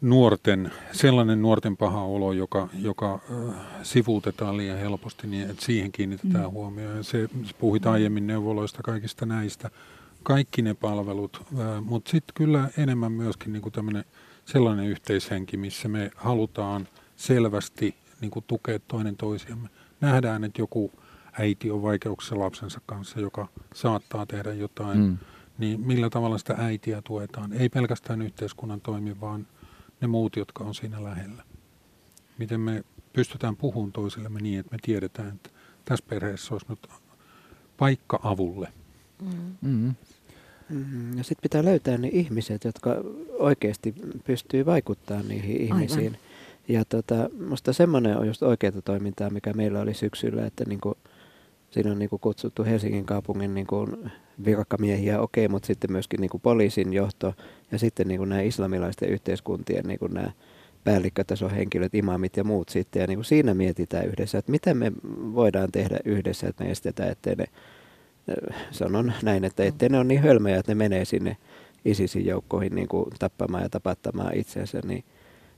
Speaker 6: nuorten, sellainen nuorten paha olo, joka, joka äh, sivuutetaan liian helposti, niin että siihen kiinnitetään
Speaker 5: Mm.
Speaker 6: huomioon. Ja se, se puhuit aiemmin neuvoloista, kaikista näistä, kaikki ne palvelut, äh, mutta sitten kyllä enemmän myöskin niin kuin tämmöinen sellainen yhteishenki, missä me halutaan selvästi niin kuin tukea toinen toisiamme. Nähdään, että joku äiti on vaikeuksissa lapsensa kanssa, joka saattaa tehdä jotain,
Speaker 1: Mm.
Speaker 6: niin millä tavalla sitä äitiä tuetaan? Ei pelkästään yhteiskunnan toimi, vaan ne muut, jotka on siinä lähellä. Miten me pystytään puhumaan toisillemme niin, että me tiedetään, että tässä perheessä olisi nyt paikka avulle.
Speaker 3: Mm.
Speaker 1: Mm.
Speaker 2: Mm, Ja sitten pitää löytää ne ihmiset, jotka oikeasti pystyy vaikuttamaan niihin ihmisiin. Ja tota, musta semmoinen on just oikeaa toimintaa, mikä meillä oli syksyllä, että niinku, siinä on niinku kutsuttu Helsingin kaupungin niinku virkamiehiä, okei, mutta sitten myöskin niinku poliisin johto ja sitten niinku nämä islamilaisten yhteiskuntien niinku nämä päällikkötason henkilöt, imamit ja muut sitten. Ja niinku siinä mietitään yhdessä, että mitä me voidaan tehdä yhdessä, että me estetään, ettei ne sanon näin, että ettei ne ole niin hölmöjä, että ne menee sinne ISISin joukkoihin niin kuin tappamaan ja tapattamaan itsensä, niin,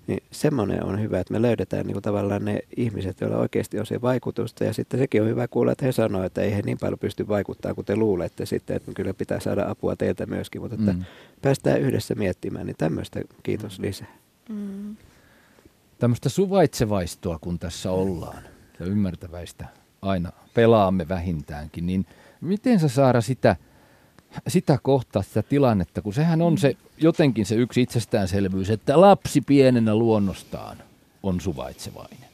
Speaker 2: niin semmoinen on hyvä, että me löydetään niin kuin tavallaan ne ihmiset, joilla oikeasti on se vaikutusta. Ja sitten sekin on hyvä kuulla, että he sanoo, että ei he niin paljon pysty vaikuttamaan kuin te luulette sitten, että kyllä pitää saada apua teiltä myöskin, mutta että
Speaker 1: Mm.
Speaker 2: päästään yhdessä miettimään, niin tämmöistä kiitos lisää.
Speaker 3: Mm.
Speaker 1: Tämmöistä suvaitsevaistoa, kun tässä ollaan, ja ymmärtäväistä aina pelaamme vähintäänkin, niin miten sä Saara sitä, sitä kohtaa, sitä tilannetta, kun sehän on se jotenkin se yksi itsestäänselvyys, että lapsi pienenä luonnostaan on suvaitsevainen.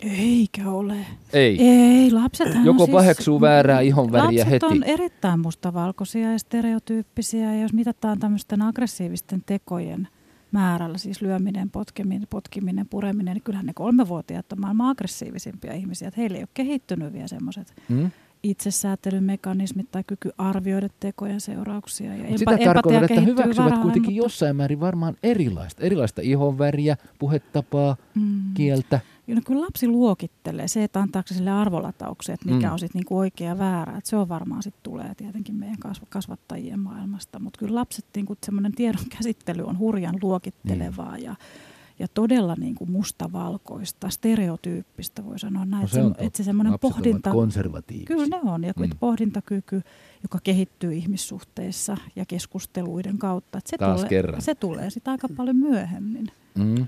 Speaker 5: Eikä ole.
Speaker 1: Ei.
Speaker 5: Ei, lapsethan
Speaker 1: Joko
Speaker 5: siis,
Speaker 1: paheksuu väärää ihonväriä
Speaker 5: lapset
Speaker 1: heti.
Speaker 5: on erittäin mustavalkoisia ja stereotyyppisiä. Ja jos mitataan tämmöisten aggressiivisten tekojen määrällä, siis lyöminen, potkiminen, potkiminen, pureminen, niin kyllähän ne kolmevuotiaat on maailman aggressiivisimpia ihmisiä. Että heillä ei ole kehittynyt vielä semmoiset
Speaker 1: Mm?
Speaker 5: Itsesäätelymekanismit tai kyky arvioida tekojen seurauksia. Ja
Speaker 1: Mut sitä
Speaker 5: empa-
Speaker 1: tarkoitan, että hyväksyvät
Speaker 5: varhain,
Speaker 1: kuitenkin
Speaker 5: mutta-
Speaker 1: jossain määrin varmaan erilaista. Erilaista ihonväriä, puhetapaa,
Speaker 5: Mm.
Speaker 1: kieltä.
Speaker 5: No kyllä lapsi luokittelee se, että antaako sille arvolatauksen, että mikä
Speaker 1: Mm.
Speaker 5: on sitten niinku oikea ja väärä. Et se on varmaan sitten tulee tietenkin meidän kasv- kasvattajien maailmasta. Mutta kyllä lapset, niinku, semmoinen tiedon käsittely on hurjan luokittelevaa ja, ja todella niinku mustavalkoista, stereotyyppistä voi sanoa näin.
Speaker 1: No se on
Speaker 5: semmo- et
Speaker 1: totta.
Speaker 5: se semmoinen pohdinta. Kyllä ne on. Ja
Speaker 1: Mm.
Speaker 5: mm. pohdintakyky, joka kehittyy ihmissuhteissa ja keskusteluiden kautta. Et se,
Speaker 1: Taas
Speaker 5: tulee,
Speaker 1: kerran.
Speaker 5: se tulee sitten aika paljon myöhemmin.
Speaker 1: Mm.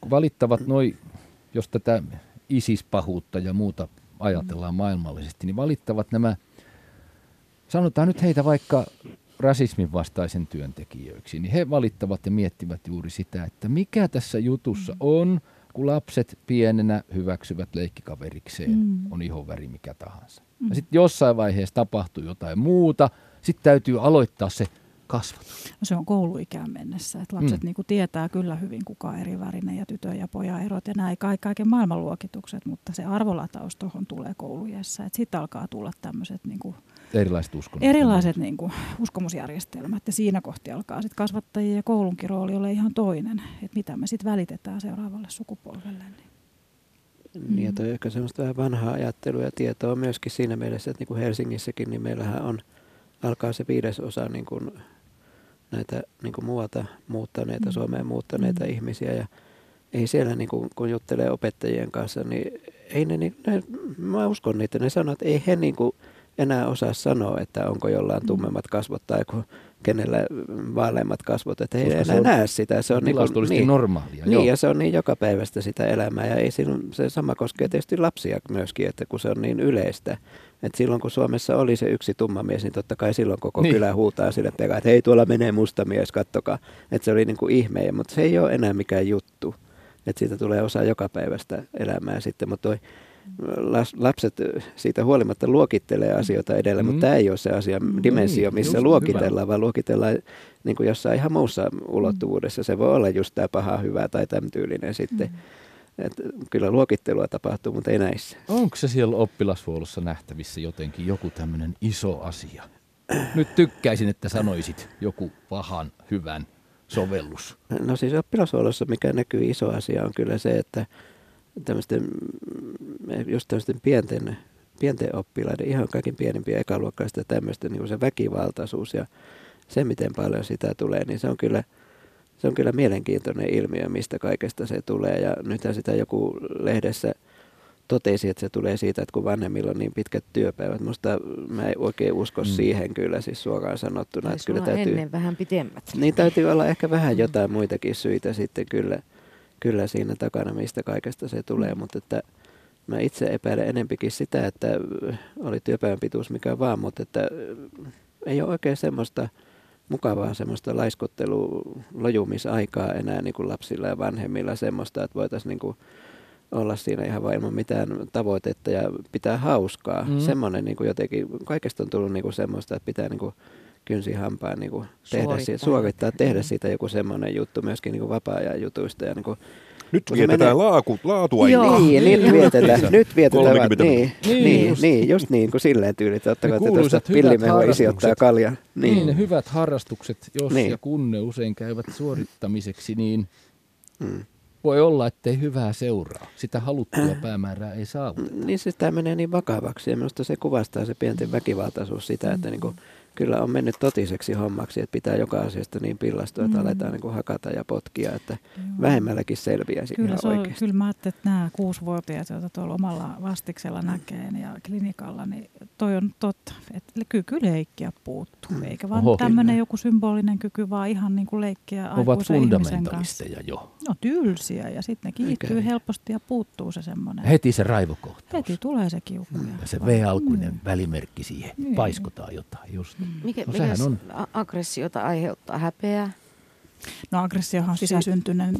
Speaker 1: Kun valittavat noi, jos tätä isispahuutta ja muuta ajatellaan maailmallisesti, niin valittavat nämä, sanotaan nyt heitä vaikka rasismin vastaisen työntekijöiksi, niin he valittavat ja miettivät juuri sitä, että mikä tässä jutussa on, kun lapset pienenä hyväksyvät leikkikaverikseen,
Speaker 5: Mm.
Speaker 1: on ihonväri mikä tahansa.
Speaker 5: Mm.
Speaker 1: Ja sitten jossain vaiheessa tapahtuu jotain muuta, sitten täytyy aloittaa se kasvatus.
Speaker 5: No se on kouluikään mennessä. Että lapset
Speaker 1: Mm.
Speaker 5: mm. niinku tietää kyllä hyvin, kuka on eri värinen ja tytön ja pojan erot ja näin ka- kaiken maailman luokitukset, mutta se arvolataus tuohon tulee koulujessa. Sitten alkaa tulla tämmöiset niinku
Speaker 1: Erilaiset uskonnot.
Speaker 5: erilaiset niinku uskomusjärjestelmät ja siinä kohti alkaa sitten kasvattajien ja koulunkin rooli olla ihan toinen. Että mitä me sitten välitetään seuraavalle sukupolvelle. Niin.
Speaker 2: Niin, ja toi on ehkä semmoista vähän vanhaa ajattelua ja tietoa myöskin siinä mielessä, että niin kuin Helsingissäkin, niin meillähän on alkaa se viidesosa niin kuin näitä niin kuin muualta muuttaneita, mm. Suomeen muuttaneita mm. ihmisiä ja ei siellä, niin kuin, kun juttelee opettajien kanssa, niin ei ne, ne, mä uskon niitä, ne sanoo, että ei he niin kuin enää osaa sanoa, että onko jollain mm. tummemmat kasvot tai kun kenellä vaaleimmat kasvot, että ei enää näe sitä.
Speaker 1: Se on niin, kuin,
Speaker 2: niin
Speaker 1: normaalia.
Speaker 2: Niin, joo. ja se on niin joka päivästä sitä elämää. Ja ei silloin, se sama koskee tietysti lapsia myöskin, että kun se on niin yleistä. Että silloin kun Suomessa oli se yksi tumma mies, niin totta kai silloin koko niin. kylä huutaa sille pekaan, että hei tuolla menee musta mies, kattokaa. Että se oli niin kuin ihme, mutta se ei ole enää mikään juttu. Että siitä tulee osa joka päivästä elämää sitten. Mutta lapset siitä huolimatta luokittelee asioita edellä, mm. mutta tämä ei ole se asia, mm, dimensio, niin, missä luokitellaan, hyvä. vaan luokitellaan niin kuin jossain ihan muussa ulottuvuudessa. Se voi olla just tämä paha, hyvä tai tämän tyylinen sitten. Mm. Et kyllä luokittelua tapahtuu, mutta ei näissä.
Speaker 1: Onko se siellä oppilashuollossa nähtävissä jotenkin joku tämmöinen iso asia? Nyt tykkäisin, että sanoisit joku pahan, hyvän sovellus.
Speaker 2: No siis oppilashuollossa mikä näkyy iso asia on kyllä se, että tämmöisten, just tämmöisten pienten, pienten oppilaiden, ihan kaikin pienimpiä ekaluokkaista tämmöistä niin se väkivaltaisuus ja se, miten paljon sitä tulee, niin se on kyllä, se on kyllä mielenkiintoinen ilmiö, mistä kaikesta se tulee. Ja nythän sitä joku lehdessä totesi, että se tulee siitä, että kun vanhemmilla on niin pitkät työpäivät. Musta mä en oikein usko mm. siihen kyllä siis suoraan sanottuna.
Speaker 3: Että kyllä täytyy, ennen vähän pitemmät.
Speaker 2: Niin täytyy olla ehkä vähän jotain muitakin syitä sitten kyllä kyllä siinä takana, mistä kaikesta se tulee, mm. mutta että mä itse epäilen enempikin sitä, että oli työpäivän pituus mikä vaan, mutta että ei ole oikein semmoista mukavaa semmoista laiskottelu lojumisaikaa enää niin kuin lapsilla ja vanhemmilla semmoista, että voitaisiin niin kuin olla siinä ihan vain ilman mitään tavoitetta ja pitää hauskaa. Mm. Semmoinen niin kuin jotenkin, kaikesta on tullut niin kuin semmoista, että pitää niin kuin kynsi hampaan niin kuin tehdä suorittaa. Siitä, suorittaa, tehdä siitä joku semmoinen juttu myöskin niin kuin vapaa-ajan jutuista. Ja niin kuin,
Speaker 4: nyt vietetään menee... laaku, laatua.
Speaker 2: Joo. Niin, niin, nyt vietetään. nyt vietetään. Niin, niin, niin, just. niin, just niin kuin silleen tyylit. Ottakaa te tuosta pillimehoa ottaa kalja.
Speaker 1: Niin. niin, ne hyvät harrastukset, jos niin. ja kun ne usein käyvät suorittamiseksi, niin hmm voi olla, ettei hyvää seuraa. Sitä haluttua äh. päämäärää ei saavuteta.
Speaker 2: Niin siis tämä menee niin vakavaksi ja minusta se kuvastaa se pienten väkivaltaisuus sitä, että niin kuin kyllä on mennyt totiseksi hommaksi, että pitää joka asiasta niin pillastua, että mm. aletaan niin kuin hakata ja potkia, että Joo. vähemmälläkin selviäisi
Speaker 5: kyllä
Speaker 2: ihan
Speaker 5: se
Speaker 2: on, oikeasti.
Speaker 5: Kyllä mä ajattelin, että nämä kuusivuotiaat, joita tuolla omalla vastiksella näkee ja klinikalla, niin toi on totta, että kyky leikkiä puuttuu, mm. eikä vaan tämmöinen joku symbolinen kyky, vaan ihan niin kuin leikkiä
Speaker 1: Ovat fundamentalisteja jo.
Speaker 5: No tylsiä ja sitten ne kiihtyy Eikä. helposti ja puuttuu se semmoinen.
Speaker 1: Heti se raivokohtaus.
Speaker 5: Heti tulee se kiuku. Mm.
Speaker 1: Ja se V-alkuinen mm. välimerkki siihen, niin. paiskotaan jotain just. Mm.
Speaker 3: Mikä, no, mikä on... aggressiota aiheuttaa häpeää?
Speaker 5: No aggressiohan on sisäsyntyinen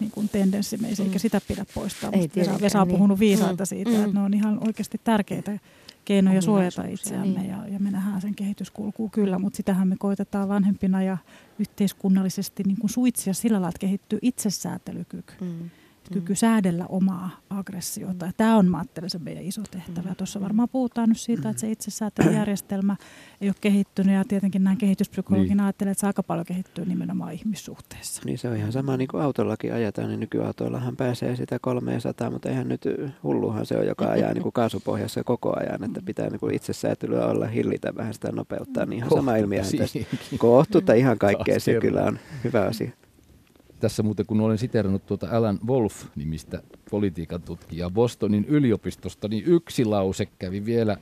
Speaker 5: niin kuin tendenssi meissä, mm. eikä sitä pidä poistaa. Ei Vesa, Vesa on puhunut niin. viisaita mm. siitä, mm. että ne on ihan oikeasti tärkeitä keinoja suojata itseämme niin. ja, ja me nähdään sen kehityskulkuun kyllä, mutta sitähän me koitetaan vanhempina ja yhteiskunnallisesti niin kuin suitsia sillä lailla, että kehittyy itsesäätelykyky. Mm kyky säädellä omaa aggressiota. Ja tämä on, mä ajattelen, se meidän iso tehtävä. Tuossa varmaan puhutaan nyt siitä, että se itsesäätelyjärjestelmä ei ole kehittynyt ja tietenkin näin kehityspsykologina niin. ajattelee, että se aika paljon kehittyy nimenomaan ihmissuhteessa.
Speaker 2: Niin se on ihan sama niin kuin autollakin ajetaan, niin nykyautoillahan pääsee sitä 300, mutta eihän nyt hulluhan se on, joka ajaa niin kuin kaasupohjassa koko ajan, että pitää niin kuin itsesäätelyä olla, hillitä vähän sitä nopeuttaa, niin ihan sama ilmiö tässä. Kohtuutta ihan kaikkea, se kyllä on hyvä asia
Speaker 1: tässä muuten kun olen siterannut tuota Alan Wolf-nimistä politiikan tutkijaa Bostonin yliopistosta, niin yksi lause kävi vielä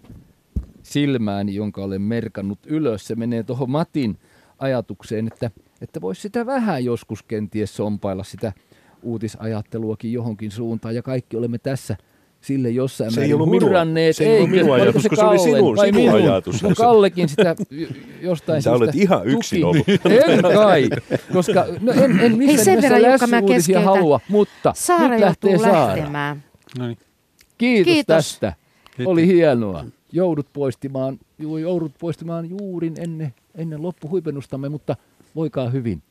Speaker 1: silmään, jonka olen merkannut ylös. Se menee tuohon Matin ajatukseen, että, että voisi sitä vähän joskus kenties sompailla sitä uutisajatteluakin johonkin suuntaan. Ja kaikki olemme tässä sille jossain
Speaker 4: se
Speaker 1: määrin ei hurranneet.
Speaker 4: Se ei ollut minun ajatus, se, kun se oli sinun, sinun minun? ajatus.
Speaker 1: No Kallekin sitä jostain
Speaker 4: Sä olet ihan yksin ollut.
Speaker 1: En kai, koska no en, en missään nimessä lässuudisia halua, mutta Saara nyt lähtee Saara. Lähtemään. Kiitos, Kiitos tästä. Heti. Oli hienoa. Joudut poistimaan, joudut poistimaan juurin ennen, ennen loppuhuipennustamme, mutta voikaa hyvin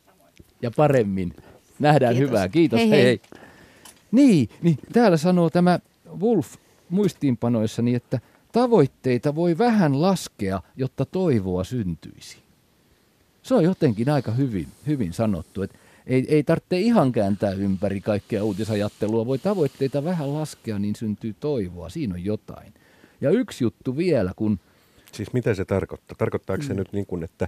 Speaker 1: ja paremmin. Nähdään Kiitos. hyvää. Kiitos. Hei hei. hei. Niin, niin täällä sanoo tämä Wolf muistiinpanoissani, että tavoitteita voi vähän laskea, jotta toivoa syntyisi. Se on jotenkin aika hyvin, hyvin sanottu, että ei, ei tarvitse ihan kääntää ympäri kaikkea uutisajattelua. Voi tavoitteita vähän laskea, niin syntyy toivoa. Siinä on jotain. Ja yksi juttu vielä, kun
Speaker 4: Siis mitä se tarkoittaa? Tarkoittaako se nyt niin kuin, että,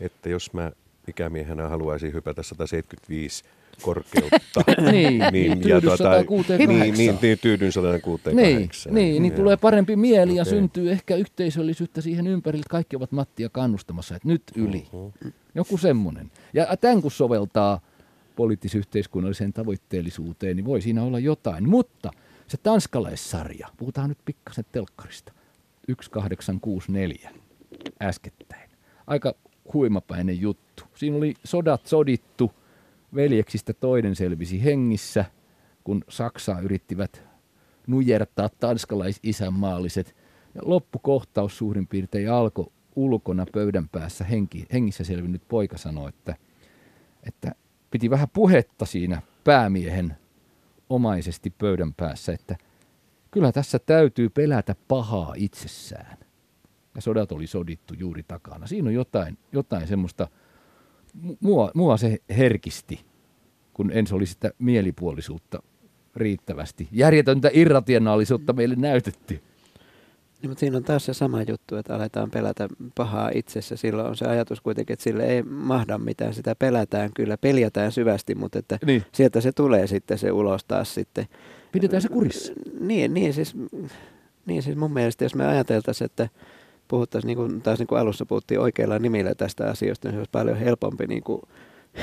Speaker 4: että jos mä ikämiehenä haluaisin hypätä 175 korkeutta,
Speaker 1: Niin, niin, tyydyn 168.
Speaker 4: niin, niin, niin, tyydyn 168.
Speaker 1: Niin, niin, niin
Speaker 4: Joo.
Speaker 1: tulee parempi mieli ja
Speaker 4: Okei.
Speaker 1: syntyy ehkä yhteisöllisyyttä siihen ympärille. Kaikki ovat Mattia kannustamassa, että nyt yli.
Speaker 4: Mhm.
Speaker 1: Joku semmoinen. Ja tämän kun soveltaa poliittis-yhteiskunnalliseen tavoitteellisuuteen, niin voi siinä olla jotain. Mutta se tanskalaissarja, puhutaan nyt pikkasen telkkarista, 1864 äskettäin. Aika huimapäinen juttu. Siinä oli sodat sodittu, veljeksistä toinen selvisi hengissä, kun Saksaa yrittivät nujertaa tanskalais-isänmaalliset. Ja loppukohtaus suurin piirtein alkoi ulkona pöydän päässä henki, hengissä selvinnyt poika sanoi, että, että piti vähän puhetta siinä päämiehen omaisesti pöydän päässä, että kyllä tässä täytyy pelätä pahaa itsessään. Ja sodat oli sodittu juuri takana. Siinä on jotain, jotain semmoista, mua, mua se herkisti, kun ensin oli sitä mielipuolisuutta riittävästi. Järjetöntä irrationaalisuutta meille näytettiin.
Speaker 2: Niin, mutta siinä on taas se sama juttu, että aletaan pelätä pahaa itsessä. Silloin on se ajatus kuitenkin, että sille ei mahda mitään. Sitä pelätään kyllä, peljätään syvästi, mutta että
Speaker 1: Niin.
Speaker 2: sieltä se tulee sitten se ulos taas sitten.
Speaker 1: Pidetään se kurissa.
Speaker 2: Niin, niin, siis, niin siis mun mielestä, jos me ajateltaisiin, että puhuttaisiin, niin kuin, taas niin kuin alussa puhuttiin oikeilla nimillä tästä asiasta, niin se olisi paljon helpompi, niin kuin,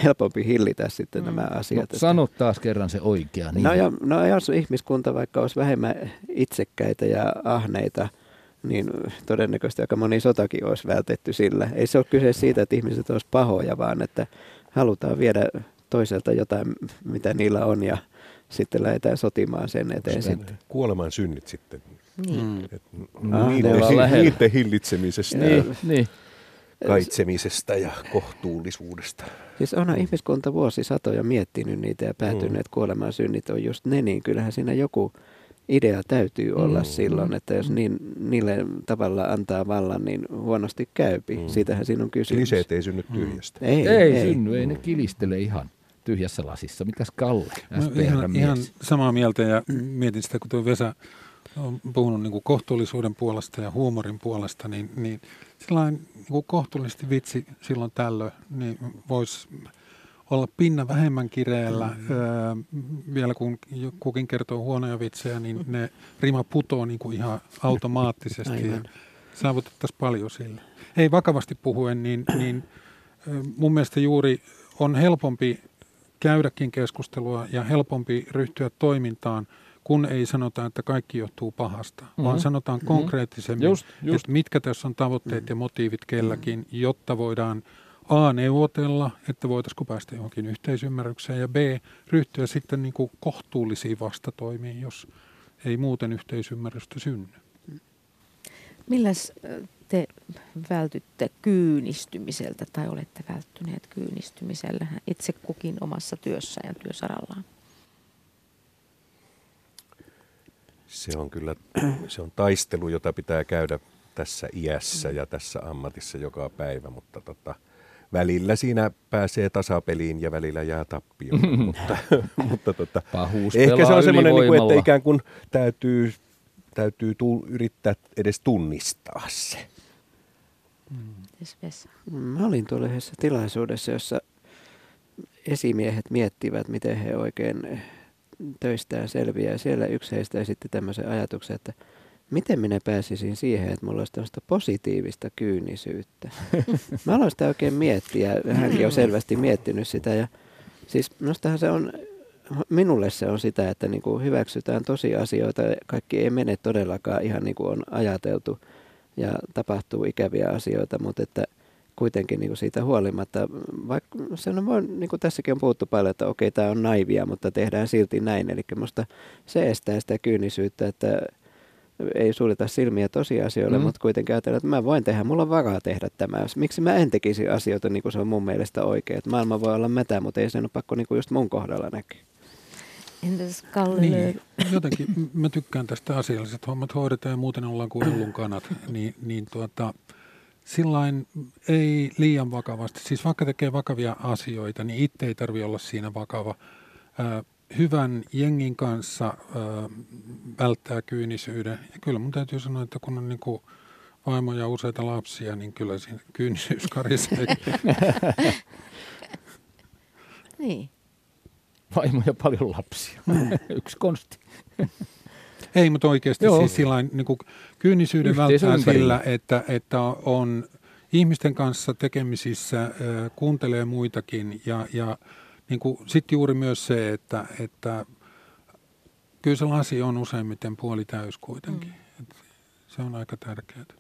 Speaker 2: helpompi hillitä sitten mm. nämä
Speaker 1: No,
Speaker 2: asiat. että-
Speaker 1: sano taas kerran se oikea nimi.
Speaker 2: No, ja, no jos ihmiskunta vaikka olisi vähemmän itsekkäitä ja ahneita, niin todennäköisesti aika moni sotakin olisi vältetty sillä. Ei se ole kyse siitä, että ihmiset olisi pahoja, vaan että halutaan viedä toiselta jotain, mitä niillä on ja sitten lähdetään sotimaan sen eteen. Sitten.
Speaker 4: kuoleman synnit sitten.
Speaker 3: Niin.
Speaker 4: Et
Speaker 2: Ah,
Speaker 4: niiden,
Speaker 1: lähellä.
Speaker 4: niiden hillitsemisestä ja
Speaker 1: Niin, niin.
Speaker 4: kaitsemisesta ja kohtuullisuudesta.
Speaker 2: Siis onhan ihmiskunta vuosisatoja miettinyt niitä ja päätynyt,
Speaker 4: Mm.
Speaker 2: että kuoleman synnit on just ne, niin kyllähän siinä joku idea täytyy olla
Speaker 4: Mm.
Speaker 2: silloin, että jos niin, niille tavalla antaa vallan, niin huonosti käypi.
Speaker 4: Mm.
Speaker 2: Siitähän siinä on kysymys.
Speaker 4: Kliseet ei synny tyhjästä.
Speaker 2: Ei,
Speaker 1: Ei, ei synny, ei ne kilistele ihan tyhjässä lasissa. Mitäs Kalle,
Speaker 6: No, ihan, ihan samaa mieltä ja mietin sitä, kun tuo Vesa on puhunut niin kuin kohtuullisuuden puolesta ja huumorin puolesta, niin, niin sellainen niin kuin kohtuullisesti vitsi silloin tällöin, niin voisi olla pinna vähemmän kireellä. Mm. Öö, vielä kun kukin kertoo huonoja vitsejä, niin ne rima putoo niin kuin ihan automaattisesti ja saavutettaisiin paljon sillä. Ei vakavasti puhuen, niin, niin ö, mun mielestä juuri on helpompi käydäkin keskustelua ja helpompi ryhtyä toimintaan, kun ei sanota, että kaikki johtuu pahasta, mm-hmm. vaan
Speaker 1: Mhm.
Speaker 6: sanotaan
Speaker 1: Mhm.
Speaker 6: konkreettisemmin,
Speaker 1: Just, just.
Speaker 6: että mitkä tässä on tavoitteet ja motiivit kelläkin, jotta voidaan A, neuvotella, että voitaisiinko päästä johonkin yhteisymmärrykseen, ja B, ryhtyä sitten niin kuin kohtuullisiin vastatoimiin, jos ei muuten yhteisymmärrystä synny.
Speaker 3: Milläs te vältytte kyynistymiseltä tai olette välttyneet kyynistymisellä itse kukin omassa työssään ja työsarallaan?
Speaker 4: Se on kyllä se on taistelu, jota pitää käydä tässä iässä ja tässä ammatissa joka päivä, mutta tota, välillä siinä pääsee tasapeliin ja välillä jää tappioon. mutta, mutta tota,
Speaker 1: Pahuus
Speaker 4: ehkä se on semmoinen, niin kuin, että ikään kuin täytyy, täytyy tu- yrittää edes tunnistaa se.
Speaker 3: Vesa?
Speaker 2: Mä olin tuolla yhdessä tilaisuudessa, jossa esimiehet miettivät, miten he oikein töistään selviää. Siellä yksi heistä esitti tämmöisen ajatuksen, että miten minä pääsisin siihen, että mulla olisi tämmöistä positiivista kyynisyyttä. Mä aloin sitä oikein miettiä. Hänkin on selvästi miettinyt sitä. Ja siis minustahan se on, minulle se on sitä, että niin kuin hyväksytään tosiasioita. Kaikki ei mene todellakaan ihan niin kuin on ajateltu ja tapahtuu ikäviä asioita, mutta että kuitenkin niin kuin siitä huolimatta, vaikka se on, voi, niin kuin tässäkin on puhuttu paljon, että okei, tämä on naivia, mutta tehdään silti näin. Eli minusta se estää sitä kyynisyyttä, että ei suljeta silmiä tosiasioille,
Speaker 1: Mm.
Speaker 2: mutta kuitenkin ajatella, että mä voin tehdä, mulla on varaa tehdä tämä. Miksi mä en tekisi asioita niin kuin se on mun mielestä oikein? Että maailma voi olla mätä, mutta ei sen ole pakko niin kuin just mun kohdalla näkyä.
Speaker 3: Entäs Kalle?
Speaker 6: Niin, jotenkin mä tykkään tästä asialliset hommat hoidetaan ja muuten ollaan kuin hullun kanat, niin, niin tuota, sillain ei liian vakavasti, siis vaikka tekee vakavia asioita, niin itse ei tarvitse olla siinä vakava. Hyvän jengin kanssa välttää kyynisyyden. Ja kyllä mun täytyy sanoa, että kun on niin kuin vaimo ja useita lapsia, niin kyllä siinä kyynisyys karisee.
Speaker 3: Niin.
Speaker 1: Vaimo ja paljon lapsia. Yksi konsti.
Speaker 6: Ei, mutta oikeasti
Speaker 1: Joo.
Speaker 6: siis sillain, niin kuin kyynisyyden välttää sillä, että, että on ihmisten kanssa tekemisissä, kuuntelee muitakin ja, ja niin sitten juuri myös se, että, että kyllä se lasi on useimmiten puoli täys kuitenkin. Mm. Se on aika tärkeää.